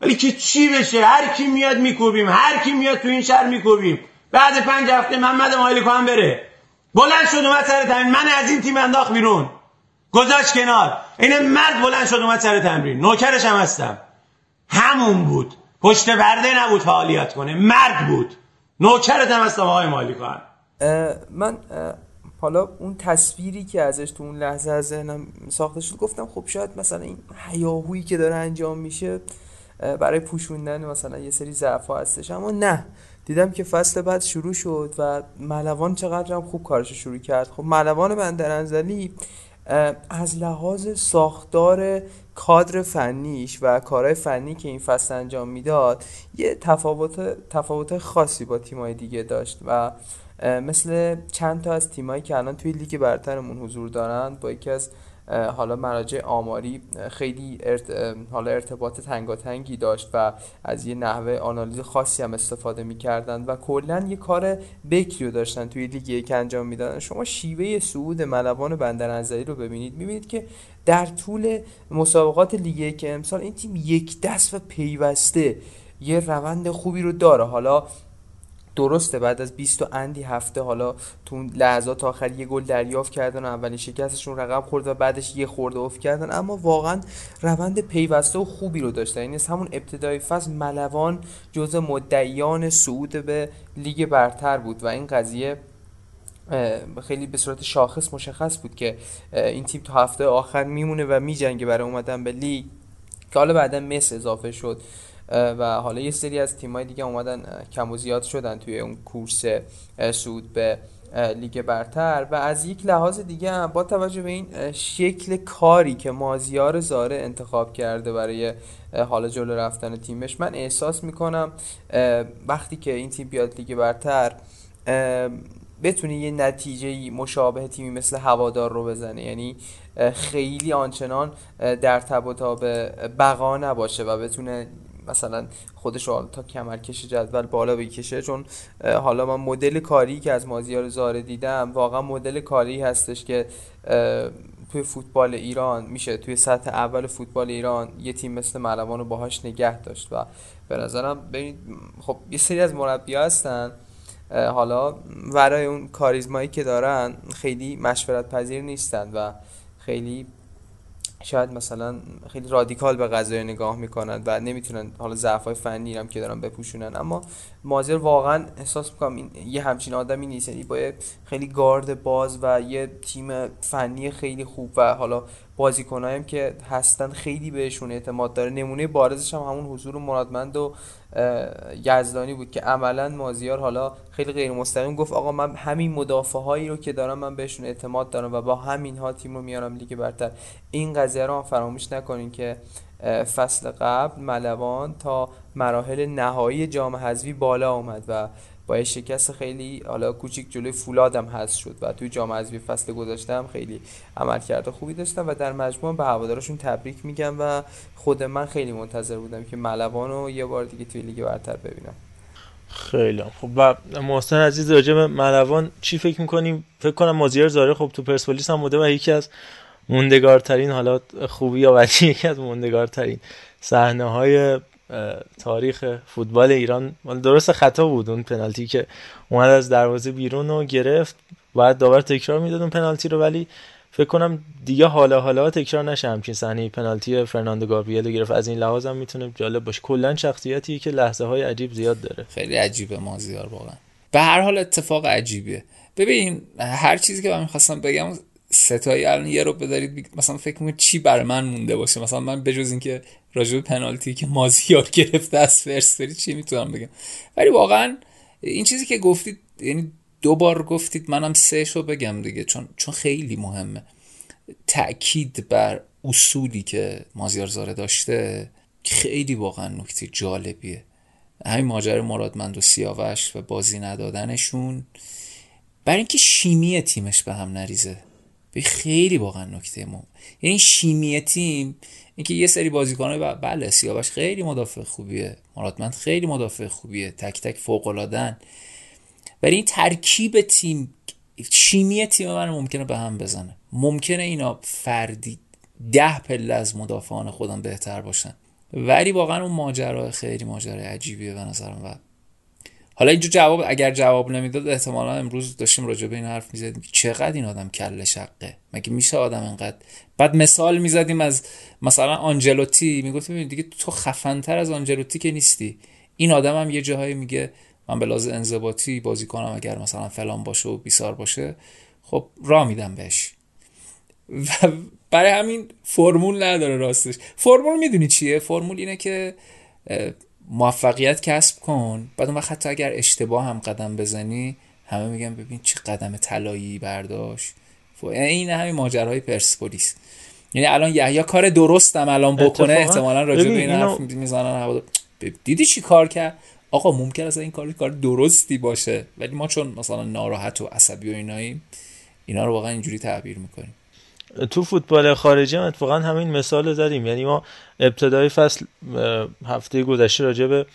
ولی که چی بشه؟ هر کی میاد میکوبیم. هر کی میاد تو این شهر میکوبیم. بعد پنج هفته محمد مالکو هم بره. بلند شد اومد سر تمرین. من از این تیم انداخت بیرون. گذاشت کنار. این مرد بلند شد اومد سر تمرین. نوکرش هم هستم. همون بود. پشت پرده نبود فعالیت کنه. مرد بود. نوکرت هم هستم آقای مالکو هم. من حالا اون تصویری که ازش تو اون لحظه از ذهنم ساخته شد گفتم خب شاید مثلا این هیاهویی که داره انجام میشه برای پوشوندن مثلا یه سری ضعف هستش. اما نه. دیدم که فصل بعد شروع شد و ملوان چقدر هم خوب کارش شروع کرد. خب ملوان بندرانزلی از لحاظ ساختار کادر فنیش و کارهای فنی که این فصل انجام می‌داد یه تفاوت تفاوت خاصی با تیمای دیگه داشت و مثل چند تا از تیمایی که الان توی لیگ برترمون حضور دارن با یکی از حالا مراجع آماری خیلی ارت... حالا ارتباط تنگاتنگی داشت و از یه نحوه آنالیز خاصی هم استفاده می‌کردن و کلا یه کار بکری رو داشتن توی لیگ یک انجام می‌دادن. شما شیوه صعود ملوان بندرانزلی رو ببینید می‌بینید که در طول مسابقات لیگ یک امسال این تیم یک دست و پیوسته یه روند خوبی رو داره. حالا درسته بعد از 20 و اندی هفته حالا تو لحظات آخر یه گل دریافت کردن و اولین شکستشون رقم خورد و بعدش یه خورده افت کردن. اما واقعا روند پیوسته و خوبی رو داشتن. یعنی همون ابتدای فصل ملوان جزء مدعیان صعود به لیگ برتر بود و این قضیه خیلی به صورت شاخص مشخص بود که این تیم تا هفته آخر میمونه و میجنگه برای اومدن به لیگ. که حالا بعدا مس اضافه شد. و حالا یه سری از تیمای دیگه اومدن کم و زیاد شدن توی اون کورس سود به لیگ برتر. و از یک لحاظ دیگه هم با توجه به این شکل کاری که مازیار زاره انتخاب کرده برای حالا جلو رفتن تیمش من احساس می‌کنم وقتی که این تیم بیاد لیگ برتر بتونه یه نتیجه مشابه تیمی مثل هوادار رو بزنه. یعنی خیلی آنچنان در تب و تاب بقا نباشه و بتونه مثلا خودش رو تا کمرکش جدول بالا بکشه. چون حالا من مدل کاری که از مازیار زاره دیدم واقعا مدل کاری هستش که توی فوتبال ایران میشه. توی سطح اول فوتبال ایران یه تیم مثل ملوان رو باهاش نگه داشت و به نظرم ببینید خب یه سری از مربی هستن. حالا ورای اون کاریزمایی که دارن خیلی مشورت پذیر نیستن و خیلی شاید مثلا خیلی رادیکال به قضایی نگاه می‌کنن و نمی‌تونن حالا ضعف های فنی هم که دارن بپوشونن اما مازر واقعا احساس می‌کنم این یه همچین آدمی نیست یعنی با خیلی گارد باز و یه تیم فنی خیلی خوب و حالا بازیکنایم که هستن خیلی بهشون اعتماد داره. نمونه بارزش هم همون حضور مرادمند و یزدانی بود که عملا مازیار حالا خیلی غیر مستقیم گفت آقا من همین مدافع هایی رو که دارم من بهشون اعتماد دارم و با همین ها تیم رو میارم لیگ برتر. این قضیه رو فراموش نکنین که فصل قبل ملوان تا مراحل نهایی جام حذفی بالا آمد و با شکست خیلی حالا کوچیک جلوی فولادم هست شد و توی جام حذفی فصل گذشته هم خیلی عملکرد خوبی داشتم و در مجموع به هوادارشون تبریک میگم و خود من خیلی منتظر بودم که ملوان رو یه بار دیگه توی لیگ برتر ببینم. خیلی خب و محسن عزیز راجع به ملوان چی فکر می‌کنیم فکر کنم مازیار زاره خب تو پرسپولیس هم بوده و یکی از موندگارترین حالا خوبی یا ولی یکی از موندگارترین صحنه های تاریخ فوتبال ایران. درست خطا بود اون پنالتی که اومد از دروازه بیرون و گرفت. بعد داور تکرار می‌داد اون پنالتی رو ولی فکر کنم دیگه حالا حالا تکرار نشه همچین صحنه پنالتی فرناندو گابریل گرفت. از این لحاظ هم می‌تونه جالب باشه. کلا شخصیتی که لحظه های عجیب زیاد داره. خیلی عجیبه مازیار واقعا. به هر حال اتفاق عجیبیه. ببین هر چیزی که من می‌خواستم بگم ستایی الان یه رو بدارید مثلا فکر کنید چی برای من مونده باشه؟ مثلا من بجز اینکه راجع به پنالتی که مازیار گرفته از فرستری چی می‌تونم بگم؟ ولی واقعا این چیزی که گفتید یعنی دو بار گفتید منم سه شو بگم دیگه چون چون خیلی مهمه. تاکید بر اصولی که مازیار زاره داشته خیلی واقعا نکته جالبیه. همین ماجر مرادمند و سیاوش و بازی ندادنشون. برای اینکه شیمی تیمش به هم نریزه. به خیلی واقعا نکته مهم. یعنی شیمی تیم اینکه یه سری بازیکن‌ها بله سیاوش خیلی مدافع خوبیه. مرادمند خیلی مدافع خوبیه. تک تک فوق العادن ولی این ترکیب تیم شیمی تیم من ممکنه به هم بزنه. ممکنه اینا فردی ده پله از مدافعان خودم بهتر باشن. ولی واقعا اون ماجرا خیلی ماجرای عجیبیه به نظرم و حالا اینجا جواب اگر جواب نمی‌داد احتمالا امروز داشتیم راجع به این حرف می‌زدیم چقدر این آدم کله شقه. مگه میشه آدم انقدر بعد مثال می‌زدیم از مثلا آنجلوتی می‌گفتیم دیگه تو خفنتر از آنجلوتی که نیستی. این آدم هم یه جاهایی میگه من به لحاظ انضباطی بازی کنم اگر مثلا فلان باشه و بیسار باشه. خب را میدم بهش. و برای همین فرمول نداره راستش. فرمول می‌دونی چیه؟ فرمول اینه که موفقیت کسب کن. بعد اون وقت حتی اگر اشتباه هم قدم بزنی همه میگن ببین چه قدم طلایی برداشت. این همین ماجرای پرسپولیس. یعنی الان یحیی کار درستم الان بکنه احتمالا راجع به این حرف می‌زنن دیدی چی کار کرد؟ آقا ممکن است این کار کار درستی باشه ولی ما چون مثلا ناراحت و عصبی و ایناییم اینا رو واقعا اینجوری تعبیر می‌کنیم. تو فوتبال خارجی هم اتفاقا همین مثال زدیم. یعنی ما ابتدای فصل هفته گذشته راجع به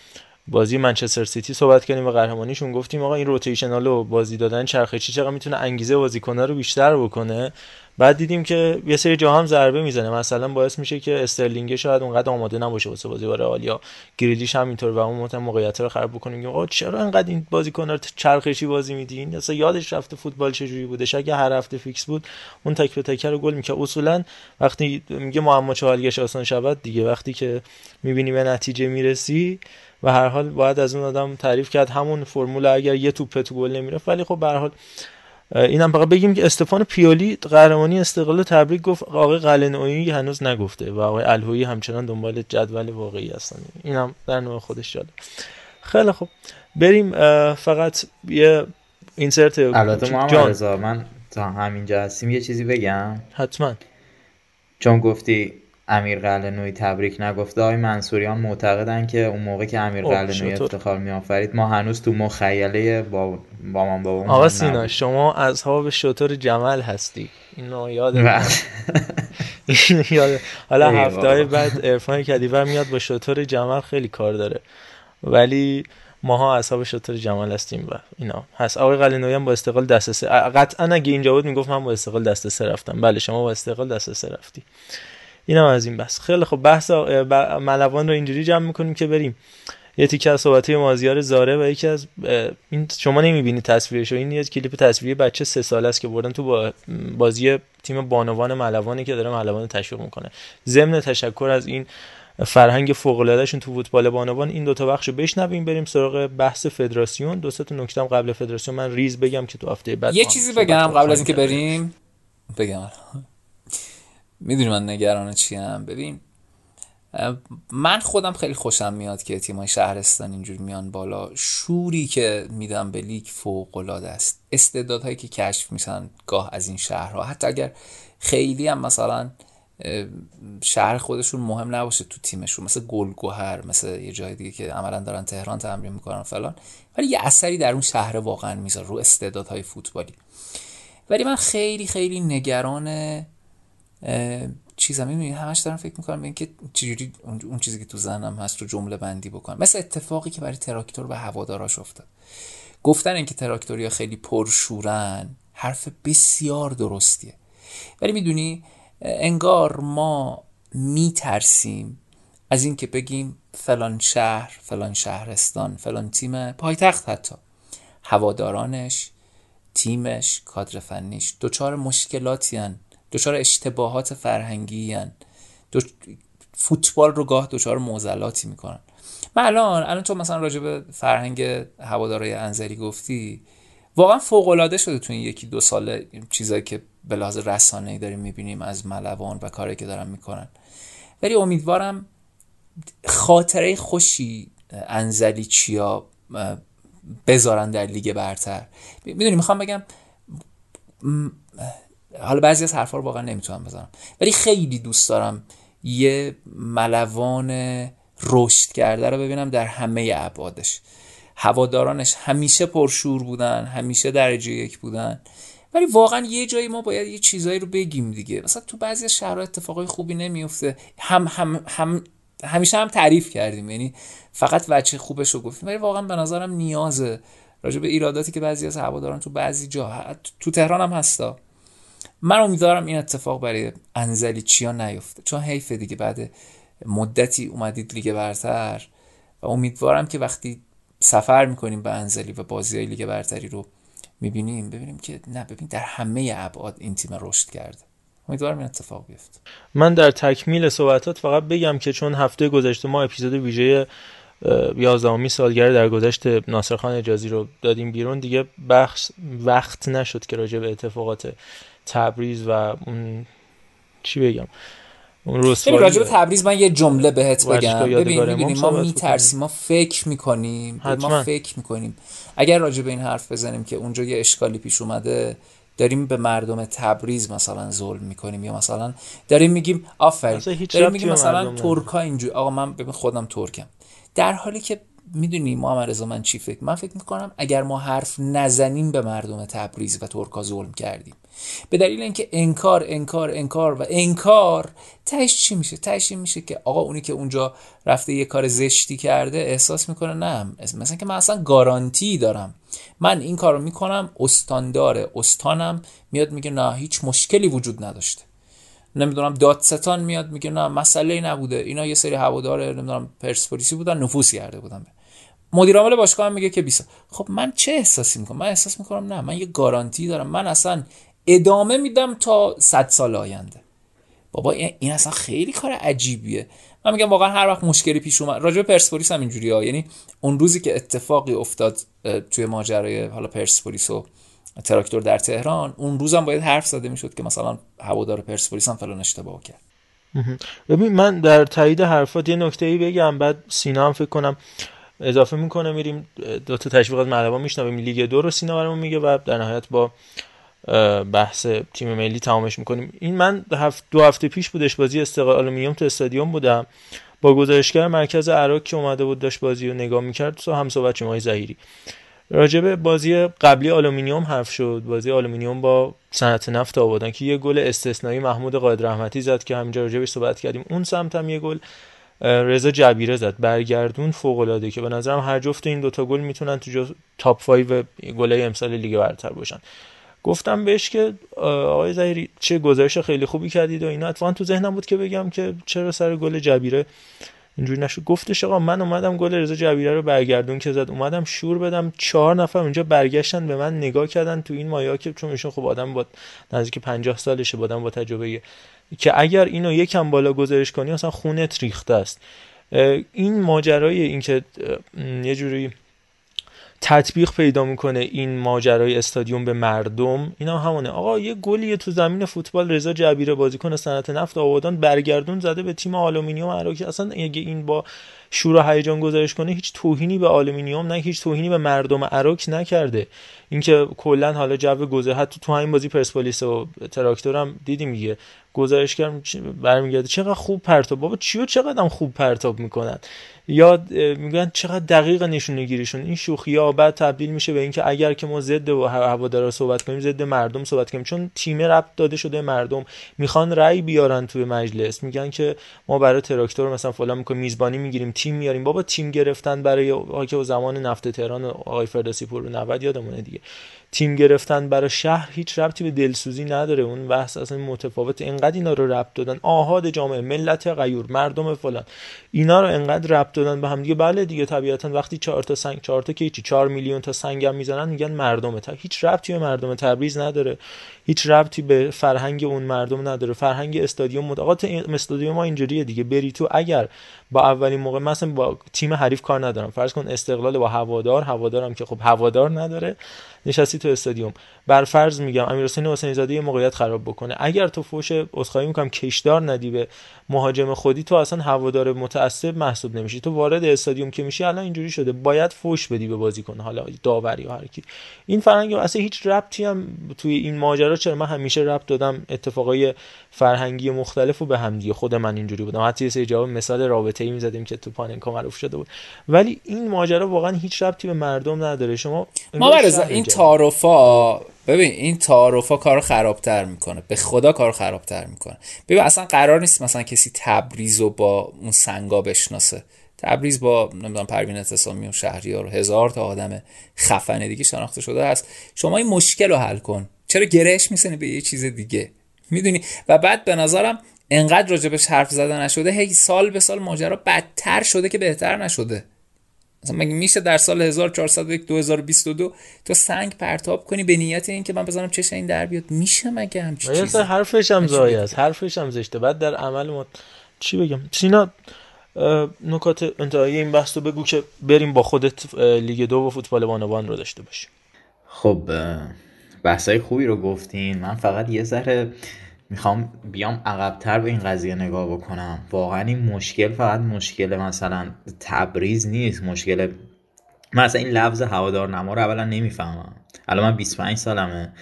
بازی منچستر سیتی صحبت کردیم و قهرمانیشون گفتیم آقا این روتیشنال و بازی دادن چرخه چی؟ چقدر می‌تونه انگیزه بازیکن‌ها رو بیشتر بکنه؟ بعد دیدیم که یه سری جا هم ضربه می‌زنه. مثلا باعث میشه که استرلینگ شاید اونقدر آماده نباشه واسه بازی با رئال یا گریلیش هم اینطور و اون موقعیت رو خراب بکنیم. آقا چرا انقدر این بازیکن رو چرخشی بازی میدین اصلا یادش رفته فوتبال چجوری بوده. اگه هر هفته فیکس بود. اون تک به تک رو گل می‌کرد. اصولا وقتی میگه معما چو حل گشت آسان شود دیگه وقتی که می‌بینی به نتیجه می‌رسی و هر حال باید از اون آدم تعریف کرد همون فرمول اگر یه توپ تو گل نمی‌رفت ولی خب به هر حال اینم فقط بگیم که استفان پیولی قهرمانی استقلال تبریک گفت آقای قلعه‌نویی هنوز نگفته و آقای الهویی همچنان دنبال جدول واقعی هستن. اینم در نوع خودش جالب. خیلی خب بریم فقط یه اینسرت البته محمد من تا همینجا هستیم یه چیزی بگم. حتما. چون گفتی امیر قلعه‌نویی تبریک نگفته آقای منصوریان معتقدن که اون موقع که امیر خب، قلعه‌نویی شطور. افتخار میآفرید ما هنوز تو مخیله با مامان بابامون آقا. سینا شما اصحاب شطور جمل هستی اینو یاد بله. <laughs> حالا هفته های بابا. بعد عرفان کدیور میاد با شطور جمل خیلی کار داره ولی ماها اصحاب شطور جمل هستیم و اینا هست آقای قلینوی هم با استقلال دست سه قطعا اگه اینجا بود می‌گفت من با استقلال دست سه رفتم بله شما با استقلال دست سه رفتی اینم از این بس. خیلی خب بحث ملوان رو اینجوری جمع می‌کنیم که بریم. یه تیکه از صحبت مازیار زاره و یکی از این شما نمی‌بینی تصویرشو این یه کلیپ تصویری بچه سه ساله است که بردن تو با بازی تیم بانوان ملوانی که داره ملوان رو تشویق می‌کنه. ضمن تشکر از این فرهنگ فوق العاده شون تو فوتبال بانوان این دوتا بخشو بشنویم بریم سراغ بحث فدراسیون. دو سه تا نکته هم قبل فدراسیون من ریز بگم که تو هفته بعد یه هم چیزی بگم قبل از اینکه. بریم؟ بگم. می‌دونی من نگران چیم؟ ببین من خودم خیلی خوشم میاد که تیمای شهرستان اینجور میان بالا. شوری که میدم به لیگ فوق العاده است. استعدادهایی که کشف میشن گاه از این شهرها. حتی اگر خیلی هم مثلا شهر خودشون مهم نباشه تو تیمشون. مثل گلگوهر مثل یه جای دیگه که عملا دارن تهران تمرین می‌کنن فلان. ولی یه اثری در اون شهر واقعا می‌ذاره رو استعدادهای فوتبالی. ولی من خیلی خیلی نگران چیزم می‌بینی؟ همش دارم فکر می‌کنم به اینکه چجوری اون اون چیزی که تو ذهنم هست رو جمله بندی بکنم. مثل اتفاقی که برای تراکتور به هواداراش افتاد. گفتن اینکه تراکتوریا خیلی پرشورن حرف بسیار درستیه. ولی می‌دونی انگار ما میترسیم از اینکه بگیم فلان شهر فلان شهرستان فلان تیم پایتخت حتی. هوادارانش تیمش کادر فنیش دچار مشکلاتی هن. دچار اشتباهات فرهنگی هن. دو... فوتبال رو گاه دچار معضلاتی می‌کنن. من الان الان تو مثلا راجع به فرهنگ هوادارای انزلی گفتی واقعا فوق العاده شده تو این یکی دو ساله چیزایی که به لحاظ رسانه‌ای داریم می‌بینیم از ملوان و کاری که دارن می‌کنن. ولی امیدوارم خاطره خوشی انزلی چیا بذارن در لیگ برتر. می‌دونی می‌خوام بگم حالا بعضی از حرفا رو واقعا نمی‌تونم بزنم. ولی خیلی دوست دارم یه ملوان رشد کرده رو ببینم در همه ابعادش. هوادارانش همیشه پرشور بودن همیشه درجه یک بودن. ولی واقعا یه جایی ما باید یه چیزایی رو بگیم دیگه. مثلا تو بعضی شهرها اتفاقای خوبی نمیفته هم هم هم همیشه هم تعریف کردیم. یعنی فقط وجه خوبش رو گفتیم. ولی واقعا به نظرم نیازه راجع به ایراداتی که بعضی از هواداران تو بعضی جا تو تهران هم هستا. من امیدوارم این اتفاق برای انزلی چیا نیفته. چون حیف دیگه بعد مدتی اومدید لیگ برتر. و امیدوارم که وقتی سفر می‌کنیم به انزلی و بازی های لیگ برتری رو می‌بینیم ببینیم که نه ببین در همه ابعاد این تیم رشد کرده. امیدوارم این اتفاق بیفته. من در تکمیل صحبتات فقط بگم که چون هفته گذشته ما اپیزود ویژه یازدهمین سالگرد در گذشت ناصر خان اجازی رو دادیم بیرون. دیگه بخش وقت نشد که راجع به اتفاقات تبریز و اون چی بگم؟ اون ببین راجع به تبریز من یه جمله بهت بگم. ببین امام ما میترسیم ما فکر می‌کنیم. ما فکر می‌کنیم. اگر راجع به این حرف بزنیم که اونجا یه اشکالی پیش اومده داریم به مردم تبریز مثلا ظلم می‌کنیم یا مثلا داریم میگیم آفرین. داریم میگیم مثلا. ترکا اینجوری. آقا من ببین خودم ترکم. در حالی که می‌دونی محمد رضا من چی فکر؟ من فکر می‌کنم اگر ما حرف نزنیم به مردم تبریز و ترکا ظلم کردیم. به دلیل اینکه انکار انکار انکار و انکار تهش چی میشه؟ تهش میشه که آقا اونی که اونجا رفته یه کار زشتی کرده احساس می‌کنه نه مثلا که من اصلا گارانتی دارم. من این کارو می‌کنم استاندار استانم. میاد میگه نه هیچ مشکلی وجود نداشته. نمی‌دونم دادستان میاد میگه نه مسئله نبوده. اینا یه سری هوادار نمی‌دونم پرسپولیسی بودن نفوذ کرده بودن. مدیر عامل باشگاه میگه که 20 خب من چه احساسی می‌کنم؟ من احساس می‌کنم نه من یه گارانتی دارم. من اصلا ادامه میدم تا 100 سال آینده. بابا این اصلا خیلی کار عجیبیه. من میگم واقعا هر وقت مشکلی پیش اومد راجع به پرسپولیس هم اینجوریه ها. یعنی اون روزی که اتفاقی افتاد توی ماجرای حالا پرسپولیس و تراکتور در تهران اون روزم باید حرف زده می‌شد که مثلا هوادار پرسپولیس هم فلان اشتباه کرد. ببین من در تایید حرفات یه نکته ای بگم بعد سینا هم فکر کنم اضافه می‌کنه میریم دو تا تشویقات ملوان میشنویم. لیگ دو رو سینا برامون میگه و در نهایت با بحث تیم ملی تمامش می‌کنیم. این من دو هفته پیش بودش بازی استقلال آلومینیوم تو استادیوم بودم. با گزارشگر مرکز اراک که اومده بود داشت بازی رو نگاه می‌کرد تو هم صحبت های زهیری راجب بازی قبلی آلومینیوم حرف شد. بازی آلومینیوم با صنعت نفت آبادان که یه گل استثنایی محمود قائد رحمتی زد که همینجا راجبش صحبت کردیم. اون سمت هم یه گل رضا جبیره زد. برگردون فوق العاده که به نظرم هر جفت این دوتا گل می‌تونن تو تاپ 5 گلای امسال لیگ برتر باشن. گفتم بهش که آقای زهیری چه گزارش خیلی خوبی کردید و اینا. اتفاقا تو ذهنم بود که بگم که چرا سر گل جبیره اینجوری نشد. گفتش آقا من اومدم گل رضا جبیره رو برگردون که زد. اومدم شور بدم. چهار نفر اونجا برگشتن به من نگاه کردن تو این مایا که چون ایشون خب آدم با نزدیک 50 سالشه بودم با تجربه که اگر اینو یکم بالا گزارش کنی اصلا خونت ریخته است. این ماجرای اینکه یه جوری تطبیق پیدا می‌کنه این ماجرای استادیوم به مردم. اینا همونه. آقا یه گلی تو زمین فوتبال رضا جبیره بازیکن صنعت نفت آبادان برگردون زده به تیم آلومینیوم. عراقی اصلا اگه این با شور و هیجان گزارش کنه هیچ توهینی به آلومینیوم نه هیچ توهینی به مردم اراک نکرده. اینکه کلا حالا جو گذر حتی تو همین بازی پرسپولیس و تراکتور هم دیدیم دیگه. گزارشگر برمیگرده. چقدر خوب پرتاب. بابا چیو چقدر خوب پرتاب می‌کنن. یا میگن چقدر دقیق نشونه گیریشون. این شوخی ها بعد تبدیل میشه به اینکه اگر که ما ضد و هوادارا صحبت کنیم ضد مردم صحبت کنیم. چون تیم ربط داده شده مردم. می‌خوان رأی بیارن توی مجلس. میگن که ما برای تراکتور مثلا فلان می‌کنیم میزبانی می‌گیریم تیم میاریم. بابا تیم گرفتن برای که زمان نفت تهران آقای فردوسی پور 90 یادمونه دیگه. League. تیم گرفتن برای شهر هیچ ربطی به دلسوزی نداره. اون بحث اصلا متفاوت. انقدر اینا رو ربط دادن. آهاد جامعه ملت غیور مردم فلان. اینا رو انقدر ربط دادن به هم دیگه بله دیگه طبیعتا وقتی 4 تا سنگ 4 تا که 4 میلیون تا سنگم می‌زنن میگن مردم تا هیچ ربطی به مردم تبریز نداره. هیچ ربطی به فرهنگ اون مردم نداره. فرهنگ استادیوم مداقات استادیوم ما اینجوریه دیگه. بری تو اگر با اولین موقع مثلا با تیم حریف کار ندارم. فرض کن استقلال با هوادار. هوادارم که خب هوادار نداره. نشستی تو استادیوم. بر فرض میگم امیر حسین حسینی زاده یه موقعیت خراب بکنه. اگر تو فوش عذرخواهی می‌کنم کشدار ندی به مهاجم خودی تو اصلا هوادار متعصب محسوب نمیشی. تو وارد استادیوم که میشی الان اینجوری شده. باید فوش بدی به بازیکن حالا داوری یا هر کی. این فرهنگ اصلا هیچ ربطی هم توی این ماجرا چرا من همیشه ربط دادم اتفاقای فرهنگی مختلف و به هم دیگه. خود من اینجوری بودم. حتی یه جواب مثال رابطه ای می‌زدیم که تو پاننکا معروف شده بود. ولی این ماجرا واقعا هیچ ربطی به مردم نداره. شما ما این تعارفا ببین این تعارفا کارو خرابتر می‌کنه. به خدا کارو خرابتر می‌کنه. ببین اصلا قرار نیست مثلا کسی تبریز رو با اون سنگا بشناسه. تبریز با نمی‌دونم پروین اعتصامی و شهریار هزار تا آدم خفن دیگه شناخته شده است شما این مشکل رو حل کن. چرا گرهش میسنی به یه چیز دیگه؟ می‌دونی؟ و بعد به نظرم انقدر راجبش حرف زده نشده هی سال به سال ماجرا بدتر شده که بهتر نشده. مثلا مگه میشه در سال 1401 2022 تو سنگ پرتاب کنی به نیت اینکه من بزنم چش این در بیاد؟ میشه مگه همچین چیزی؟ حرفش هم زایی است حرفش هم زشته. بعد در عمل ما چی بگم؟ سینا نکات انتهایی این بحث رو بگو که بریم با خودت لیگ دو و فوتبال بانوان رو داشته باشیم. خب بحثای خوبی رو گفتین. من فقط یه ذره می‌خوام بیام عقبتر به این قضیه نگاه بکنم. واقعا این مشکل فقط مشکل مثلا تبریز نیست مشکل مثلا این لفظ هوادار نما رو اولا نمی‌فهمم. الان من 25 سالمه.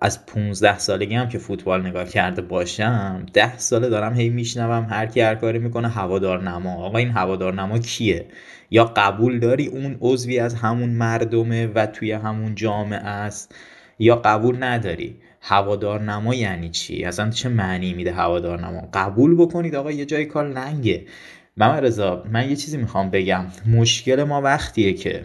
از 15 سالگی هم که فوتبال نگاه کرده باشم 10 ساله دارم هی میشنوم هر کی هر کاری می‌کنه هوادار نما. آقا این هوادار نما کیه؟ یا قبول داری اون عضوی از همون مردمه و توی همون جامعه است؟ یا قبول نداری؟ هوادار نما یعنی چی؟ اصلا چه معنی میده هوادار نما قبول بکنید آقا یه جای کار لنگه محمد رضا من یه چیزی می‌خوام بگم. مشکل ما وقتیه که.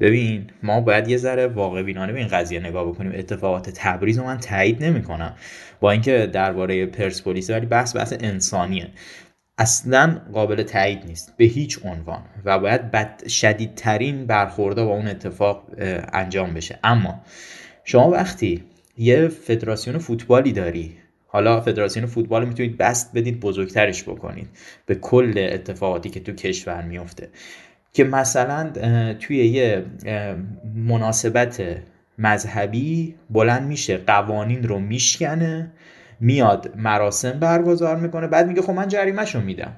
ببین ما باید یه ذره واقع بینانه به این قضیه نگاه بکنیم. اتفاقات تبریز رو من تایید نمی‌کنم. با اینکه درباره پرسپولیس ولی بحث بحث انسانیه. اصلا قابل تایید نیست. به هیچ عنوان. و باید بد شدیدترین برخورده با اون اتفاق انجام بشه. اما شما وقتی یه فدراسیون فوتبالی داری. حالا فدراسیون فوتبال می‌تونید بست بدید بزرگترش بکنید. به کل اتفاقاتی که تو کشور میفته که مثلا توی یه مناسبت مذهبی بلند میشه قوانین رو میشکنه میاد مراسم برگزار می‌کنه بعد میگه خب من جریمهشو میدم.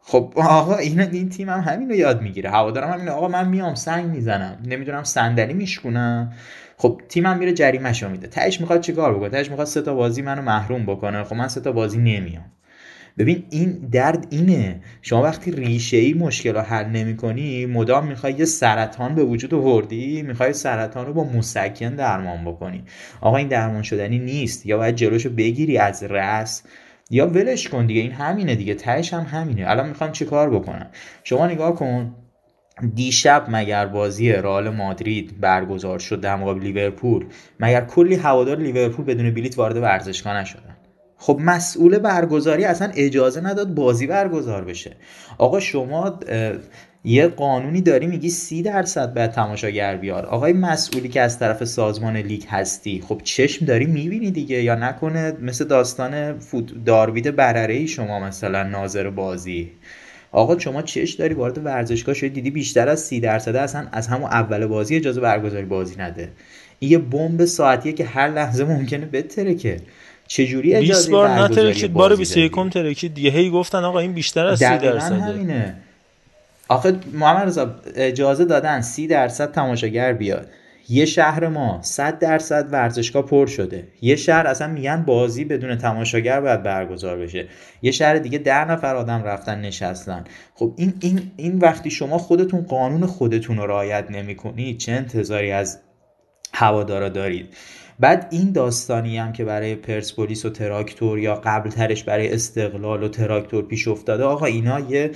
خب آقا این این تیم هم همین رو یاد می‌گیره. هوادارم همین آقا من میام سنگ می‌زنم. نمی‌دونم صندلی میشکونم. خب تیمم میره جریمه‌شو میده. تهش می‌خواد چیکار بکنه؟ تهش می‌خواد سه تا بازی منو محروم بکنه. خب من سه تا بازی نمیام. ببین این درد اینه. شما وقتی ریشه ای مشکل رو حل نمی کنی مدام می‌خوای یه سرطان به وجود آوردی می‌خوای سرطان رو با مسکن درمان بکنی. آقا این درمان شدنی نیست. یا باید جلوشو بگیری از رس یا ولش کن دیگه. این همینه دیگه. تهش هم همینه. الان می‌خوام چه کار بکنم؟ شما نگاه کن. دیشب مگر بازی رئال مادرید برگزار شد در مقابل لیورپول؟ مگر کلی هوادار لیورپول بدون بلیت وارد ورزشگاه نشدن؟ خب مسئول برگزاری اصلا اجازه نداد بازی برگزار بشه. آقا شما یه قانونی داری میگی سی درصد باید تماشاگر بیاد. آقای مسئولی که از طرف سازمان لیگ هستی خب چشم داری می‌بینی دیگه یا نکنه؟ مثل داستان داروید برره شما مثلا ناظر بازی. آقا شما چش داری وارد ورزشگاه شدی؟ دیدی بیشتر از سی درصد اصلا از همون اول بازی اجازه برگزاری بازی نده. این یه بمب ساعتیه که هر لحظه ممکنه بتره که چجوری اجازه 20 بار نترکید بار 21 ترکید دیگه. هی گفتن آقا این بیشتر از 30 درصده. همینه. آخه محمد رضا اجازه دادن 30 درصد تماشاگر بیاد. یه شهر ما 100 درصد ورزشگاه پر شده. یه شهر اصلا میگن بازی بدون تماشاگر باید برگزار بشه. یه شهر دیگه ده نفر آدم رفتن نشستن. خب این این این وقتی شما خودتون قانون خودتون رو رعایت نمی‌کنید چه انتظاری از هوادارا دارید؟ بعد این داستانی هم که برای پرسپولیس و تراکتور یا قبل ترش برای استقلال و تراکتور پیش افتاده آقا اینا یه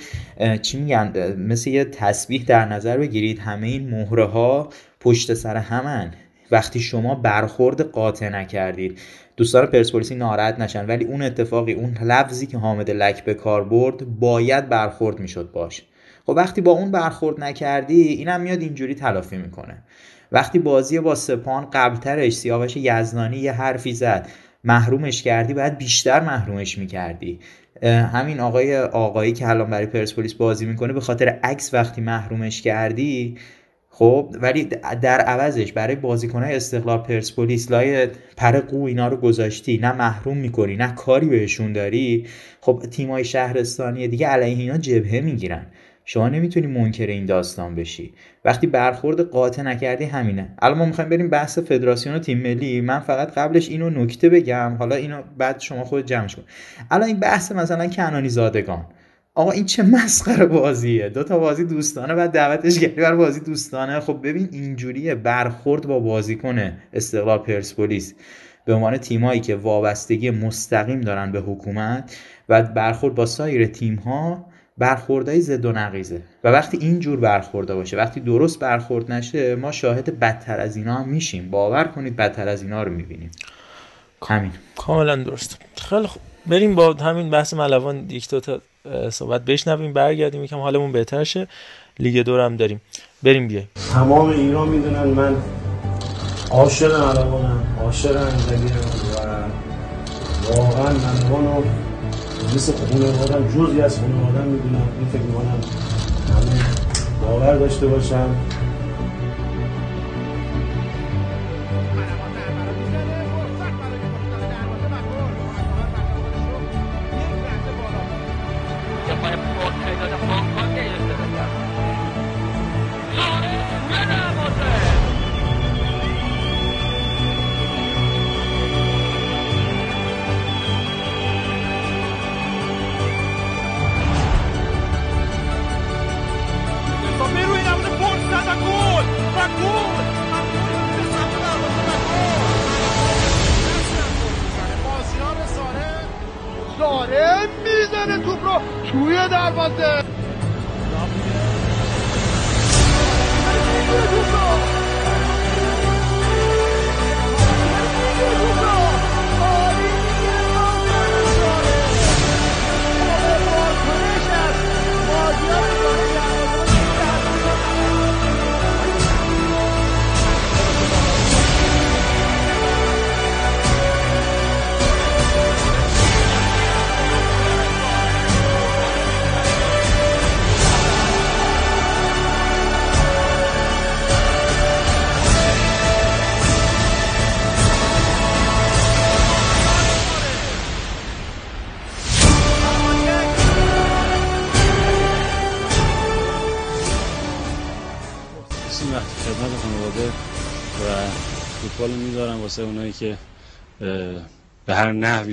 چی میگن؟ مثل یه تسبیح در نظر بگیرید. همه این مهره ها پشت سر همن. وقتی شما برخورد قاطع نکردید. دوستان پرسپولیسی ناراحت نشن ولی اون اتفاقی اون لفظی که حامد لک به کار برد باید برخورد می‌شد باش. خب وقتی با اون برخورد نکردی اینم میاد اینجوری تلافی می‌کنه. وقتی بازی با سپان قبلترش سیاوش یزنانی یه حرفی زد محرومش کردی باید بیشتر محرومش می‌کردی. همین آقای آقایی که الان برای پرسپولیس بازی می‌کنه به خاطر عکس وقتی محرومش کردی خب ولی در عوضش برای بازیکنهای استقلال پرسپولیس لای پر قو اینا رو گذاشتی نه محروم می‌کنی نه کاری بهشون داری خب تیمای شهرستانی دیگه علیه اینا جبهه می‌گیرن. شما نمی‌تونی منکر این داستان بشی. وقتی برخورد قاطع نکردی همینه. الان ما می‌خوایم بریم بحث فدراسیون و تیم ملی. من فقط قبلش اینو نکته بگم. حالا اینو بعد شما خود جمعش کن. الان این بحث مثلا کنانی زادگان. آقا این چه مسخره بازیه. دو تا بازی دوستانه بعد دعوتش کردی بر بازی دوستانه. خب ببین اینجوریه. برخورد با بازیکن استقلال پرسپولیس. به عنوان تیمایی که وابستگی مستقیم دارن به حکومت و برخورد با سایر تیم ها برخوردهای زد و نقیزه و وقتی اینجور برخورده باشه وقتی درست برخورد نشه ما شاهد بدتر از اینا هم میشیم. باور کنید بدتر از اینا رو می‌بینیم. همین. کاملا درست. خیلی خوب. بریم با همین بحث ملوان یک دو تا صحبت بشنویم برگردیم یکم حالمون بهتر شه لیگ دورم داریم. بریم بیایم. تمام ایران می‌دونن من عاشق ملوانم عاشق انزلی و واقعا ملوانو مثل خانوادم جزی از خانوادم می‌دونم. این فکر می‌کنم همه باور داشته باشم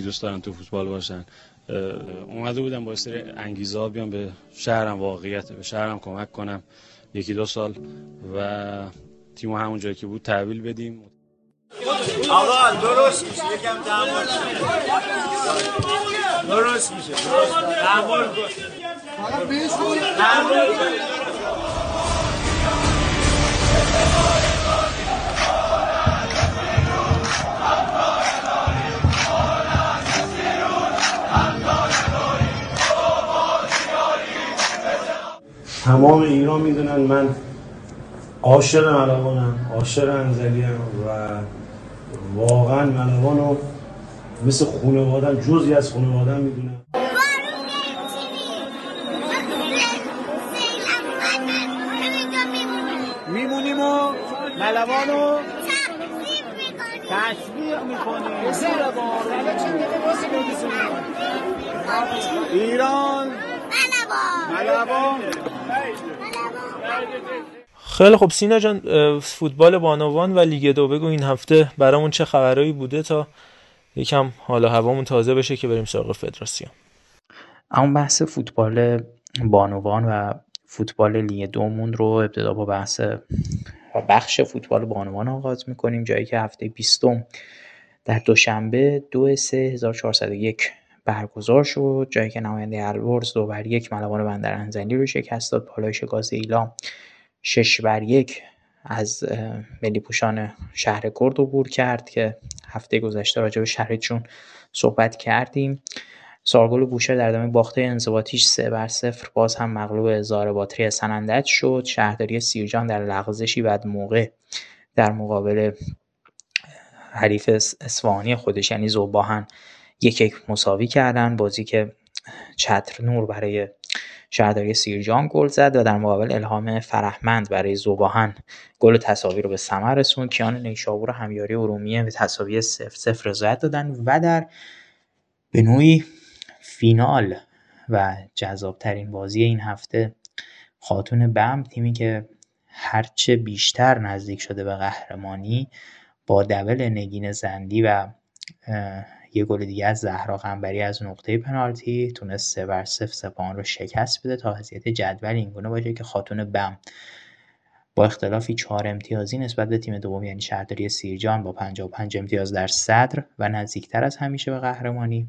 دوست دارن تو فوتبال باشن. اومده بودم با سری انگیزه بیام به شهرم واقعیت به شهرم کمک کنم. یکی دو سال و تیمو همون جایی که بود تحویل بدیم. آقا درست میشه. یکم تحمل درست میشه. تحمل کن تحمل کن تمام ایران می‌دونن. من عاشق ملوانم عاشق انزلیم و واقعا ملوان رو مثل خانوادم جزی از خانوادم می‌دونم. میمونیم و ملوان رو تشویق می‌کنیم. ایران خیلی خب سینا جان فوتبال بانوان و لیگ دو. بگو این هفته برامون چه خبرایی بوده تا یکم حالا هوامون تازه بشه که بریم سراغ فدراسیون. اما بحث فوتبال بانوان و فوتبال لیگ دومون رو ابتدا با بحث بخش فوتبال بانوان آغاز می‌کنیم جایی که هفته بیستم در دوشنبه دو سه 1401 برگزار شد جایی که نماینده الورز دو بر یک ملوان بندر انزلی رو شکست داد پالایش گاز ایلام شش بر یک از ملی پوشان شهر کرد عبور کرد که هفته گذشته راجع به شهرشون صحبت کردیم. سارگل بوشهر در ادامه باخته انضباطیش سه بر صفر باز هم مغلوب هزار باتری سنندج شد. شهرداری سیرجان در لغزشی بعد موقع در مقابل حریف اسفانی خودش یعنی زوباهن یک یک مساوی کردن بازی که چتر نور برای شهرداری سیرجان گل زد و در مقابل الهام فرهمند برای زوباهن گل تساوی رو به ثمر رسوند. کیان نیشابور همیاری ارومیه به تساوی سفر سفر رضایت دادن و در به نوعی فینال و جذابترین بازی این هفته خاتون بم تیمی که هرچه بیشتر نزدیک شده به قهرمانی با دبل نگین زندی و یه گل دیگه از زهرا قنبری از نقطه پنالتی تونست سه بر صفر سپاهان رو شکست بده تا وضعیت جدول اینگونه باشه که خاتون بم. با اختلافی چهار امتیازی نسبت به تیم دوم یعنی شهرداری سیرجان با 55 امتیاز در صدر و نزدیکتر از همیشه به قهرمانی.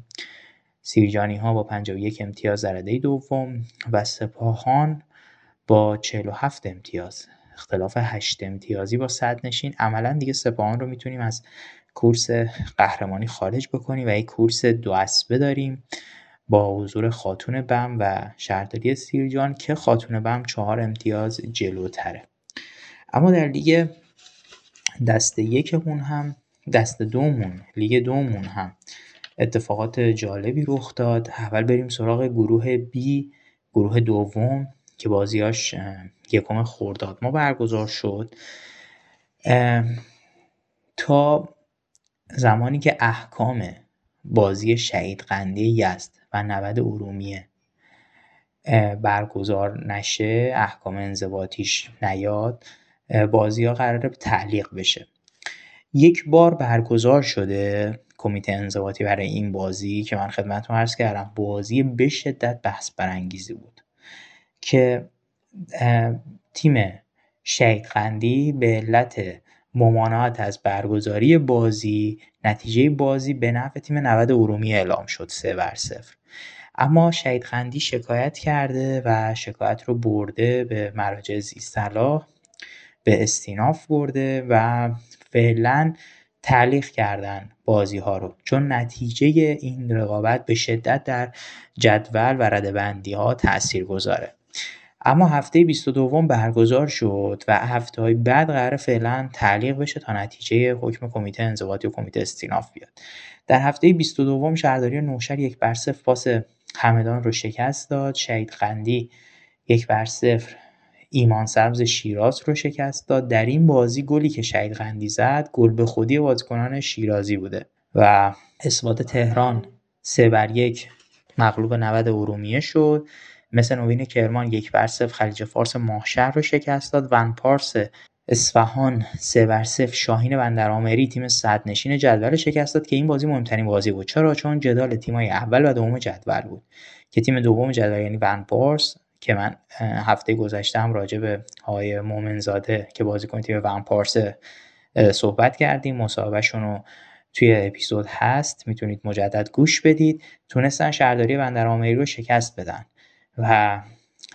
سیرجانی ها با 51 امتیاز در رده دوم و سپاهان با 47 امتیاز. اختلاف 8 امتیازی با صد نشین. عملا دیگه سپاهان رو می‌تونیم از کورس قهرمانی خارج بکنیم و یک کورس دو اسبه داریم با حضور خاتون بم و شهرداری سیرجان که خاتون بم چهار امتیاز جلوتره. اما در لیگ دست یکمون هم دست دومون لیگ دومون هم اتفاقات جالبی رخ داد. اول بریم سراغ گروه بی گروه دوم که بازیاش یکم خورداد. ما برگزار شد. تا زمانی که احکام بازی شهید قنده یزد و نود ارومیه برگزار نشه احکام انضباطیش نیاد بازی ها قراره تعلیق بشه. یک بار برگزار شده کمیته انضباطی برای این بازی که من خدمتتون عرض کردم بازی به شدت بحث برانگیزی بود که تیم شهید قندی به علت ممانعت از برگزاری بازی نتیجه بازی به نفع تیم 90 ارومیه اعلام شد سه بر صفر. اما شهید قندی شکایت کرده و شکایت رو برده به مراجع زیستلا به استیناف برده و فعلا تعلیق کردن بازی ها رو. چون نتیجه این رقابت به شدت در جدول و ردبندی ها تأثیر گذاره اما هفته 22 برگزار شد و هفته های بعد قرار فعلا تعلیق بشه تا نتیجه حکم کمیته انضباطی و کمیته استیناف بیاد. در هفته 22 شهرداری نوشهر یک بر صفر پاس همدان رو شکست داد. شهید قندی یک بر صفر ایمان سبز شیراز رو شکست داد. در این بازی گلی که شهید قندی زد گل به خودی بازیکنان شیرازی بوده و اثبات تهران سه بر یک مغلوب 90 ارومیه شد. مثل نوین کرمان یک بر صفر خلیج فارس ماهشهر رو شکست داد. ون پارس اصفهان سه بر صفر شاهین بندرآمری تیم صدرنشین جدول شکست داد که این بازی مهمترین بازی بود. چرا؟ چون جدال تیمای اول و دوم جدول بود. که تیم دوم جدول یعنی ون پارس که من هفته گذشته هم راجع به آقای مومنزاده که بازیکن تیم ون پارس صحبت کردیم. مصاحبهشون رو توی اپیزود هست. می‌تونید مجدد گوش بدید. تونستن شهرداری بندرآمری رو شکست بدن. و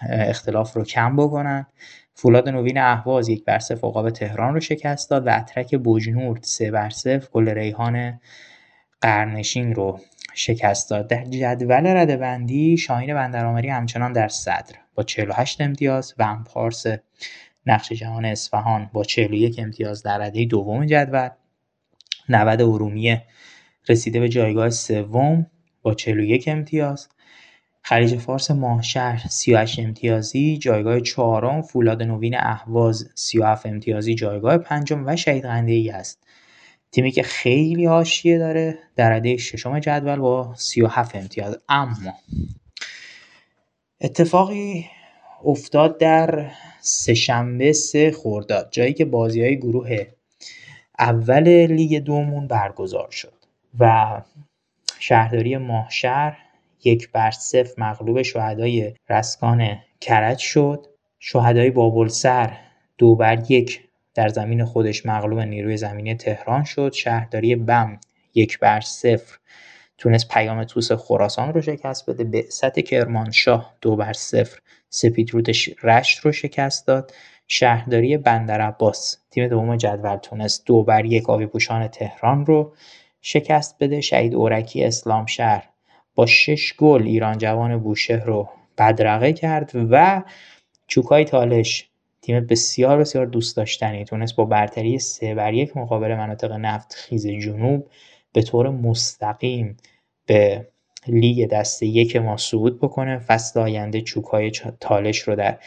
اختلاف رو کم بکنن. فولاد نوین اهواز یک بر صفر تهران رو شکست داد و اترک بوجنورد سه بر صفر گل ریحان قرنشین رو شکست داد. در جدول رده بندی شاهین بندرآمری همچنان در صدر با 48 امتیاز و پارس نقش جهان اصفهان با 41 امتیاز در رده دوم جدول. 90 ارومیه رسیده به جایگاه سوم با 41 امتیاز. خلیج فارس ماهشهر 38 امتیازی جایگاه چهارم فولاد نوین اهواز 37 امتیازی جایگاه پنجم و شهید ای است. تیمی که خیلی حاشیه داره در رده ششم جدول با 37 امتیاز. اما اتفاقی افتاد در سهشنبه سه خورداد جایی که بازی های گروه اول لیگ دومون برگزار شد و شهرداری ماهشهر یک بر صفر مغلوب شهدای رسکان کرج شد. شهدای بابلسر دو بر یک در زمین خودش مغلوب نیروی زمینی تهران شد. شهرداری بم یک بر صفر تونست پیام توس خراسان رو شکست بده. بعثت کرمانشاه دو بر صفر سپیدرود رشت رو شکست داد. شهرداری بندر عباس تیم دوم جدول تونست دو بر یک آبی پوشان تهران رو شکست بده. شهید اورکی اسلام شهر با شش گل ایران جوان بوشهر رو بدرقه کرد و چوکای تالش تیم بسیار بسیار دوست داشتنی تونست با برتری سه بر یک مقابل مناطق نفت خیز جنوب به طور مستقیم به لیگ دسته یک ما صعود بکنه. فصل آینده چوکای تالش رو در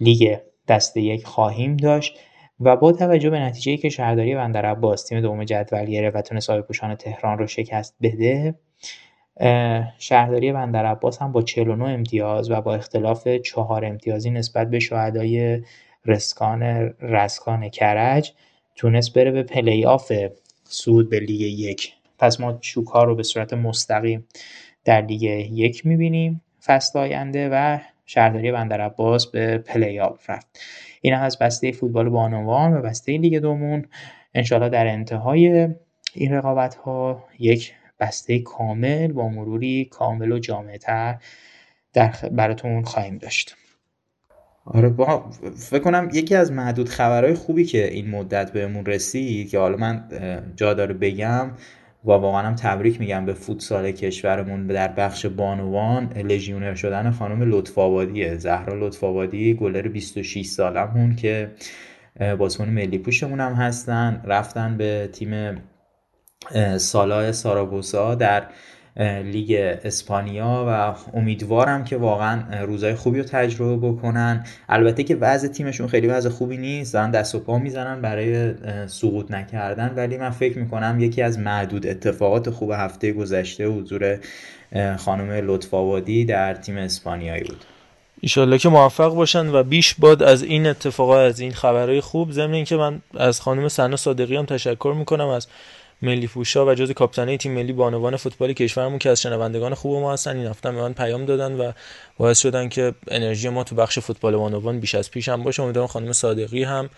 لیگ دسته یک خواهیم داشت و با توجه به نتیجه که شهرداری بندرعباس تیم دوم جدول گرفت و تونست پوشان تهران رو شکست بده شهرداری بندرعباس هم با 49 امتیاز و با اختلاف چهار امتیازی نسبت به شهدای رزکان رزکان کرج تونست بره به پلی آف صعود به لیگ یک. پس ما شوکا رو به صورت مستقیم در لیگ یک می‌بینیم. فصل آینده و شهرداری بندرعباس به پلی آف رفت. این از بسته فوتبال بانوان و بسته لیگ دومون. انشالله در انتهای این رقابت ها یک بسته کامل با مروری کامل و جامعتر در براتون خواهیم داشت. آره با فکر کنم یکی از معدود خبرهای خوبی که این مدت بهمون رسید که حالا من جا داره بگم و واقعا هم تبریک میگم به فوتسال کشورمون در بخش بانوان لژیونر شدن خانم لطف آبادیه زهرا لطف آبادی گلر 26 سالمون که بازیکن ملی پوشمون هم هستن. رفتن به تیم سالای ساراگوسا در لیگ اسپانیا و امیدوارم که واقعا روزای خوبی رو تجربه بکنن. البته که وضع تیمشون خیلی وضع خوبی نیست. دارن دست و پا می‌زنن برای سقوط نکردن. ولی من فکر می‌کنم یکی از معدود اتفاقات خوب هفته گذشته حضور خانم لطف آبادی در تیم اسپانیایی بود. ایشالله که موفق باشن و بیش باد از این اتفاقات از این خبرهای خوب. ضمن اینکه من از خانم سنا صادقی هم تشکر می‌کنم از ملی فوشا و جز کاپیتانه تیم ملی بانوان فوتبال کشورمون که از شنوندگان خوب ما هستن این هفته به من پیام دادن و باعث شدن که انرژی ما تو بخش فوتبال بانوان بیش از پیش هم باشه. امیدوارم خانم صادقی هم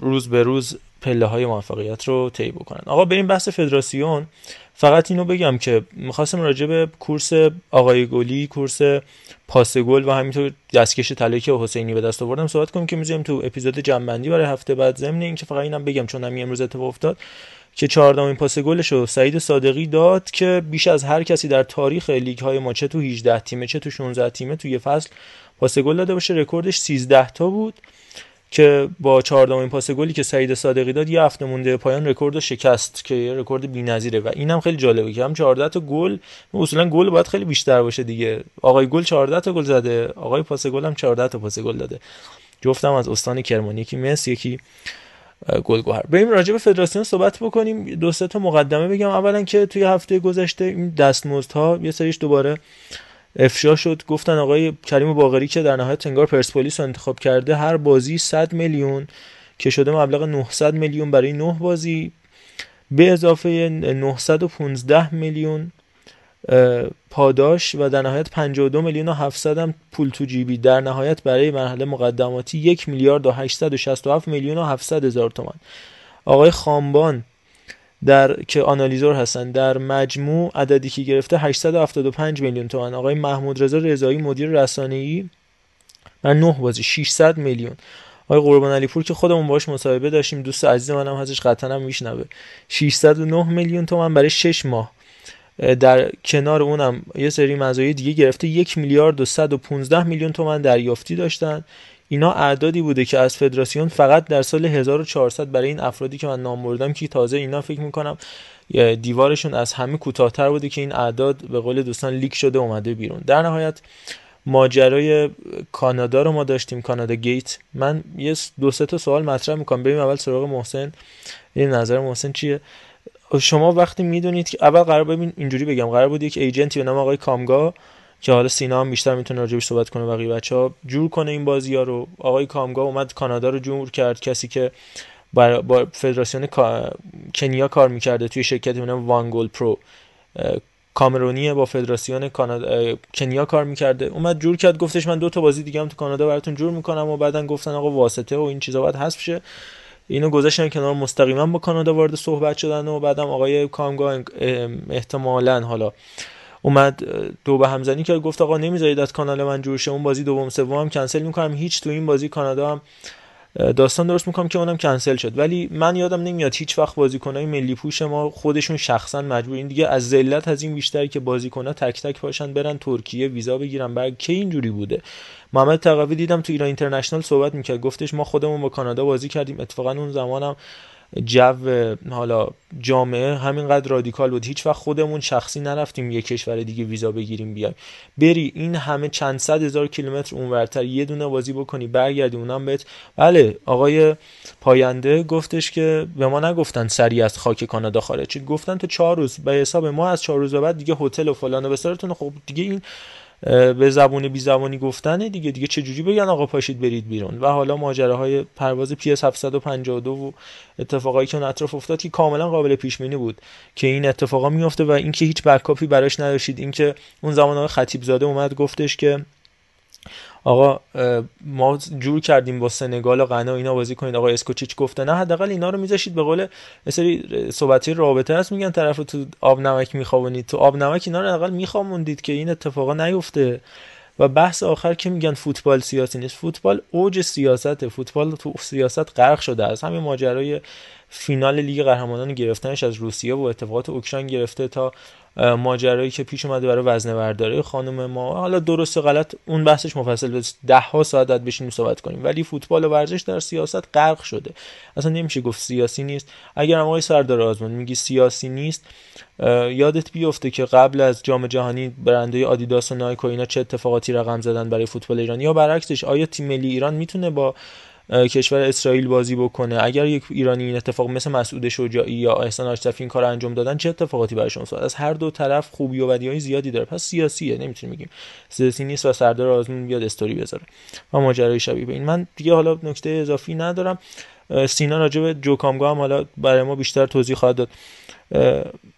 روز به روز پله های موفقیت رو طی بکنن. آقا بریم بحث فدراسیون. فقط اینو بگم که می‌خواستم راجع به کورس آقای گلی کورس پاس گل و همینطور دستکش طلایی که حسینی به دست آورد هم صحبت کنیم که می‌ذاریم تو اپیزود جمع‌بندی برای هفته بعد ضمن اینکه فقط اینم بگم چون همین امروز اتفاق افتاد که چهاردهمین پاس گلش رو سعید صادقی داد که بیش از هر کسی در تاریخ لیگ های ما چه تو 18 تیمه چه تو 16 تیمه تو یه فصل پاس گل داده باشه. رکوردش 13 تا بود. که با چهاردهمین پاس گلی که سعید صادقی داد یه هفته مونده پایان رکورد رو شکست که یه رکورد بی‌نظیره و اینم خیلی جالبه که هم 14 تا گل اصولا گل باید خیلی بیشتر باشه دیگه. آقای گل 14 تا گل زده آقای پاس گل هم 14 تا پاس گل داده. جفتم از استان کرمانی یکی مس یکی گلگوهر. بریم راجع به فدراسیون صحبت بکنیم. دو سه تا مقدمه بگم. اولا که توی هفته گذشته این دستمزدها یه سریش دوباره افشا شد گفتن آقای کریم باقری که در نهایت انگار پرسپولیس رو انتخاب کرده هر بازی 100 میلیون که شده مبلغ 900 میلیون برای 9 بازی به اضافه 915 میلیون پاداش و در نهایت 52 میلیون و 700 هم پول تو جیبی. در نهایت برای مرحله مقدماتی 1 میلیارد و 867 میلیون و 700 هزار تومان. آقای خامبان در که آنالیزور هستن در مجموع عددی که گرفته 875 میلیون تومان آقای محمود رضا رضایی مدیر رسانه‌ای بر 9 بازی 600 میلیون. آقای قربان علی پور که خودمون باش مصاحبه داشتیم دوست عزیز منم هستش قطعا هم میشنوه. 609 میلیون تومان برای 6 ماه. در کنار اونم یه سری مزایای دیگه گرفته. یک میلیارد و 115 میلیون تومن دریافتی داشتن. اینا اعدادی بوده که از فدراسیون فقط در سال 1400 برای این افرادی که من نام بردم که تازه اینا فکر می‌کنم دیوارشون از همه کوتاهتر بوده که این اعداد به قول دوستان لیک شده اومده بیرون. در نهایت ماجرای کانادا رو ما داشتیم کانادا gate. من یه دو سه تا سوال مطرح می‌کنم. بریم اول سراغ محسن. این نظر محسن چیه؟ شما وقتی می‌دونید که اول قرار ببین اینجوری بگم. قرار بود یک agent ی به نام آقای کامگا که حالا سینا هم بیشتر می‌تونه راجبش صحبت کنه بقیه بچه ها جور کنه این بازی ها رو. آقای کامگا اومد کانادا رو جور کرد. کسی که با فدراسیون کنیا کار می‌کرده توی شرکتی به One Goal Pro. کامرونیه با فدراسیون کانادا کنیا کار می‌کرده. اومد جور کرد. گفتش من دو تا بازی دیگه هم تو کانادا براتون جور می‌کنم و بعدا گفتن آقا واسطه و این چیزا باید حذف شه. اینو گذاشتن کنار مستقیما با کانادا وارد صحبت شدن و بعدم آقای کامگا احتمالا حالا اومد دو به همزنی که گفت آقا نمی‌ذارید از کانال من جور اون بازی دوم سوم هم کنسل می‌کنم. هیچ تو این بازی کانادا هم داستان درست می‌کنم که اونم کنسل شد. ولی من یادم نمیاد هیچ وقت بازیکنای ملی پوش ما خودشون شخصا مجبورین دیگه از ذلت از این بیشتری که بازیکن‌ها تک تک پاشن برن ترکیه ویزا بگیرن. بعد کی اینجوری بوده؟ محمد تقوی دیدم تو ایران اینترنشنال صحبت می‌کرد. گفتش ما خودمون با کانادا بازی کردیم. اتفاقا اون زمانم جو حالا جامعه همینقدر رادیکال بود. هیچ وقت خودمون شخصی نرفتیم یه کشور دیگه ویزا بگیریم بیایم. بری این همه چند صد هزار کیلومتر اونورتر یه دونه بازی بکنی برگردی اونم بهت. بله آقای پاینده گفتش که به ما نگفتن سری از خاک کانادا خارج گفتن تو چهار روز به حساب ما از چهار روز بعد دیگه هتل و فلان و بسارتون خب دیگه این به زبون بی زبانی گفتنه دیگه دیگه چه جوری بگن آقا پاشید برید بیرون؟ و حالا ماجراهای پرواز PS 752 و اتفاقایی که اون اطراف افتاد که کاملا قابل پیش بینی بود که این اتفاقا میفته و اینکه هیچ backup ی براش نداشتید. اینکه اون زمان آقای خطیب زاده اومد گفتش که آقا ما جور کردیم با سنگال و غنا اینا بازی کنید. آقا اسکوچیچ گفته نه حداقل اینا رو میذاشتید به قول سری صحبتی رابطه هست میگن طرف تو آب نمک میخوابونید. تو آب نمک اینا رو حداقل میخوابوندید که این اتفاقا نیفته. و بحث آخر که میگن فوتبال سیاسی نیست. فوتبال اوج سیاست فوتبال تو سیاست غرق شده از همین ماجرای فینال لیگ قهرمانان گرفتنش از روسیه و اتفاقات اوکراین گرفته تا ماجرایی که پیش اومده برای وزنه برداری خانم ما. حالا درست و غلط اون بحثش مفصل ده ها ساعت بشینیم صحبت کنیم. ولی فوتبال و ورزش در سیاست غرق شده. اصلا نمیشه گفت سیاسی نیست. اگر هم آقای سردار آزمون میگی سیاسی نیست یادت بیفته که قبل از جام جهانی برنده آدیداس و نایک و اینا چه اتفاقاتی رقم زدن برای فوتبال ایران؟ یا برعکسش آیا تیم ملی ایران می‌تونه با کشور اسرائیل بازی بکنه. اگر یک ایرانی این اتفاق مثل مسعود شجاعی یا احسان آشرفی این کار انجام دادن چه اتفاقاتی براشون افتاد؟ از هر دو طرف خوبی و بدی های زیادی داره. پس سیاسیه نمی‌تونیم بگیم. سیاسی نیست و سردار آزمون بیاد استوری بذاره. و ماجرای شبیه به این. من دیگه حالا نکته اضافی ندارم. سینا راجع به جوکامگا هم حالا برای ما بیشتر توضیح خواهد داد.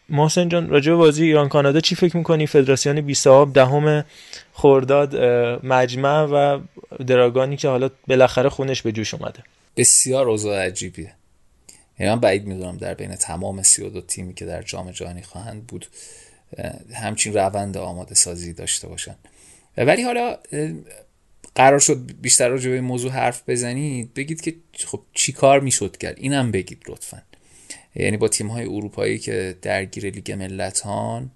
محسن جان راجع بازی ایران کانادا چی فکر می‌کنی؟ فدراسیون بی صاحب دهم خرداد مجمع و دراگانی که حالا بالاخره خونش به جوش اومده. بسیار اوضاع عجیبیه. یعنی من بعید می‌دونم در بین تمام 32 تیمی که در جام جهانی خواهند بود همچین روند آماده سازی داشته باشن. ولی حالا قرار شد بیشتر راجع به موضوع حرف بزنید. بگید که خب چی کار می‌شد کرد؟ اینم بگید لطفا. یعنی با تیم های اروپایی که درگیر لیگ ملتان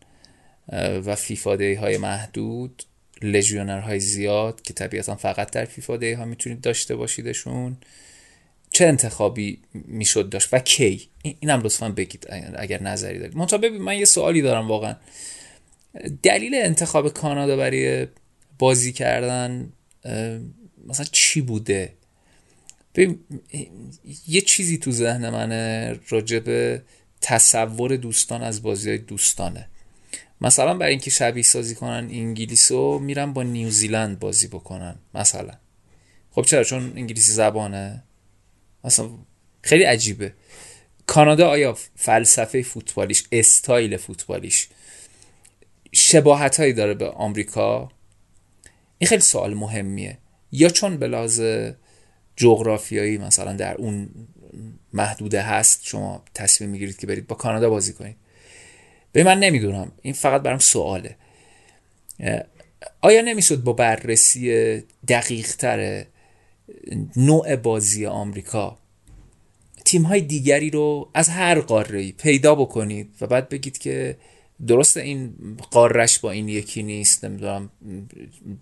و فیفا های محدود های زیاد که طبیعتا فقط در فیفا ها می‌تونید داشته باشیدشون چه انتخابی می‌شد داشت و کی؟ اینم لطفا بگید اگر نظری دارید. منتها ببین من یه سوالی دارم واقعا. دلیل انتخاب کانادا برای بازی کردن مثلا چی بوده؟ ببین یه چیزی تو ذهن منه راجع به تصور دوستان از بازی های دوستانه. مثلا برای اینکه شبیه سازی کنن انگلیسو میرن با نیوزیلند بازی بکنن مثلا. خب چرا؟ چون انگلیسی زبانه. مثلا خیلی عجیبه. کانادا آیا فلسفه فوتبالیش استایل فوتبالیش شباهت هایی داره به آمریکا؟ این خیلی سوال مهمیه. یا چون به جغرافیایی مثلا در اون محدوده هست شما تصمیم می‌گیرید که برید با کانادا بازی کنید. به من نمی‌دونم. این فقط برام سواله. آیا نمی‌شد با بررسی دقیق تر نوع بازی آمریکا تیم های دیگری رو از هر قاره پیدا بکنید و بعد بگید که درسته این قارش با این یکی نیست نمی‌دونم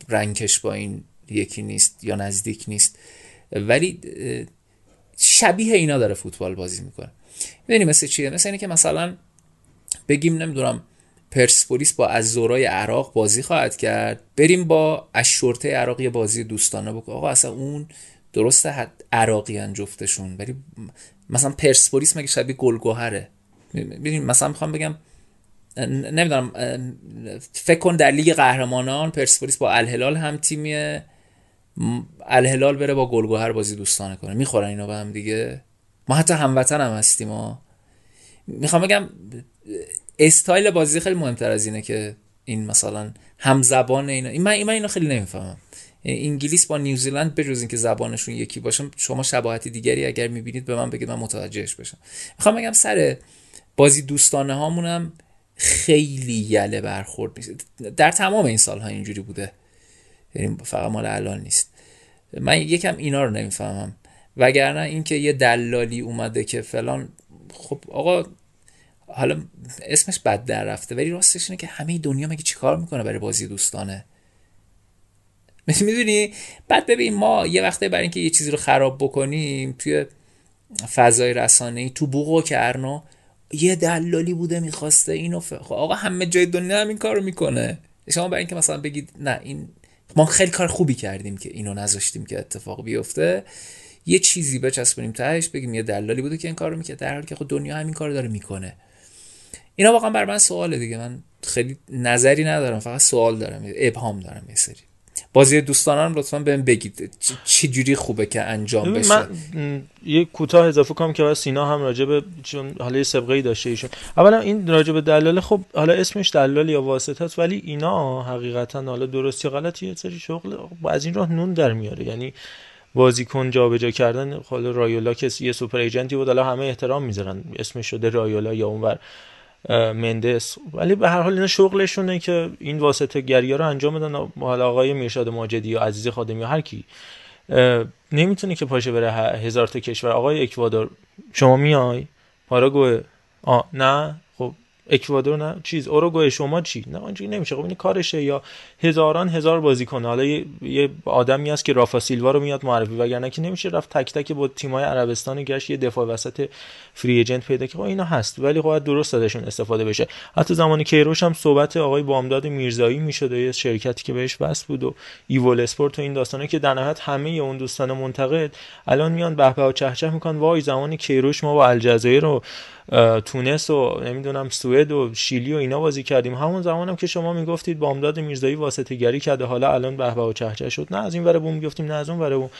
رنگش با این یکی نیست یا نزدیک نیست. ولی شبیه اینا داره فوتبال بازی می‌کنه. می‌دونی مثل چیه؟ مثل اینه که مثلا بگیم نمی‌دونم پرسپولیس با از زورای عراق بازی خواهد کرد. بریم با اشورته عراق یه بازی دوستانه بکن. آقا اصلا اون درسته عراقی جفتشون ولی مثلا پرسپولیس مگه شبیه گلگوهره ببین مثلا می‌خوام بگم نمی‌دونم فکر کن در لیگ قهرمانان پرسپولیس با الهلال هم تیمیه. الهلال بره با گلگوهر بازی دوستانه کنه. می‌خورن اینا به هم دیگه؟ ما حتی هموطن هم هستیم ما می‌خوام بگم استایل بازی خیلی مهمتر از اینه که این مثلا هم زبان اینا این من, من اینو خیلی نمی‌فهمم. انگلیس با نیوزیلند بجز اینکه زبانشون یکی باشه شما شباهتی دیگری اگر می‌بینید به من بگید من متوجهش بشم. می‌خوام بگم سر بازی دوستانه هامونم خیلی یله برخورد نیست در تمام این سالها اینجوری بوده. یعنی فقط مال الان نیست. من یکم اینا رو نمی‌فهمم. وگرنه اینکه یه دلالی اومده که فلان خب آقا حالا اسمش بد در رفته ولی راستش اینه که همه دنیا مگه چیکار می‌کنه برای بازی دوستانه؟ <laughs> می‌دونی؟ بعد ببین ما یه وقته برای اینکه یه چیزی رو خراب بکنیم توی فضای رسانه ای تو بوق و کرنا یه دلالی بوده می‌خواسته اینو ف... خب آقا همه جای دنیا هم این کار رو می‌کنه. شما برای اینکه مثلا بگید نه این ما خیلی کار خوبی کردیم که اینو نذاشتیم که اتفاق بیفته. یه چیزی بچسبونیم تهش بگیم یه دلالی بوده که این کار رو می‌کرد. در حالی که خب دنیا همین کار داره می‌کنه. اینا واقعا بر من سواله دیگه. من خیلی نظری ندارم فقط سوال دارم. ابهام دارم یه سری. بازی دوستانم لطفا بهم بگید. چه جوری خوبه که انجام بشه؟ من یه کوتاه اضافه کنم که سینا هم راجع به چون حالا یه سابقه ای داشته ایشون. اولا این راجع به دلاله خب حالا اسمش دلال یا واسطه است ولی اینا حقیقتا حالا درست یا غلط یه سری شغل از این راه نون در میاره. یعنی بازیکن جابجا کردن حالا رایولا که یه سوپر ایجنتی بود حالا همه احترام می‌ذارن. اسمش شده رایولا یا اونور. مندس. ولی به هر حال اینا شغلشونه که این واسطه گری رو انجام بدن. حالا آقای میرشاد ماجدی یا عزیز خادمی یا هر کی. نمی‌تونه که پاشه بره هزار تا کشور. آقای اکوادور شما میای؟ پاراگوئه. آ نه؟ اکوادور نه چیز اوروگوئه شما چی؟ نه اونجوری نمیشه. خب این کارشه یا هزاران هزار بازیکن. حالا یه, یه آدمی هست که رافا سیلوا رو میاد معرفی وگرنه که نمیشه رفت تک تک با تیمای عربستان گشت یه دفاع وسط فری ایجنت پیدا که خب اینا هست ولی خب درست ازشون استفاده بشه. حتی زمان کیروش هم صحبت آقای بامداد میرزایی می‌شد یه شرکتی که بهش وصل بود و ایول اسپورت و این داستانه که در نهایت همه اون دوستان منتقد الان میان به و چهچه می‌کنن. وای زمان کیروش ما با الجزایر رو تونس و نمی‌دونم سوئد و شیلی و اینا بازی کردیم. همون زمانم که شما می‌گفتید بامداد میرزایی واسطه گری کرده حالا الان به و چهچه شد. نه از این ور بوم می‌گفتیم نه از اون ور بوم.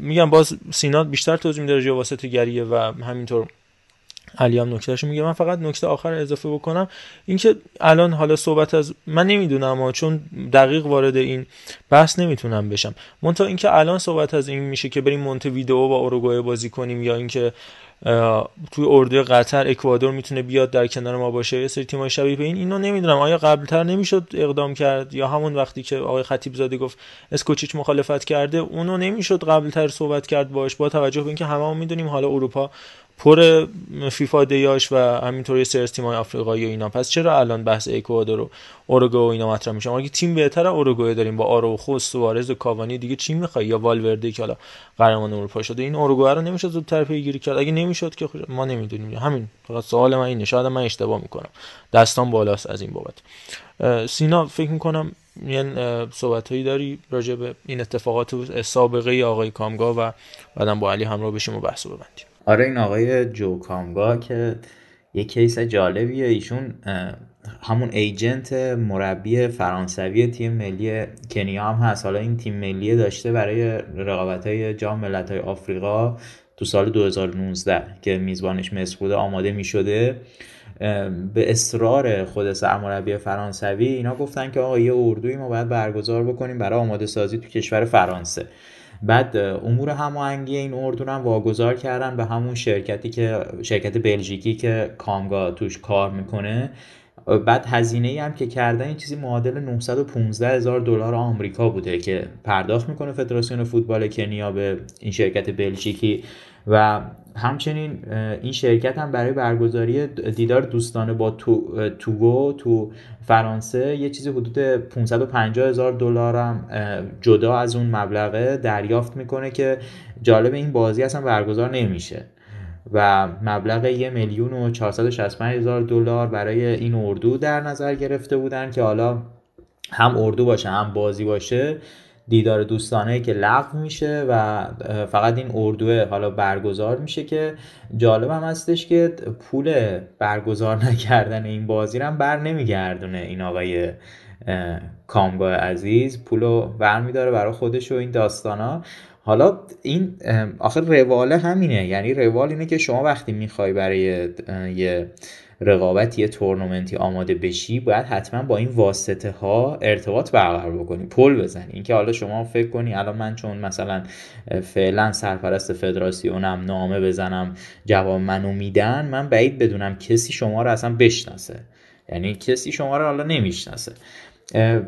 میگم باز سینا بیشتر توضیح میده راجع واسطه گریه و همینطور. علی هم نکتهشو میگه. من فقط نکته آخر اضافه بکنم. اینکه الان حالا صحبت از من نمی‌دونم اما چون دقیق وارد این بحث نمی‌تونم بشم. منتها اینکه الان صحبت از این میشه که بریم مونته ویدئو با اوروگوئه بازی کنیم یا اینکه توی اردوی قطر اکوادور می‌تونه بیاد در کنار ما باشه یه سری تیمای شبیه به این اینو نمی‌دونم. آیا قبلتر نمی‌شد اقدام کرد؟ یا همون وقتی که آقای خطیب زاده گفت اسکوچیچ مخالفت کرده اونو نمی‌شد قبلتر صحبت کرد باش؟ با توجه به اینکه هممون می‌دونیم حالا اروپا پر فیفا دیاش و همینطور یه تیم‌های آفریقایی و اینا. پس چرا الان بحث اکوادور و اوروگو و اینا مطرح میشه؟ اگه تیم بهتره اوروگوئه داریم با آروخو سوارز و کاوانی. دیگه چی می‌خوای؟ یا والورده که حالا قهرمان اروپا شده. این اوروگوئه رو نمیشه زودتر پیگیری کرد. اگه نمی‌شد که ما نمی‌دونیم. همین. فقط سوال من اینه. شاید من اشتباه می‌کنم. دستان بالاست از این بابت. سینا فکر می‌کنم یه صحبت هایی داری راجع به این اتفاقات سابقه آقای کامگا و بعدم با علی همراه بشیم و بحث ببندیم. آره این آقای جو کامگا که یه کیس جالبیه. ایشون همون ایجنت مربی فرانسوی تیم ملی کنیا هم هست. حالا این تیم ملی داشته برای رقابت های جام ملت های آفریقا تو سال 2019 که میزبانش مصر بوده آماده می شده به اصرار خود سرمربی فرانسوی اینا گفتن که آقا یه اردوی ما باید برگزار بکنیم برای آماده سازی تو کشور فرانسه. بعد امور هماهنگی این اردو هم واگذار کردن به همون شرکتی که شرکت بلژیکی که کامگا توش کار می‌کنه. بعد هزینه ای هم که کردن این چیزی معادل 915 هزار دلار آمریکا بوده که پرداخت می‌کنه فدراسیون فوتبال کنیا به این شرکت بلژیکی و همچنین این شرکت هم برای برگزاری دیدار دوستانه با تو، توگو تو فرانسه یه چیزی حدود 550 هزار دلار هم جدا از اون مبلغه دریافت می‌کنه که جالب این بازی اصلا برگزار نمیشه. و مبلغ یه میلیون و 465 هزار دلار برای این اردو در نظر گرفته بودن که حالا هم اردو باشه هم بازی باشه. دیدار دوستانه که لغو میشه و فقط این اردوه حالا برگزار میشه که جالب هم هستش که پول برگزار نکردن این بازی هم بر نمیگردونه این آقای کامگا عزیز. پولو برمیداره برای خودش و این داستانا. حالا این آخر رواله همینه. یعنی روال اینه که شما وقتی می‌خوای برای یه رقابت یه تورنمنتی آماده بشی باید حتما با این واسطه ها ارتباط برقرار بکنی پل بزنی. اینکه حالا شما فکر کنی الان من چون مثلا فعلا سرپرست فدراسیونم نامه بزنم جواب منو میدن من بعید بدونم کسی شما رو اصلا بشناسه. یعنی کسی شما رو حالا نمی‌شناسه.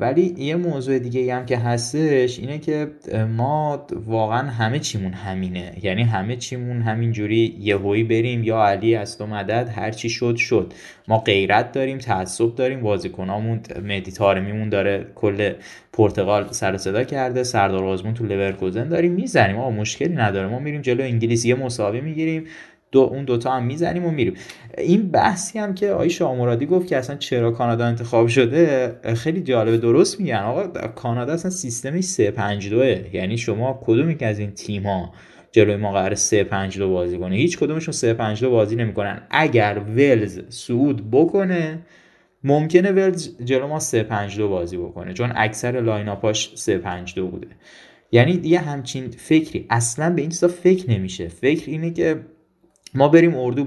ولی یه موضوع دیگه هم که هستش اینه که ما واقعا همه چیمون همینه. یعنی همه چیمون همینجوری یهویی بریم یا علی است و مدد هر چی شد شد. ما غیرت داریم تعصب داریم بازیکنامون مهدی تارمیمون داره کل پرتغال سر صدا کرده سردار آزمون تو لورکوزن داریم می‌زنیم. آقا مشکلی نداره. ما میریم جلو انگلیس یه مساوی می‌گیریم. دو اون دوتا هم می‌زنیم و میریم. این بحثی هم که آیش آمورادی گفت که اصلا چرا کانادا انتخاب شده خیلی جالب درست میگن. آقا کانادا اصلا سیستمش 352 یعنی شما کدومی که از این تیم ها جلوی ما قرار 352 بازی کنه؟ هیچ کدومشون 352 بازی نمی‌کنن. اگر ولز صعود بکنه ممکنه ولز جلو ما 352 بازی بکنه چون اکثر لاین اپاش 352 بوده. یعنی یه همچین فکری. اصلا به این چیزا فکر نمیشه. فکر اینه که ما بریم اردو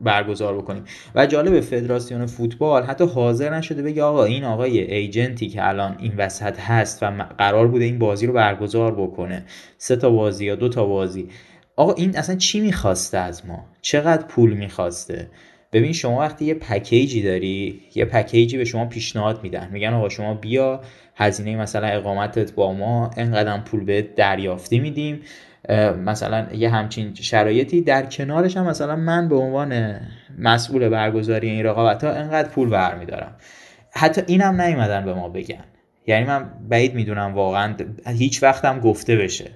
برگزار بکنیم. و جالب فدراسیون فوتبال حتی حاضر نشده بگه آقا این آقای ایجنتی که الان این وسط هست و قرار بوده این بازی رو برگزار بکنه. سه تا بازی یا دو تا بازی. آقا این اصلا چی می‌خواسته از ما؟ چقدر پول می‌خواسته؟ ببین شما وقتی یه پکیجی داری یه پکیجی به شما پیشنهاد میدن. میگن آقا شما بیا هزینه مثلا اقامتت با ما انقدر پول به دریافتی میدیم. مثلا یه همچین شرایطی در کنارش هم مثلا من به عنوان مسئول برگزاری این رقابت ها انقدر پول برمیدارم حتی اینم نیومدن به ما بگن. یعنی من بعید می‌دونم واقعا هیچ وقتم گفته بشه.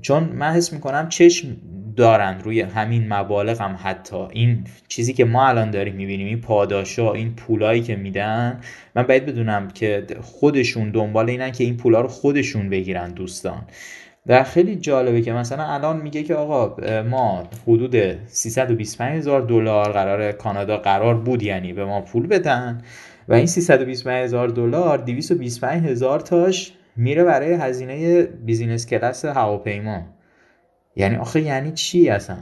چون من حس می‌کنم چشم دارن روی همین مبالغ هم حتی. این چیزی که ما الان داریم می‌بینیم این پاداشا این پولایی که میدن من باید بدونم که خودشون دنبال اینن که این پولا رو خودشون بگیرن دوستان. و خیلی جالبه که مثلا الان میگه که آقا ما حدود 325 هزار دلار قرار کانادا قرار بود یعنی به ما پول بدن. و این 325 هزار دلار 225 هزار تاش میره برای هزینه بیزینس کلاس هواپیما. یعنی آخه یعنی چی اصلا؟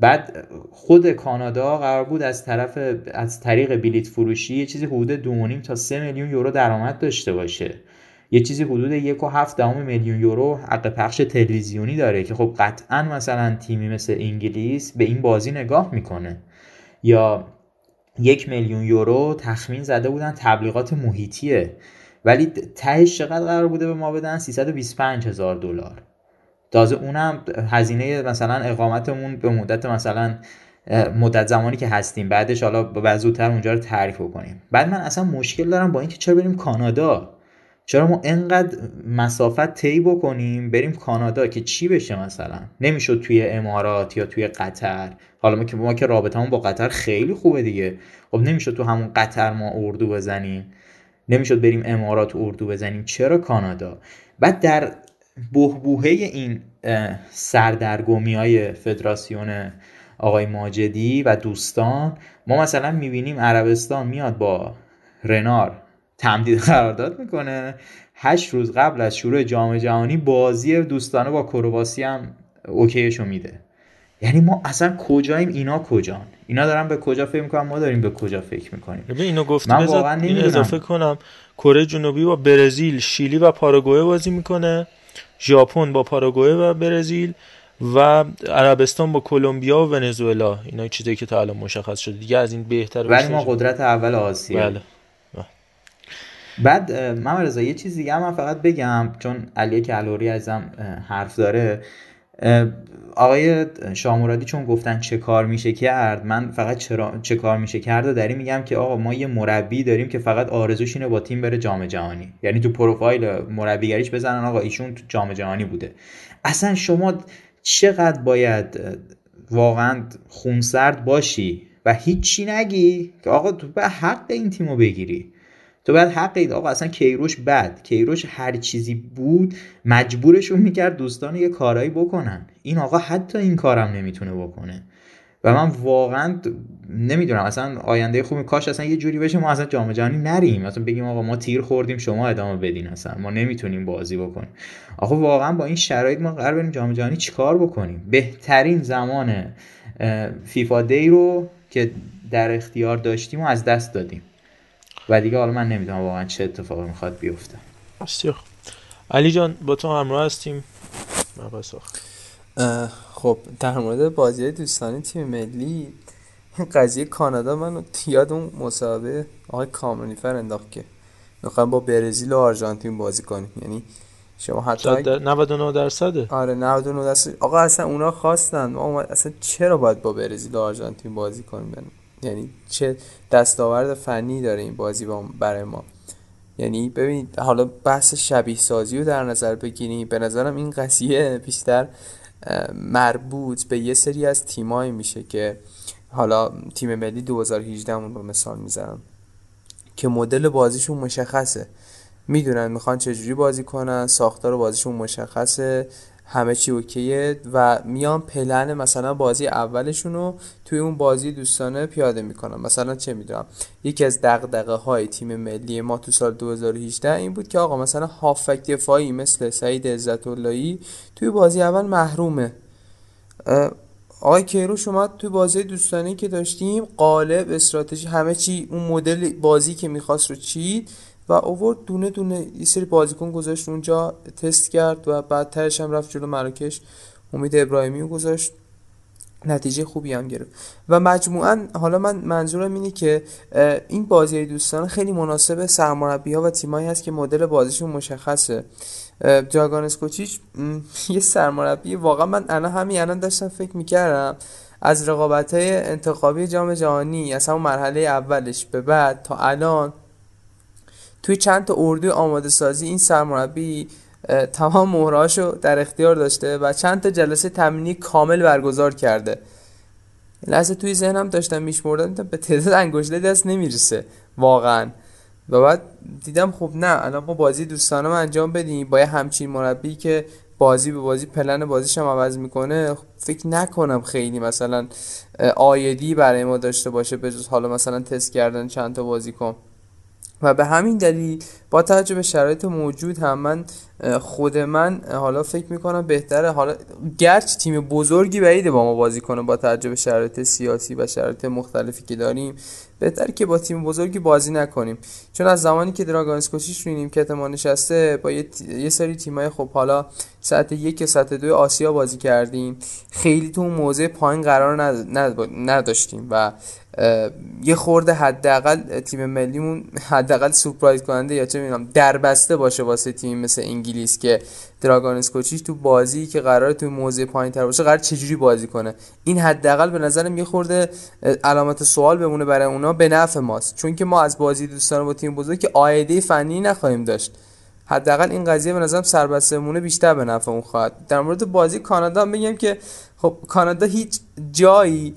بعد خود کانادا قرار بود از طرف از طریق بلیت فروشی یه چیزی حدود 2.5 تا 3 میلیون یورو درآمد داشته باشه. یه چیزی حدود یک و هفت دهم میلیون یورو حق پخش تلویزیونی داره که خب قطعا مثلا تیمی مثل انگلیس به این بازی نگاه می‌کنه. یا یک میلیون یورو تخمین زده بودن تبلیغات محیطیه. ولی تهش چقدر قرار بوده به ما بدن؟ 325 هزار دلار. تازه اونم هزینه مثلا اقامتمون به مدت مثلا مدت زمانی که هستیم. بعدش حالا زودتر اونجا رو تعریف کنیم بعد من اصلا مشکل دارم با اینکه چرا بریم کانادا؟ چرا ما انقدر مسافت طی بکنیم؟ بریم کانادا که چی بشه مثلا؟ نمی‌شد توی امارات یا توی قطر. حالا ما که ما که رابطمون با قطر خیلی خوبه دیگه. خب نمی‌شد تو همون قطر ما اردو بزنیم. نمی‌شد بریم امارات اردو بزنیم. چرا کانادا؟ بعد در بهبوهه این سردرگمی های فدراسیون آقای ماجدی و دوستان ما مثلا می‌بینیم عربستان میاد با رنار. تمدید قرارداد می‌کنه. هشت روز قبل از شروع جام جهانی بازی دوستانه با کرواسی هم اوکیشو میده. یعنی ما اصلا کجاییم؟ اینا کجان؟ اینا دارن به کجا فکر می‌کنن؟ ما داریم به کجا فکر می‌کنیم. ببین اینو گفتی من واقعا این. اضافه کنم. کره جنوبی با برزیل شیلی و پاراگوئه بازی می‌کنه. ژاپن با پاراگوئه و برزیل و عربستان با کلمبیا و ونزوئلا. اینا چیزایی که تا الان مشخص شده. دیگه از این بهتر ولی ما قدرت اول آسیا بله. بعد محمد رضا یه چیز دیگه من فقط بگم چون علی کلوری ازم حرف داره. آقای شامورادی چون گفتن چه کار میشه کرد من فقط چرا چه کار میشه کرد و در این میگم که آقا ما یه مربی داریم که فقط آرزوش اینه با تیم بره جام جهانی. یعنی تو پروفایل مربیگریش بزنن آقا ایشون تو جام جهانی بوده. اصلا شما چقدر باید واقعا خونسرد باشی و هیچی نگی که آقا تو به حق این تیمو بگیری. تو باید حق اید آقا اصلا کیروش بد. کیروش هر چیزی بود مجبورشون می‌کرد دوستان یه کارایی بکنن. این آقا حتی این کارم نمی‌تونه بکنه. و من واقعا نمی‌دونم. اصلا آینده خوبی کاش اصلا یه جوری بشه ما اصلا جام جهانی نریم. اصلا بگیم آقا ما تیر خوردیم شما ادامه بدین اصلا. ما نمی‌تونیم بازی بکنیم. آقا واقعا با این شرایط ما قرار بریم جام جهانی چیکار بکنیم؟ بهترین زمان فیفا دی رو که در اختیار داشتیم و از دست دادیم. و دیگه حالا من نمی‌دونم واقعا چه اتفاقی می‌خواد بیفته. بسیار. علی جان با تو همراه هستیم. خب در مورد بازی دوستانه تیم ملی این قضیه کانادا منو یاد اون مسابقه آقای کامرونیفر انداخت که می‌خوایم با برزیل و آرژانتین بازی کنیم. یعنی شما حتی در- 99 درصده؟ آره 99 درصد. آقا اصلا اونا خواستن. ما اصلا چرا باید با برزیل و آرژانتین بازی کنیم؟ یعنی- چه دستاورد فنی داره این بازی با برای ما. یعنی ببینید حالا بحث شبیه سازی رو در نظر بگیریم. به نظرم این قضیه بیشتر مربوط به یه سری از تیمایی میشه که حالا تیم ملی 2018 مون رو مثال می‌زنم که مدل بازیشون مشخصه. می‌دونن می‌خوان چجوری بازی کنن ساختار بازیشون مشخصه. همه چی اوکیه و میان پلن مثلا بازی اولشون رو توی اون بازی دوستانه پیاده می‌کنن. مثلا چه می‌دونم یکی از دغدغه های تیم ملی ما تو سال 2018 این بود که آقا مثلا هافک دفاعی مثل سعید عزت اللهی توی بازی اول محرومه. آقای کیروش اومد توی بازی دوستانه که داشتیم قالب استراتژی همه چی اون مدل بازی که می‌خواست رو چید. و اوورد دونه دونه یه سری بازیکن گذاشت اونجا تست کرد و بعدترش هم رفت جلو مراکش. امید ابراهیمی رو گذاشت. نتیجه خوبی هم گرفت. و مجموعا حالا من منظورم اینه که این بازی دوستانه خیلی مناسب سرمربی ها و تیمایی هست که مدل بازیشون مشخصه. جاگان اسکوچیچ <laughs> یه سرمربی. واقعا من الان همین الان داشتم فکر می‌کردم. از رقابت های انتخابی جام جهانی از همون مرحله اولش به بعد تا الان توی چند تا اردوی آماده سازی این سرمربی تمام مهرهاشو در اختیار داشته و چند تا جلسه تمرینی کامل برگزار کرده. لحظه توی ذهنم داشتم میشمردم به تعداد انگشته دست نمی‌رسه. واقعا. و بعد دیدم خب نه الان ما بازی دوستانه انجام بدیم. با یه همچین مربی که بازی به بازی پلن بازیش هم عوض می‌کنه فکر نکنم خیلی مثلا آیدی برای ما داشته باشه به جز حالا مثلا تست کردن چند تا بازیکن. و به همین دلیل با توجه به شرایط موجود هم من خود من حالا فکر می‌کنم بهتره حالا گرچه تیم بزرگی بعیده با ما بازی کنه با توجه به شرایط سیاسی و شرایط مختلفی که داریم بهتره که با تیم بزرگی بازی نکنیم. چون از زمانی که دراگان اسکوچیچ روی نیمکت ما نشسته با یه, یه سری تیمای خب حالا سطح یک و سطح دو آسیا بازی کردیم خیلی تو اون موضع پایین قرار ند- ند- نداشتیم و یه خورده حداقل تیم ملیمون حداقل سورپرایز کننده یا چه می‌دونم دربسته باشه واسه تیم مثل انگلیس که دراگان اسکوچیچ تو بازی که قرار تو موضع پایین تر باشه قرار چجوری بازی کنه. این حداقل به نظرم یه خورده علامت سوال بمونه برای اونا به نفع ماست. چون که ما از بازی دوستانه با تیم بزرگ که آیده فنی نخواهیم داشت. حداقل این قضیه به نظرم سربستمونه بیشتر به نفع اون خواهد. در مورد بازی کانادا بگم که خب کانادا هیچ جایی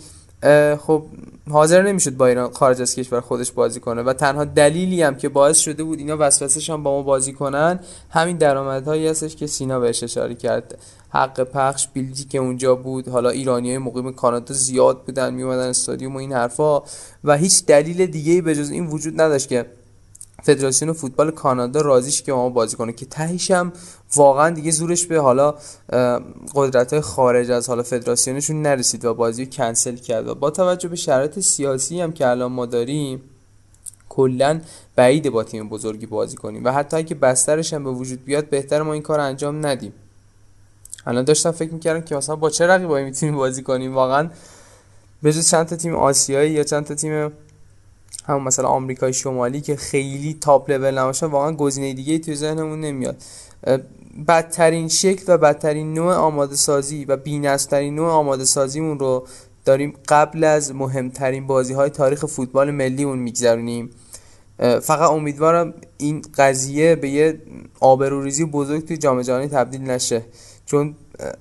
خب حاضر نمی‌شد با ایران خارج از کشور خودش بازی کنه و تنها دلیلی هم که باعث شده بود اینا وسوسش هم با ما بازی کنن همین درآمدهایی هستش که سینا بهش اشاره کرد. حق پخش بیلدی که اونجا بود حالا ایرانی های مقیم کانادا زیاد بودن میومدن استادیوم و این حرفا و هیچ دلیل دیگه به جز این وجود نداشت که فدراسیون فوتبال کانادا راضیش که ما بازی کنه که تهش هم واقعا دیگه زورش به حالا قدرت های خارج از حالا فدراسیونشون نرسید و بازی کنسل کرد. و با توجه به شرایط سیاسی هم که الان ما داریم کلا بعید با تیم بزرگی بازی کنیم. و حتی اگه بسترش هم به وجود بیاد بهتر ما این کار انجام ندیم. الان داشتم فکر می‌کردم که مثلا با چه رقیبایی می‌تونیم بازی کنیم؟ واقعا به چند تا تیم آسیایی یا چند تا تیم همون مثلا آمریکای شمالی که خیلی تاپ لول نباشه واقعا گزینه دیگه توی ذهنمون نمیاد. بدترین شکل و بدترین نوع آماده سازی و بی‌نظم‌ترین نوع آماده سازیمون رو داریم قبل از مهمترین بازی های تاریخ فوتبال ملیمون میگذرونیم. فقط امیدوارم این قضیه به یه آبروریزی بزرگ توی جام جهانی تبدیل نشه. چون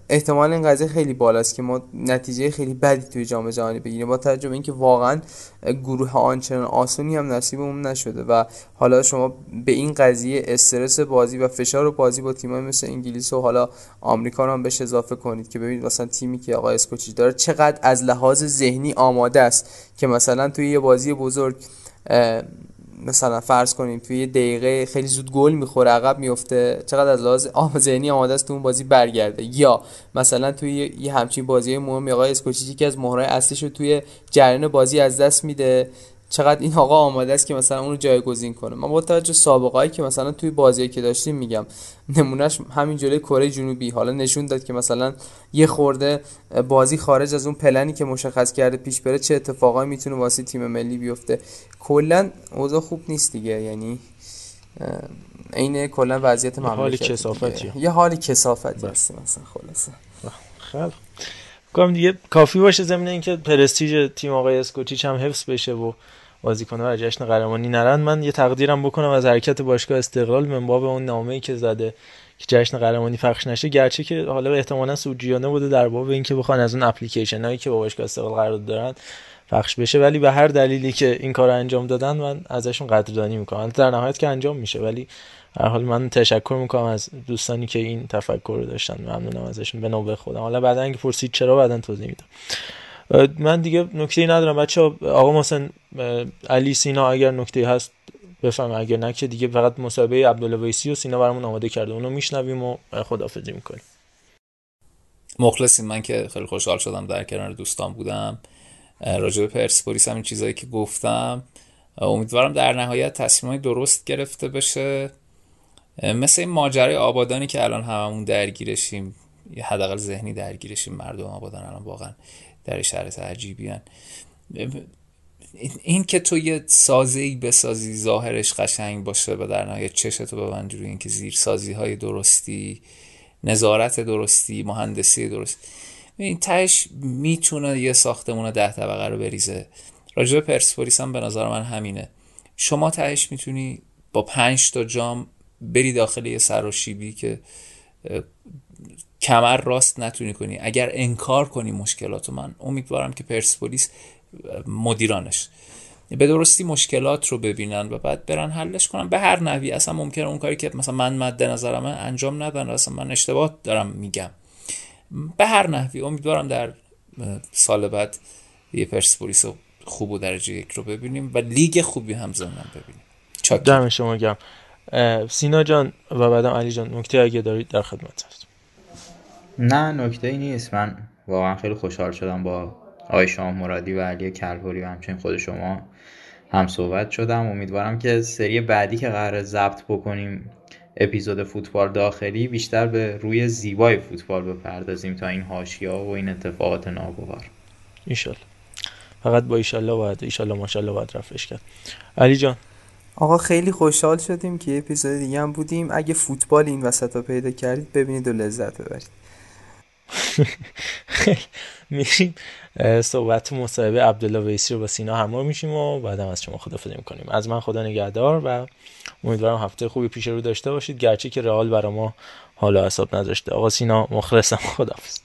احتمال این قضیه خیلی بالاست که ما نتیجه خیلی بدی توی جام جهانی بگیریم با توجه به اینکه واقعا گروه آنچنان آسونی هم نصیبمون نشده و حالا شما به این قضیه استرس بازی و فشار و بازی با تیمای مثل انگلیس و حالا آمریکا رو هم بهش اضافه کنید که ببینید مثلا تیمی که آقای اسکوچی داره چقدر از لحاظ ذهنی آماده است که مثلا توی یه بازی بزرگ مثلا فرض کنیم توی یه دقیقه خیلی زود گل می‌خوره عقب میفته چقدر از لحاظ ذهنی آماده است تو اون بازی برگرده. یا مثلا توی یه همچین بازی مهم آقای اسکوچیچی که از مهرای اصلیش رو توی جریان بازی از دست میده. چقدر این آقا آماده است که مثلا اون رو جایگزین کنه. من با توجه سابقه که مثلا توی بازی که داشتیم میگم نمونهش همین جلوی کره جنوبی. حالا نشون داد که مثلا یه خورده بازی خارج از اون پلنی که مشخص کرده پیش بره چه اتفاقایی می‌تونه واسه تیم ملی بیفته. کلا اوضاع خوب نیست دیگه. یعنی عین کلا وضعیت مملکت حالی یه حالی کثافتی هست مثلا خلاصه. خیلی کنم دیگه کافی باشه زمین اینکه پرستیژ تیم آقای اسکوچیچ هم حفظ بشه و بازیکن‌ها برای جشن قهرمانی نرن من یه تقدیرم بکنم از حرکت باشگاه استقلال من باب اون نامه‌ای که زده که جشن قهرمانی پخش نشه. گرچه که حالا احتمالاً سودجویانه بوده در باب اینکه بخوان از اون اپلیکیشن هایی که با باشگاه استقلال قرار دارن پخش بشه. ولی به هر دلیلی که این کار انجام دادن من ازشون قدردانی می‌کنم. در نهایت که انجام میشه ولی هر حال من تشکر می‌کنم از دوستانی که این تفکر رو داشتن. ممنونم ازشون. به نوبه خودم. حالا بعدا اینکه پرسید چرا بعدا توضیح میدم. من دیگه نکته ندارم. بچه آقا محسن علی سینا اگر نکته هست بفهم اگر نه دیگه فقط مسابقه عبدالله ویسی و سینا برامون آماده کرده. اونو میشنویم و خدافظی می‌کنیم. مخلصیم. من که خیلی خوشحال شدم در کنار دوستان بودم. راجع به پرسپولیس هم این چیزایی که گفتم. امیدوارم در نهایت تصمیمای درست گرفته بشه. مثل این ماجرای آبادانی که الان هممون درگیرشیم یه حداقل ذهنی درگیرشیم مردم آبادان الان واقعا. در شرط عجیبی هن. این که تو یه سازه ای بسازی ظاهرش قشنگ باشه و در نهایت چشتو ببند روی اینکه زیر سازی های درستی نظارت درستی مهندسی درست این تهش می‌تونه یه ساختمون ده طبقه رو بریزه. راجع پرسپولیس هم به نظر من همینه. شما تهش می‌تونی با پنج تا جام بری داخل یه سراشیبی که کمر راست نتونی کنی. اگر انکار کنی مشکلات من امیدوارم که پرسپولیس مدیرانش به درستی مشکلات رو ببینن و بعد برن حلش کنن. به هر نحوی اصلا ممکنه اون کاری که مثلا من مد نظرم انجام ندن اصلا من اشتباه دارم میگم. به هر نحوی امیدوارم در سال بعد یه پرسپولیس خوب و درجه یک رو ببینیم و لیگ خوبی هم زمین ببینیم. دم شما گم سینا جان و بعدم علی جان نکته اگه دارید در خدمت هست نه نکته ای نیست. من واقعا خیلی خوشحال شدم با آقای شما مرادی و علی کلپوری و همچنین خود شما هم صحبت شدم. امیدوارم که سری بعدی که قرار ضبط بکنیم اپیزود فوتبال داخلی بیشتر به روی زیبای فوتبال بپردازیم تا این هاشیا و این اتفاقات ناگوار. ایشالله فقط با ایشالله باید ایشالله ماشالله باید رفعش کرد. علی جان. آقا خیلی خوشحال شدیم که اپیزود دیگه هم بودیم. اگه فوتبال این وسط رو پیدا کردید ببینید و لذت ببرید. <laughs> میریم صحبت مصاحبه عبدالله ویسی رو با سینا همراه میشیم و بعد از شما خدافظی می‌کنیم. از من خدا نگهدار و امیدوارم هفته خوبی پیش رو داشته باشید. گرچه که رئال برا ما حالا حساب نذاشته. آقا سینا مخلصم. خدافظ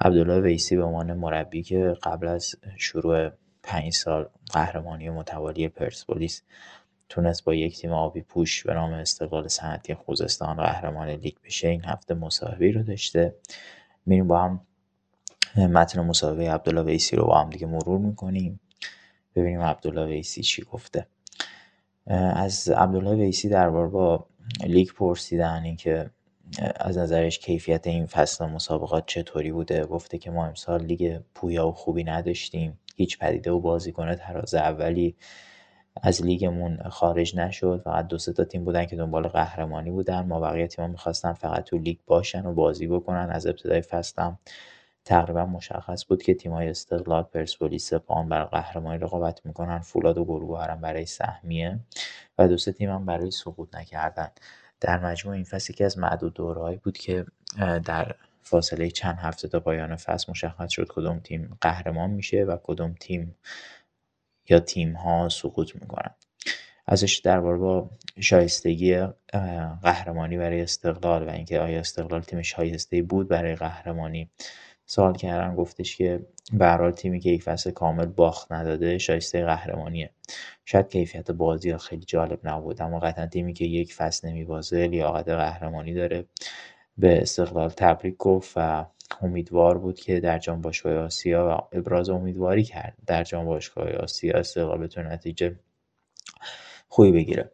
عبدالله ویسی به عنوان مربی که قبل از شروع پنج سال قهرمانی متوالی پرسپولیس تونست با یک تیم آبی پوش به نام استقلال صنعتی خوزستان قهرمان لیگ بشه این هفته مصاحبه رو داشته. میریم با هم متن مصاحبه عبدالله ویسی رو با هم دیگه مرور می‌کنیم. ببینیم عبدالله ویسی چی گفته. از عبدالله ویسی درباره با لیگ پرسیدن اینکه از نظرش کیفیت این فصل مسابقات چطوری بوده. گفته که ما امسال لیگ پویا و خوبی نداشتیم. هیچ پدیده و بازیکن تراز اولی از لیگمون خارج نشد. فقط دو سه تا تیم بودن که دنبال قهرمانی بودن. ما بقیه تیم‌ها می‌خواستن فقط تو لیگ باشن و بازی بکنن. از ابتدای فصل هم تقریبا مشخص بود که تیم‌های استقلال پرسپولیس سپاهان برای قهرمانی رقابت می‌کنن. فولاد و گلگهرم برای سهمیه و دو سه تیم هم برای سقوط نکردن. در مجموع این فصل یکی از معدود دورهایی بود که در فاصله چند هفته تا پایان فصل مشخص شد کدوم تیم قهرمان میشه و کدوم تیم یا تیم ها سقوط می‌کنن. ازش درباره با شایستگی قهرمانی برای استقلال و اینکه آیا استقلال تیم شایسته بود برای قهرمانی سوال کردن گفتش که به تیمی که یک فصل کامل باخت نداده شایسته قهرمانیه. شاید کیفیت بازی ها خیلی جالب نبود اما قطعا تیمی که یک فصل نمیبازه لیاقت قهرمانی داره. به استقلال تبریک گفت و امیدوار بود که در جام باشگاه آسیا و ابراز امیدواری کرد در جام باشگاه آسیا استقلال بتونه نتیجه خوبی بگیره.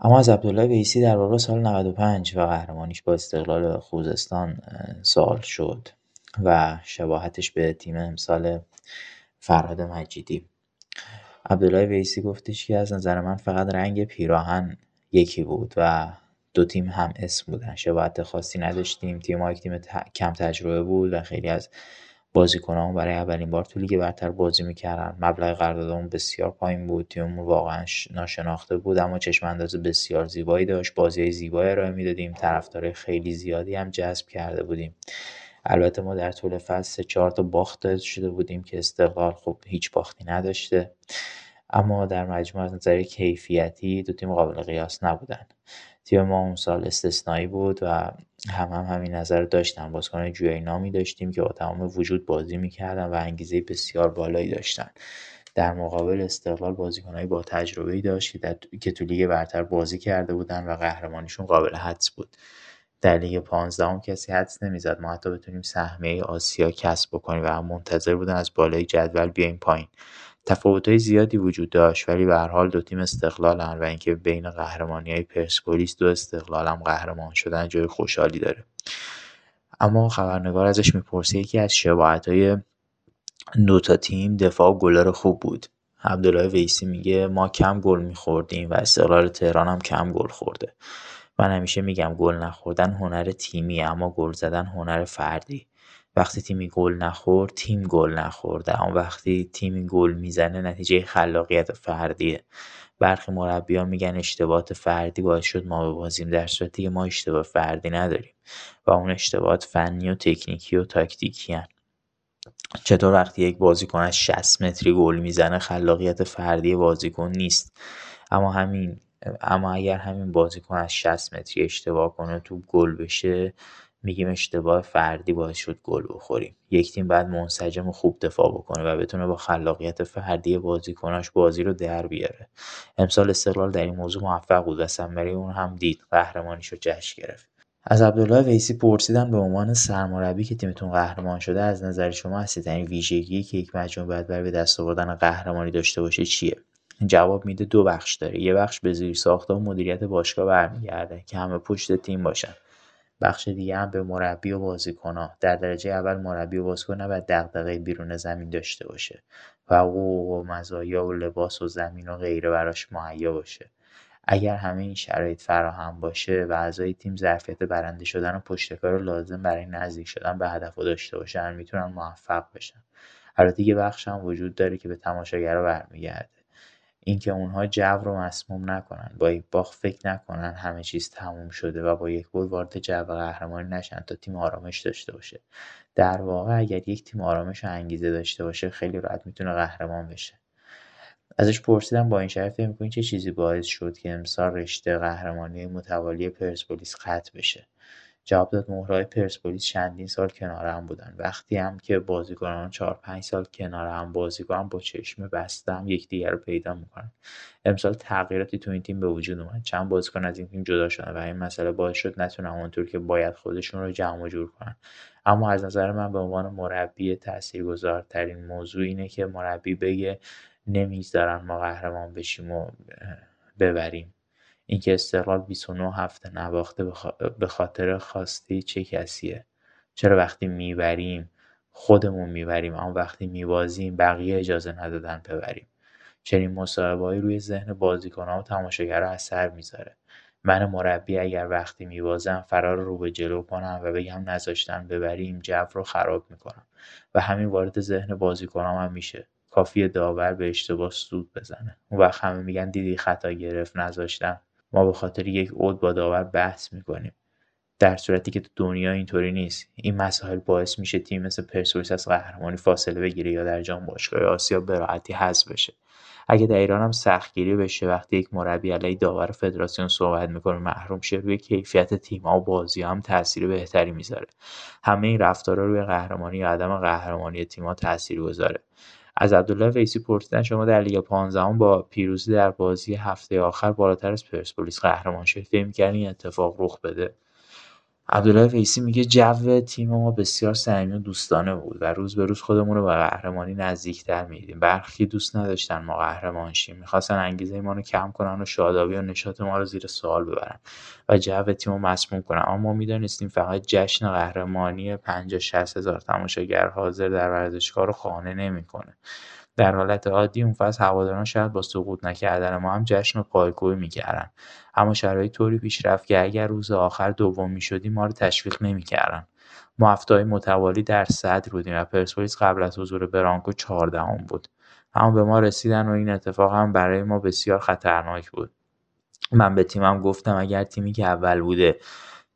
اما از عبدالله ویسی در واقع سال 95 و قهرمانیش با استقلال خوزستان سال شد و شباهتش به تیم امسال فرهاد مجیدی. عبدالله ویسی گفتش که از نظر من فقط رنگ پیراهن یکی بود و دو تیم هم اسم بودن. شباهت خاصی نداشتیم. تیم یک تیم کم تجربه بود و خیلی از بازیکنان برای اولین بار تو لیگ برتر بازی می‌کردن. مبلغ قراردادمون بسیار پایین بود. تیممون واقعا ناشناخته بود اما چشم انداز بسیار زیبایی داشت. بازی زیبایی ارائه می‌دادیم. طرفدار خیلی زیادی هم جذب کرده بودیم. البته ما در طول فصل چهار تا باخت شده بودیم که استقلال خب هیچ باختی نداشته. اما در مجموع از نظر کیفیتی دو تیم قابل قیاس نبودن. تیم ما اون سال استثنایی بود و هم هم همین نظر داشتن. بازیکن جوی نامی داشتیم که با تمام وجود بازی می‌کردن و انگیزه بسیار بالایی داشتن. در مقابل استقلال بازیکنهایی با تجربه داشت که, که تو لیگ برتر بازی کرده بودن و قهرمانیشون قابل حدس بود. در لیگ پانزدهم کسی حدس نمی‌زد. ما حتی بتونیم سهمیه آسیا کسب بکنیم و هم منتظر بودن از بالای جدول بیایم پایین. تفاوت‌های زیادی وجود داشت ولی به هر حال دو تیم استقلالن و اینکه بین های پرسپولیس دو استقلال هم قهرمان شدن جای خوشحالی داره. اما خبرنگار ازش می‌پرسه یکی از های دو تا تیم دفاع گلر خوب بود. عبدالله ویسی میگه ما کم گل میخوردیم و استقلال تهران هم کم گل خورده. من همیشه میگم گل نخوردن هنر تیمی اما گل زدن هنر فردی. وقتی تیمی گل نخورد تیم گل نخورده اما وقتی تیمی گل می‌زنه نتیجه خلاقیت فردیه. برخی ها میگن اشتباهات فردی باعث شد ما ببازیم در صورتی که ما اشتباه فردی نداریم و اون اشتباهات فنی و تکنیکی و تاکتیکی هن. چطور وقتی یک بازیکن از 60 متری گل می‌زنه خلاقیت فردی بازیکن نیست. اما همین اما اگر همین بازیکن از 60 متری اشتباه کنه تو گل بشه میگیم اشتباه فردی باعث شد گل بخوریم. یک تیم باید منسجم و خوب دفاع بکنه و بتونه با خلاقیت فردی بازیکناش بازی رو در بیاره. امسال استقلال در این موضوع موفق بود و ثمره اون هم دید قهرمانیش رو جشن گرفت. از عبدالله ویسی پرسیدن به عنوان سرمربی که تیمتون قهرمان شده از نظر شما اصلی ویژگی که یک مجموعه باید برای به دست آوردن قهرمانی داشته باشه چیه؟ جواب میده دو بخش داره. یه بخش به زیر ساخته و مدیریت باشگاه برمیگرده که همه پشت تیم باشن. بخش دیگه هم به مربی و بازیکنها. در درجه اول مربی و بازیکن نباید دغدغه بیرون زمین داشته باشه و حقوق و مزایا و لباس و زمین و غیره براش مهیا باشه. اگر همه این شرایط فراهم باشه و اعضای تیم ظرفیت برنده شدن و پشتکار لازم برای نزدیک شدن به هدف داشته باشن می‌تونن موفق بشن. البته یه بخش هم وجود داره که به تماشاگرها برمیگرده. اینکه اونها جو رو مسموم نکنن با یک باخت فکر نکنن همه چیز تموم شده و با یک گل وارد جو قهرمانی نشن تا تیم آرامش داشته باشه. در واقع اگر یک تیم آرامش و انگیزه داشته باشه خیلی راحت می‌تونه قهرمان بشه. ازش پرسیدم با این شرط فکر چه چیزی باعث شد که امسال رشته قهرمانی متوالی پرسپولیس قطع بشه؟ جواب داد مهرهای پرسپولیس چندین سال کنار هم بودن. وقتی هم که بازیکنان چهار پنج سال کنار هم بازی با چشم بسته هم یکدیگر رو پیدا می‌کنن. امسال تغییراتی تو این تیم به وجود اومد. چند بازیکن از این تیم جدا شدن و این مسئله باعث شد نتونن اونطور که باید خودشون رو جمع و جور کنن. اما از نظر من به عنوان مربی تاثیرگذارترین موضوع اینه که مربی بگه نمی‌ذارن ما قهرمان بشیم و ببریم. اینکه استقلال 29 هفته نواخته به خاطر خواسته چه کسیه؟ چرا وقتی می‌بریم خودمون می‌بریم اما وقتی میبازیم بقیه اجازه ندادن ببریم؟ چنین مصاحبههایی روی ذهن بازیکنها و تماشاگرها اثر می‌ذاره. من مربی اگر وقتی میبازم فرار رو به جلو کنم و بگم نذاشتن ببریم جو رو خراب می‌کنم. و همین وارد ذهن بازیکنام هم میشه. کافی داور به اشتباه سود بزنه. اون وقت همه میگن دیدی خطا گرفت نذاشتن. ما به خاطر یک عود با داور بحث می‌کنیم. در صورتی که تو دنیا اینطوری نیست. این مسائل باعث میشه تیم مثل پرسپولیس از قهرمانی فاصله بگیره یا در جام باشگاه آسیا به راحتی حذف بشه. اگه در ایران هم سختگیری بشه وقتی یک مربی علیه داور فدراسیون صحبت می‌کنه محروم شه روی کیفیت تیم‌ها و بازی هم تاثیر بهتری می‌ذاره. همه این رفتارها روی قهرمانی یا عدم قهرمانی تیم‌ها تاثیر گذاره از عبدالله ویسی پرسیدن شما در لیگ 15 با پیروزی در بازی هفته آخر بالاتر از پرسپولیس قهرمان شدید فکر می‌کردین اتفاق رخ بده؟ عبدالله ویسی میگه جو تیم ما بسیار صمیمی و دوستانه بود و روز به روز خودمون رو به قهرمانی نزدیکتر میدیم برخی دوست نداشتن ما قهرمان شیم. می‌خواستن انگیزه ما رو کم کنن و شادابی و نشاط ما رو زیر سوال ببرن و جو تیم رو مسموم کنن. اما ما می‌دانستیم فقط جشن قهرمانی 50 60 هزار تماشاگر حاضر در ورزشگاه رو خانه نمی‌کنه. در حالت عادی اون فصل هواداران شاید با سقوط نکردن ما هم جشن و پایکوبی می‌کردن. اما شرایط طوری پیش رفت که اگر روز آخر دوم می‌شدیم ما رو تشویق نمی‌کردن. ما هفته متوالی در صدر بودیم و پرسپولیس قبل از حضور برانکو چهاردهم بود. اما به ما رسیدن و این اتفاق هم برای ما بسیار خطرناک بود. من به تیمم گفتم اگر تیمی که اول بوده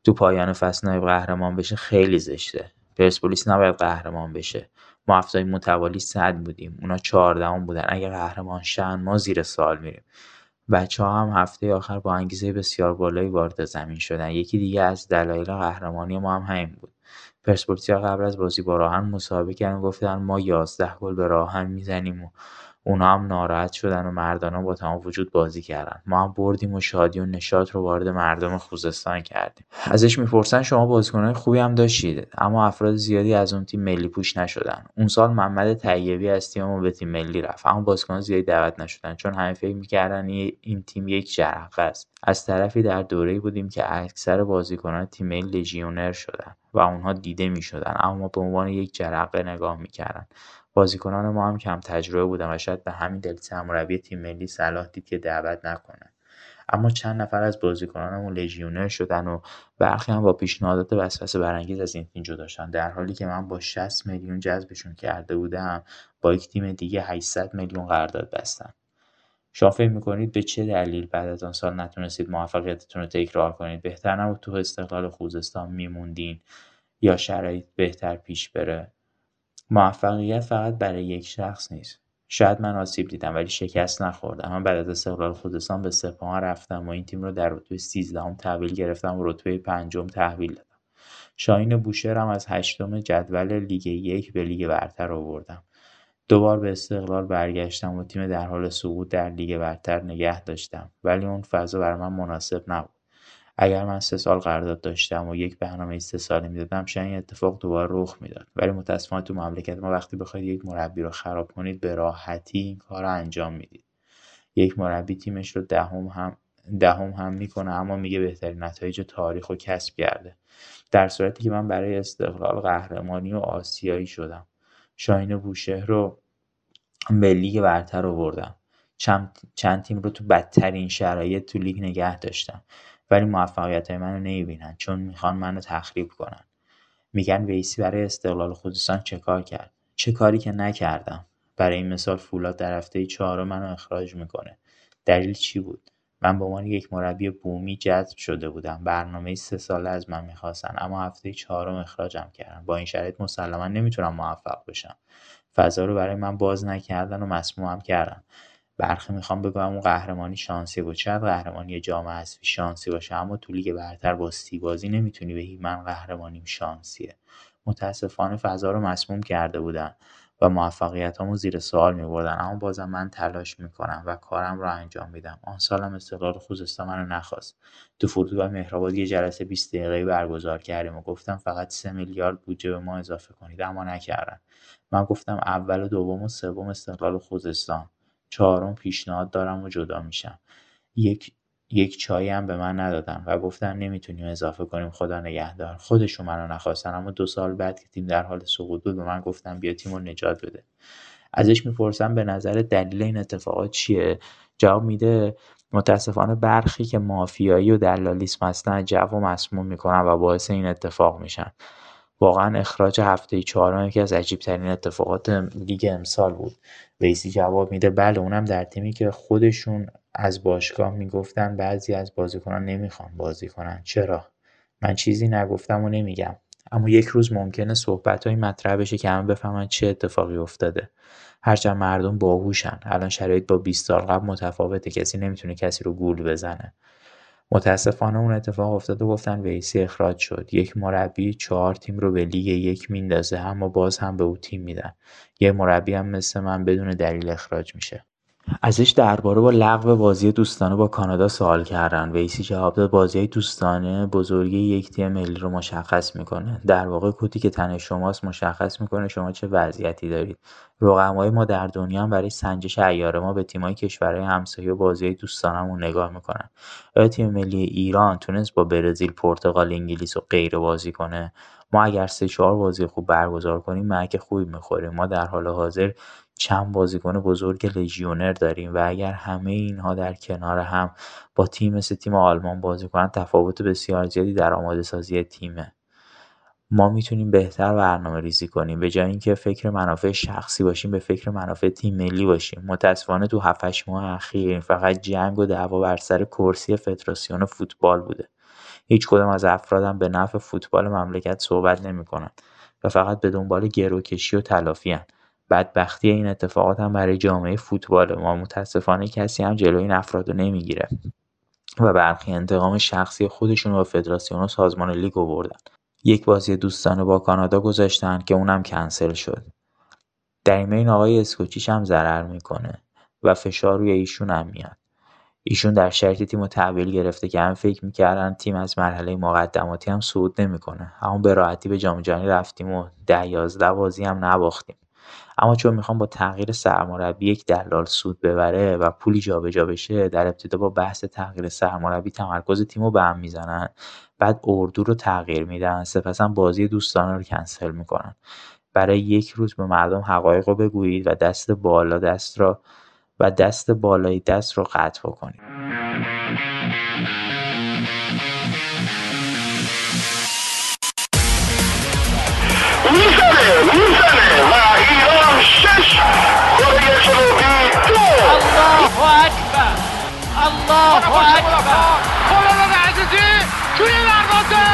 تو پایان فصل نایب قهرمان بشه خیلی زشته. پرسپولیس نباید قهرمان بشه. ما هفته‌های متوالی صد بودیم. اونا چهاردهم بودن. اگه قهرمان شن ما زیر سال میریم. بچه ها هم هفته آخر با انگیزه بسیار بالایی وارد زمین شدن. یکی دیگه از دلایل قهرمانی ما هم همین بود. پرسپولیسیا قبل از بازی با راهن مسابقه کردن. گفتن ما یازده گل به راهن می‌زنیم و اونا هم ناراحت شدن و مردانه با تمام وجود بازی کردن. ما هم بردیم و شادی و نشاط رو وارد مردم خوزستان کردیم. ازش می‌پرسن شما بازیکنهای خوبی هم داشتید؟ اما افراد زیادی از اون تیم ملی پوش نشدن. اون سال محمد طیبی از تیم ما به تیم ملی رفت. اما بازیکن زیادی دعوت نشدن چون همه فکر می‌کردن این تیم یک جرقه است. از طرفی در دوره‌ای بودیم که اکثر بازیکنان تیم ملی لژیونر شدن و اونها دیده می‌شدن. اما به عنوان یک جرقه نگاه می‌کردن. بازیکنان ما هم کم تجربه بودن و شاید به همین دلیل مربی تیم ملی صلاح دید که دعوت نکنه. اما چند نفر از بازیکنانمون لژیونر شدن و برخی هم با پیشنهادات وسوسه برانگیز از این تیم جدا شدن. در حالی که من با 60 میلیون جذبشون کرده بودم با یک تیم دیگه 800 میلیون قرارداد بستم. شما فکر می‌کنید به چه دلیل بعد از آن سال نتونستید موفقیتتون رو تکرار کنید؟ بهتر نبود تو استقلال خوزستان میموندین یا شرایط بهتر پیش بره؟ موفقیت فقط برای یک شخص نیست. شاید من آسیب دیدم ولی شکست نخوردم. من بعد از استقلال خوزستان به سپاهان رفتم و این تیم رو در رتبه سیزدهم تحویل گرفتم و رتبه پنجم تحویل دادم. شاهین بوشهرم از هشتم جدول لیگ یک به لیگ برتر آوردم. دوبار به استقلال برگشتم و تیم در حال سقوط در لیگ برتر نگه داشتم. ولی اون فضا برای من مناسب نبود. اگر من سه سال قرارداد داشتم و یک برنامه سه ساله می‌دادم شاید این اتفاق دوباره رخ می‌داد. ولی متاسفانه تو مملکت ما وقتی بخواید یک مربی رو خراب کنید به راحتی این کار رو انجام می‌دید. یک مربی تیمش رو دهم هم دهم هم می‌کنه اما میگه بهترین نتایج تاریخ و کسب کرده. در صورتی که من برای استقلال قهرمانی و آسیایی شدم. شاهین بوشهر رو به لیگ برتر آوردم. چند تیم رو تو بدترین شرایط تو لیگ نگه داشتم. ولی موفقیت های منو نمی‌بینن چون می‌خوان منو تخریب کنن. میگن ویسی برای استقلال خودستان چه کار کرد؟ چه کاری که نکردم. برای این مثال فولاد در هفته چهارم منو اخراج می‌کنه. دلیل چی بود؟ من به عنوان یک مربی بومی جذب شده بودم. برنامه سه ساله از من می‌خواستن اما هفته چهارم اخراجم کردن. با این شرایط مسلما نمی‌تونم موفق بشم. فضا رو برای من باز نکردن و مسمومم کردن. برخی می‌خوام بگم اون قهرمانی شانسی بود. شاید قهرمانی جام حذفی شانسی باشه اما تو لیگ برتر با سی بازی نمی‌تونی بگی من قهرمانیم شانسیه. متاسفانه فضا رو مسموم کرده بودن و موفقیتامو زیر سوال میبردن اما بازم من تلاش می‌کنم و کارم رو انجام میدم. آن سالم استقلال خوزستان منو نخواست. تو فرودگاه مهرآباد یه جلسه 20 دقیقه‌ای برگزار کردیم و گفتم فقط سه میلیارد بودجه به ما اضافه کنید اما نکردن. من گفتم اول و دوم و سوم استقلال خوزستان. چهارم پیشنهاد دارم و جدا میشم. یک یک چایی هم به من ندادن و گفتن نمی‌تونیم اضافه کنیم خدا نگهدار. خودشون منو نخواستن اما دو سال بعد که تیم در حال سقوط بود به من گفتن بیا تیم رو نجات بده. ازش می‌پرسم به نظر دلیل این اتفاقات چیه؟ جواب میده متاسفانه برخی که مافیایی و دلالیسم هستن جو و مسموم می‌کنن و باعث این اتفاق میشن. واقعا اخراج هفته چهارم یکی از عجیب ترین اتفاقات لیگ امسال بود. ویسی جواب میده بله اونم در تیمی که خودشون از باشگاه می‌گفتن بعضی از بازیکنان نمی‌خوان بازی کنن. چرا؟ من چیزی نگفتم و نمیگم. اما یک روز ممکنه صحبت های مطرح بشه که همه بفهمن چه اتفاقی افتاده. هرچند مردم باهوشن. الان شرایط با 20 سال قبل متفاوته. کسی نمی‌تونه کسی رو گول بزنه. متاسفانه اون اتفاق افتاده و گفتن ویسی اخراج شد. یک مربی چهار تیم رو به لیگ یک میندازه اما باز هم به او تیم میدن. یه مربی هم مثل من بدون دلیل اخراج میشه. ازش درباره با لغو بازی دوستانه با کانادا سوال کردن. ویسی جواب داد بازی دوستانه بزرگی یک تیم ملی رو مشخص می‌کنه. در واقع کتی که تن شماست مشخص می‌کنه شما چه وضعیتی دارید. رقمای ما در دنیا هم برای سنجش ایار ما به تیمای کشورهای همسایه و بازی دوستانمون نگاه می‌کنن. آیا تیم ملی ایران تونست با برزیل پرتغال انگلیس و غیره بازی کنه؟ ما اگر سه چهار بازی خوب برگزار کنیم مرک خوبی می‌خوریم ما در حال حاضر چند بازیکن بزرگ لژیونر داریم و اگر همه اینها در کنار هم با تیم مثل تیم آلمان بازی کنن تفاوت بسیار زیادی در آماده سازی تیمه. ما می‌تونیم بهتر برنامه ریزی کنیم. به جای اینکه فکر منافع شخصی باشیم به فکر منافع تیم ملی باشیم. متاسفانه تو 7 ماه اخیر فقط جنگ و دعوا بر سر کرسی فدراسیون فوتبال بوده. هیچ کدام از افرادم به نفع فوتبال مملکت صحبت نمی‌کنن و فقط به دنبال گروکشی و تلافی بدبختی این اتفاقات هم برای جامعه فوتبال ما. متاسفانه کسی هم جلوی این افراد رو نمی‌گیره. و برخی انتقام شخصی خودشون با فدراسیون و سازمان لیگ آوردن یک بازی دوستانه با کانادا گذاشتن که اونم کنسل شد. در این آقای اسکوچیش هم ضرر می‌کنه و فشار روی ایشون هم میاد. ایشون در شرط تیم تحویل گرفته که هم فکر می‌کردن تیم از مرحله مقدماتی هم صعود نمی‌کنه. اما به راحتی به جام جهانی رفتیم و ده یازده بازی هم نباختیم. اما چون می‌خوام با تغییر سرمربی یک دلال سود ببره و پولی جابجا بشه در ابتدا با بحث تغییر سرمربی تمرکز تیم رو به هم می‌زنن. بعد اردو رو تغییر میدن. سپسا بازی دوستانه رو کنسل می‌کنن. برای یک روز به مردم حقایق رو بگویید و دست بالا دست را و دست بالای دست رو قطع بکنید. الله اکبر الله اکبر خالد عزیزی توی دروازه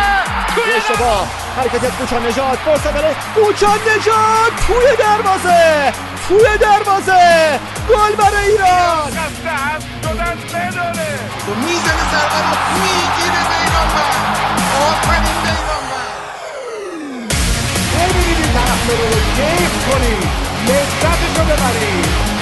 توی اشتباه حرکت کوچا نجات فرصت برای کوچا نجات توی دروازه توی دروازه گل برای ایران می‌زنه ضربه رو می‌گیره بیرانوند آفرین بیرانوند ببینید این طرف رو کیف کنید لذتش رو ببرید